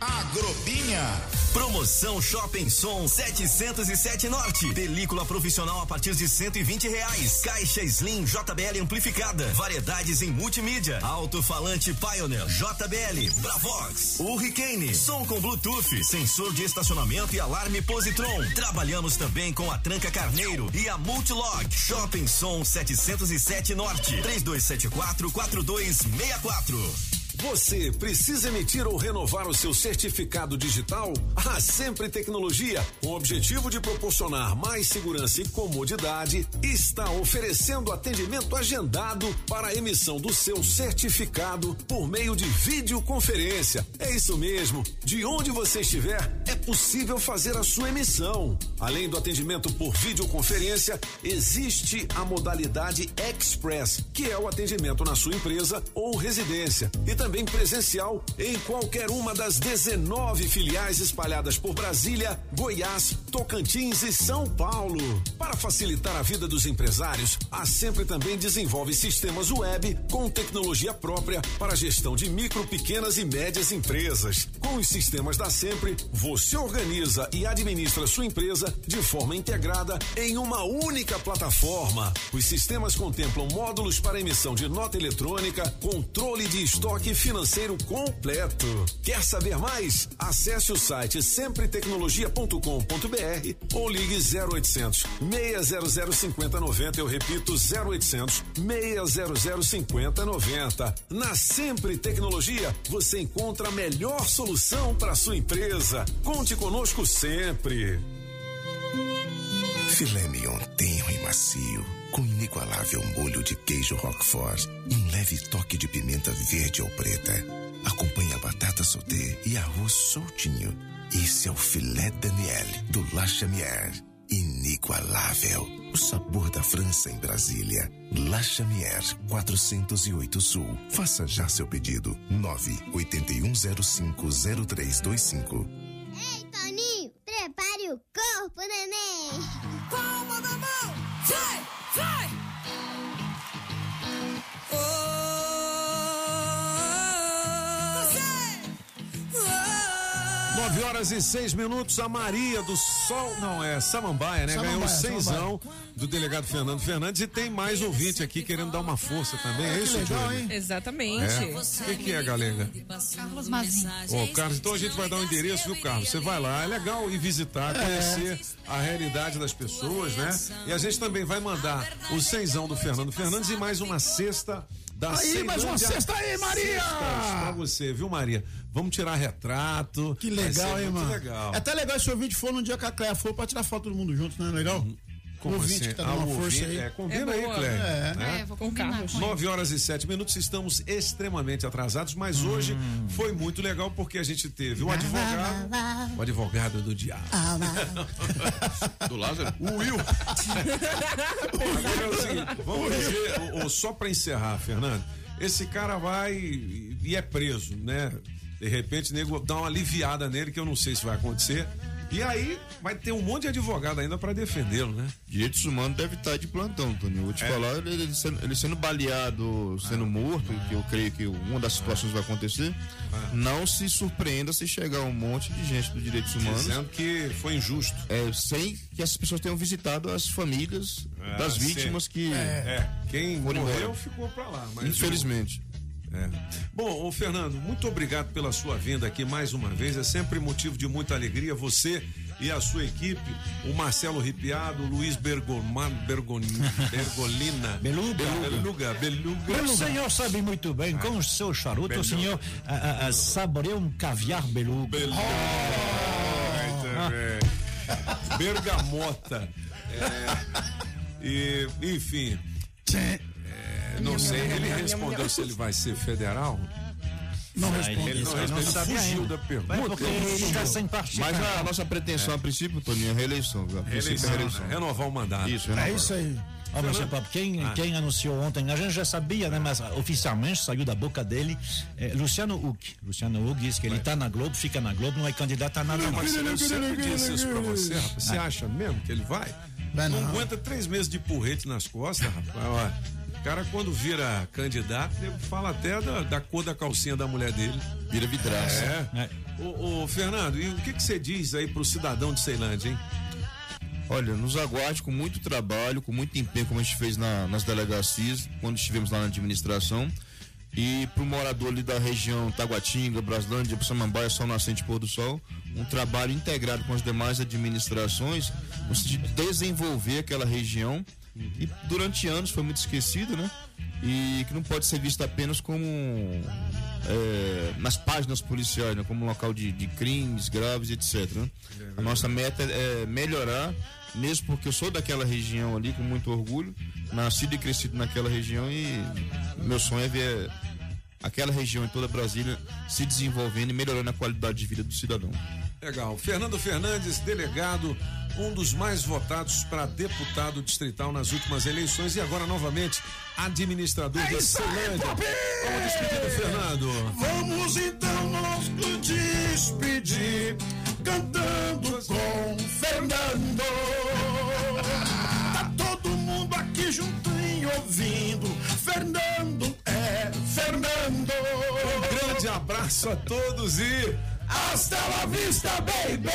Agrobinha.
Promoção Shopping Som 707 Norte. Película profissional a partir de 120 reais. Caixa Slim JBL amplificada. Variedades em multimídia. Alto-falante Pioneer JBL. Bravox. Hurricane. Som com Bluetooth. Sensor de estacionamento e alarme Positron. Trabalhamos também com a Tranca Carneiro e a Multilog. Shopping Som 707 Norte. 3274 4264.
Você precisa emitir ou renovar o seu certificado digital? A Sempre Tecnologia, com o objetivo de proporcionar mais segurança e comodidade, está oferecendo atendimento agendado para a emissão do seu certificado por meio de videoconferência. É isso mesmo. De onde você estiver, é possível fazer a sua emissão. Além do atendimento por videoconferência, existe a modalidade Express, que é o atendimento na sua empresa ou residência. E também presencial em qualquer uma das 19 filiais espalhadas por Brasília, Goiás, Tocantins e São Paulo. Para facilitar a vida dos empresários, a Sempre também desenvolve sistemas web com tecnologia própria para a gestão de micro, pequenas e médias empresas. Com os sistemas da Sempre, você organiza e administra sua empresa de forma integrada em uma única plataforma. Os sistemas contemplam módulos para emissão de nota eletrônica, controle de estoque financeiro completo. Quer saber mais? Acesse o site sempretecnologia.com.br ou ligue 0800 600 5090. Eu repito, 0800 600 5090. Na Sempre Tecnologia, você encontra a melhor solução para sua empresa. Conte conosco sempre.
Filé mignon tenro e macio, com inigualável molho de queijo Roquefort e um leve toque de pimenta verde ou preta. Acompanhe a batata sauté e arroz soltinho. Esse é o filé Daniel do La Chamière. Inigualável. O sabor da França em Brasília. La Chamière, 408 Sul. Faça já seu pedido. 981050325.
Ei, Toninho, prepare o corpo, neném. Palma da mão, vai, vai.
9 horas e 6 minutos, a Maria do Sol, não é, Samambaia, né? Ganhou o
Samambaia,
seisão do delegado Fernando Fernandes e tem mais ouvinte aqui querendo dar uma força também. É isso, Júlio?
Exatamente.
É. O que, que é, Galega?
Carlos Mazinho.
Ô, Carlos, então a gente vai dar um endereço, viu, Carlos? Você vai lá, é legal ir visitar, conhecer a realidade das pessoas, né? E a gente também vai mandar o seisão do Fernando Fernandes e mais uma cesta da
Aí, mais uma cesta aí, Maria!
Cestas Pra você, viu, Maria? Vamos tirar retrato.
Que legal, hein, mano?
legal.
É até legal se o ouvinte for num dia que a Cléia for pra tirar foto todo mundo junto, não é legal?
Como
ouvinte
assim?
que tá
Ah,
dando
o
uma força
ouvinte,
aí.
é, combina
É
aí,
boa.
Cléia.
É.
né?
É, vou com Carlos.
9 horas e 7 minutos, estamos extremamente atrasados, mas hoje foi muito legal porque a gente teve o advogado, o advogado do diabo.
Do Lázaro?
O Will. Agora é o seguinte, vamos dizer, o- o- só para encerrar, Fernando, esse cara vai e e é preso, né? De repente, o nego dá uma aliviada nele, que eu não sei se vai acontecer. E aí vai ter um monte de advogado ainda para defendê-lo, né?
Direitos humanos deve estar de plantão, Tony. Eu vou te
É.
falar, ele, ele sendo, ele sendo baleado, sendo morto, que eu creio que uma das situações vai acontecer, não se surpreenda se chegar um monte de gente dos direitos humanos.
Dizendo que foi injusto.
É, sem que essas pessoas tenham visitado as famílias
É,
das
sim.
vítimas que.
É, quem
Foram
morreu
embora.
ficou pra lá. Mas
Infelizmente.
É. Bom, ô Fernando, muito obrigado pela sua vinda aqui mais uma vez. É sempre motivo de muita alegria. Você e a sua equipe, o Marcelo Ripiado, o Luiz Bergoman, Bergon, Bergolina.
Beluga.
Beluga. Beluga.
O senhor sabe muito bem, com o seu charuto,
Beluga.
o senhor saboreia um caviar beluga.
Muito bem. Bergamota. É, e, enfim. É, não sei, ele respondeu se ele vai ser federal.
Não
Ah,
responde.
ele
Ele não
não
respondeu, ele
sabe
fugiu
ainda.
da pergunta.
Ele está sem partido.
Mas a nossa pretensão, a princípio, Toninho, é reeleição. princípio
Reeleição,
é reeleição.
né? Renovar o mandato.
Isso,
É isso aí.
Ó, mas, Pop, quem,
Ah.
quem anunciou ontem, a gente já sabia, né? Mas ah, oficialmente saiu da boca dele é, Luciano Huck. Luciano Huck disse que ele está na Globo, fica na Globo, não é candidato a nada
Não, mas eu sempre disse isso pra você, rapaz. Você acha mesmo que ele vai?
Vai
não,
não.
aguenta três meses de porrete nas costas, rapaz. Ó, o cara, quando vira candidato, ele fala até da, da cor da calcinha da mulher dele.
Vira vidraça.
É.
É.
Ô, ô, Fernando, e o que, que você diz aí pro cidadão de Ceilândia, hein?
Olha, nos aguarde com muito trabalho, com muito empenho, como a gente fez na- nas delegacias, quando estivemos lá na administração. E para o morador ali da região Taguatinga, Braslândia, Samambaia, Sol Nascente Pôr do Sol, um trabalho integrado com as demais administrações, no sentido de desenvolver aquela região, e durante anos foi muito esquecida, né? E que não pode ser vista apenas como é, nas páginas policiais, né? como local de, de crimes graves, etc. né? A nossa meta é melhorar, mesmo porque eu sou daquela região ali com muito orgulho, nascido e crescido naquela região e meu sonho é ver aquela região em toda Brasília se desenvolvendo e melhorando a qualidade de vida do cidadão.
Legal. Fernando Fernandes, delegado um dos mais votados para deputado distrital nas últimas eleições e agora novamente administrador de Ceilândia. Vamos despedir do Fernando.
Vamos então nos despedir cantando com Fernando. Tá todo mundo aqui juntinho ouvindo. Fernando é Fernando.
Um grande abraço a todos e
hasta la vista, baby.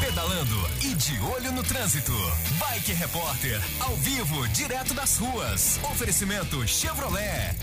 Pedalando e de olho no trânsito. Bike Repórter, ao vivo, direto das ruas. Oferecimento Chevrolet.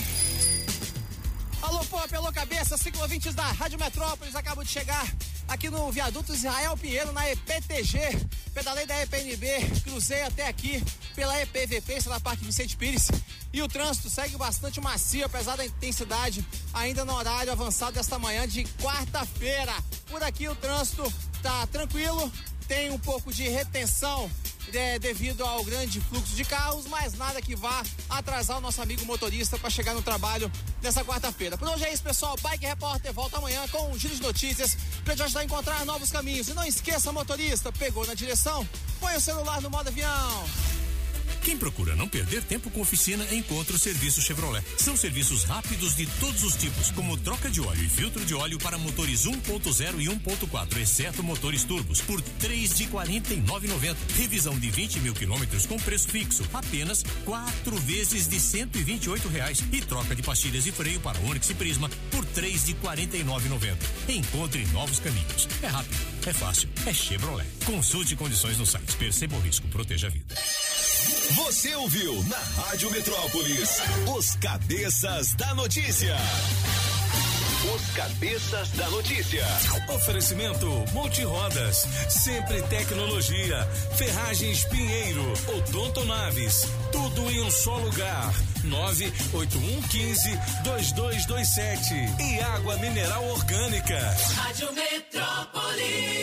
Alô, pop, alô, cabeça, ciclovintes da Rádio Metrópolis, acabo de chegar aqui no viaduto Israel Pinheiro, na EPTG. Pedalei da EPNB, cruzei até aqui pela EPVP, é na Parque Vicente Pires. E o trânsito segue bastante macio, apesar da intensidade, ainda no horário avançado desta manhã de quarta-feira. Por aqui o trânsito tá tranquilo, tem um pouco de retenção é, devido ao grande fluxo de carros, mas nada que vá atrasar o nosso amigo motorista para chegar no trabalho nessa quarta-feira. Por hoje é isso, pessoal. Bike Repórter volta amanhã com um giro de notícias para te ajudar a encontrar novos caminhos. E não esqueça, motorista, pegou na direção, põe o celular no modo avião.
Quem procura não perder tempo com oficina, encontra o serviço Chevrolet. São serviços rápidos de todos os tipos, como troca de óleo e filtro de óleo para motores 1.0 e 1.4, exceto motores turbos, por três de quarenta e Revisão de 20 mil quilômetros com preço fixo, apenas quatro vezes de cento e vinte e reais. E troca de pastilhas e freio para Onix e Prisma por três de quarenta e Encontre novos caminhos. É rápido, é fácil, é Chevrolet. Consulte condições no site. Perceba o risco, proteja a vida.
Você ouviu na Rádio Metrópolis os cabeças da notícia. Os cabeças da notícia.
Oferecimento Multirodas, sempre tecnologia, Ferragens Pinheiro, Odonto Naves, tudo em um só lugar. 98115 2227 e água mineral orgânica.
Rádio Metrópolis.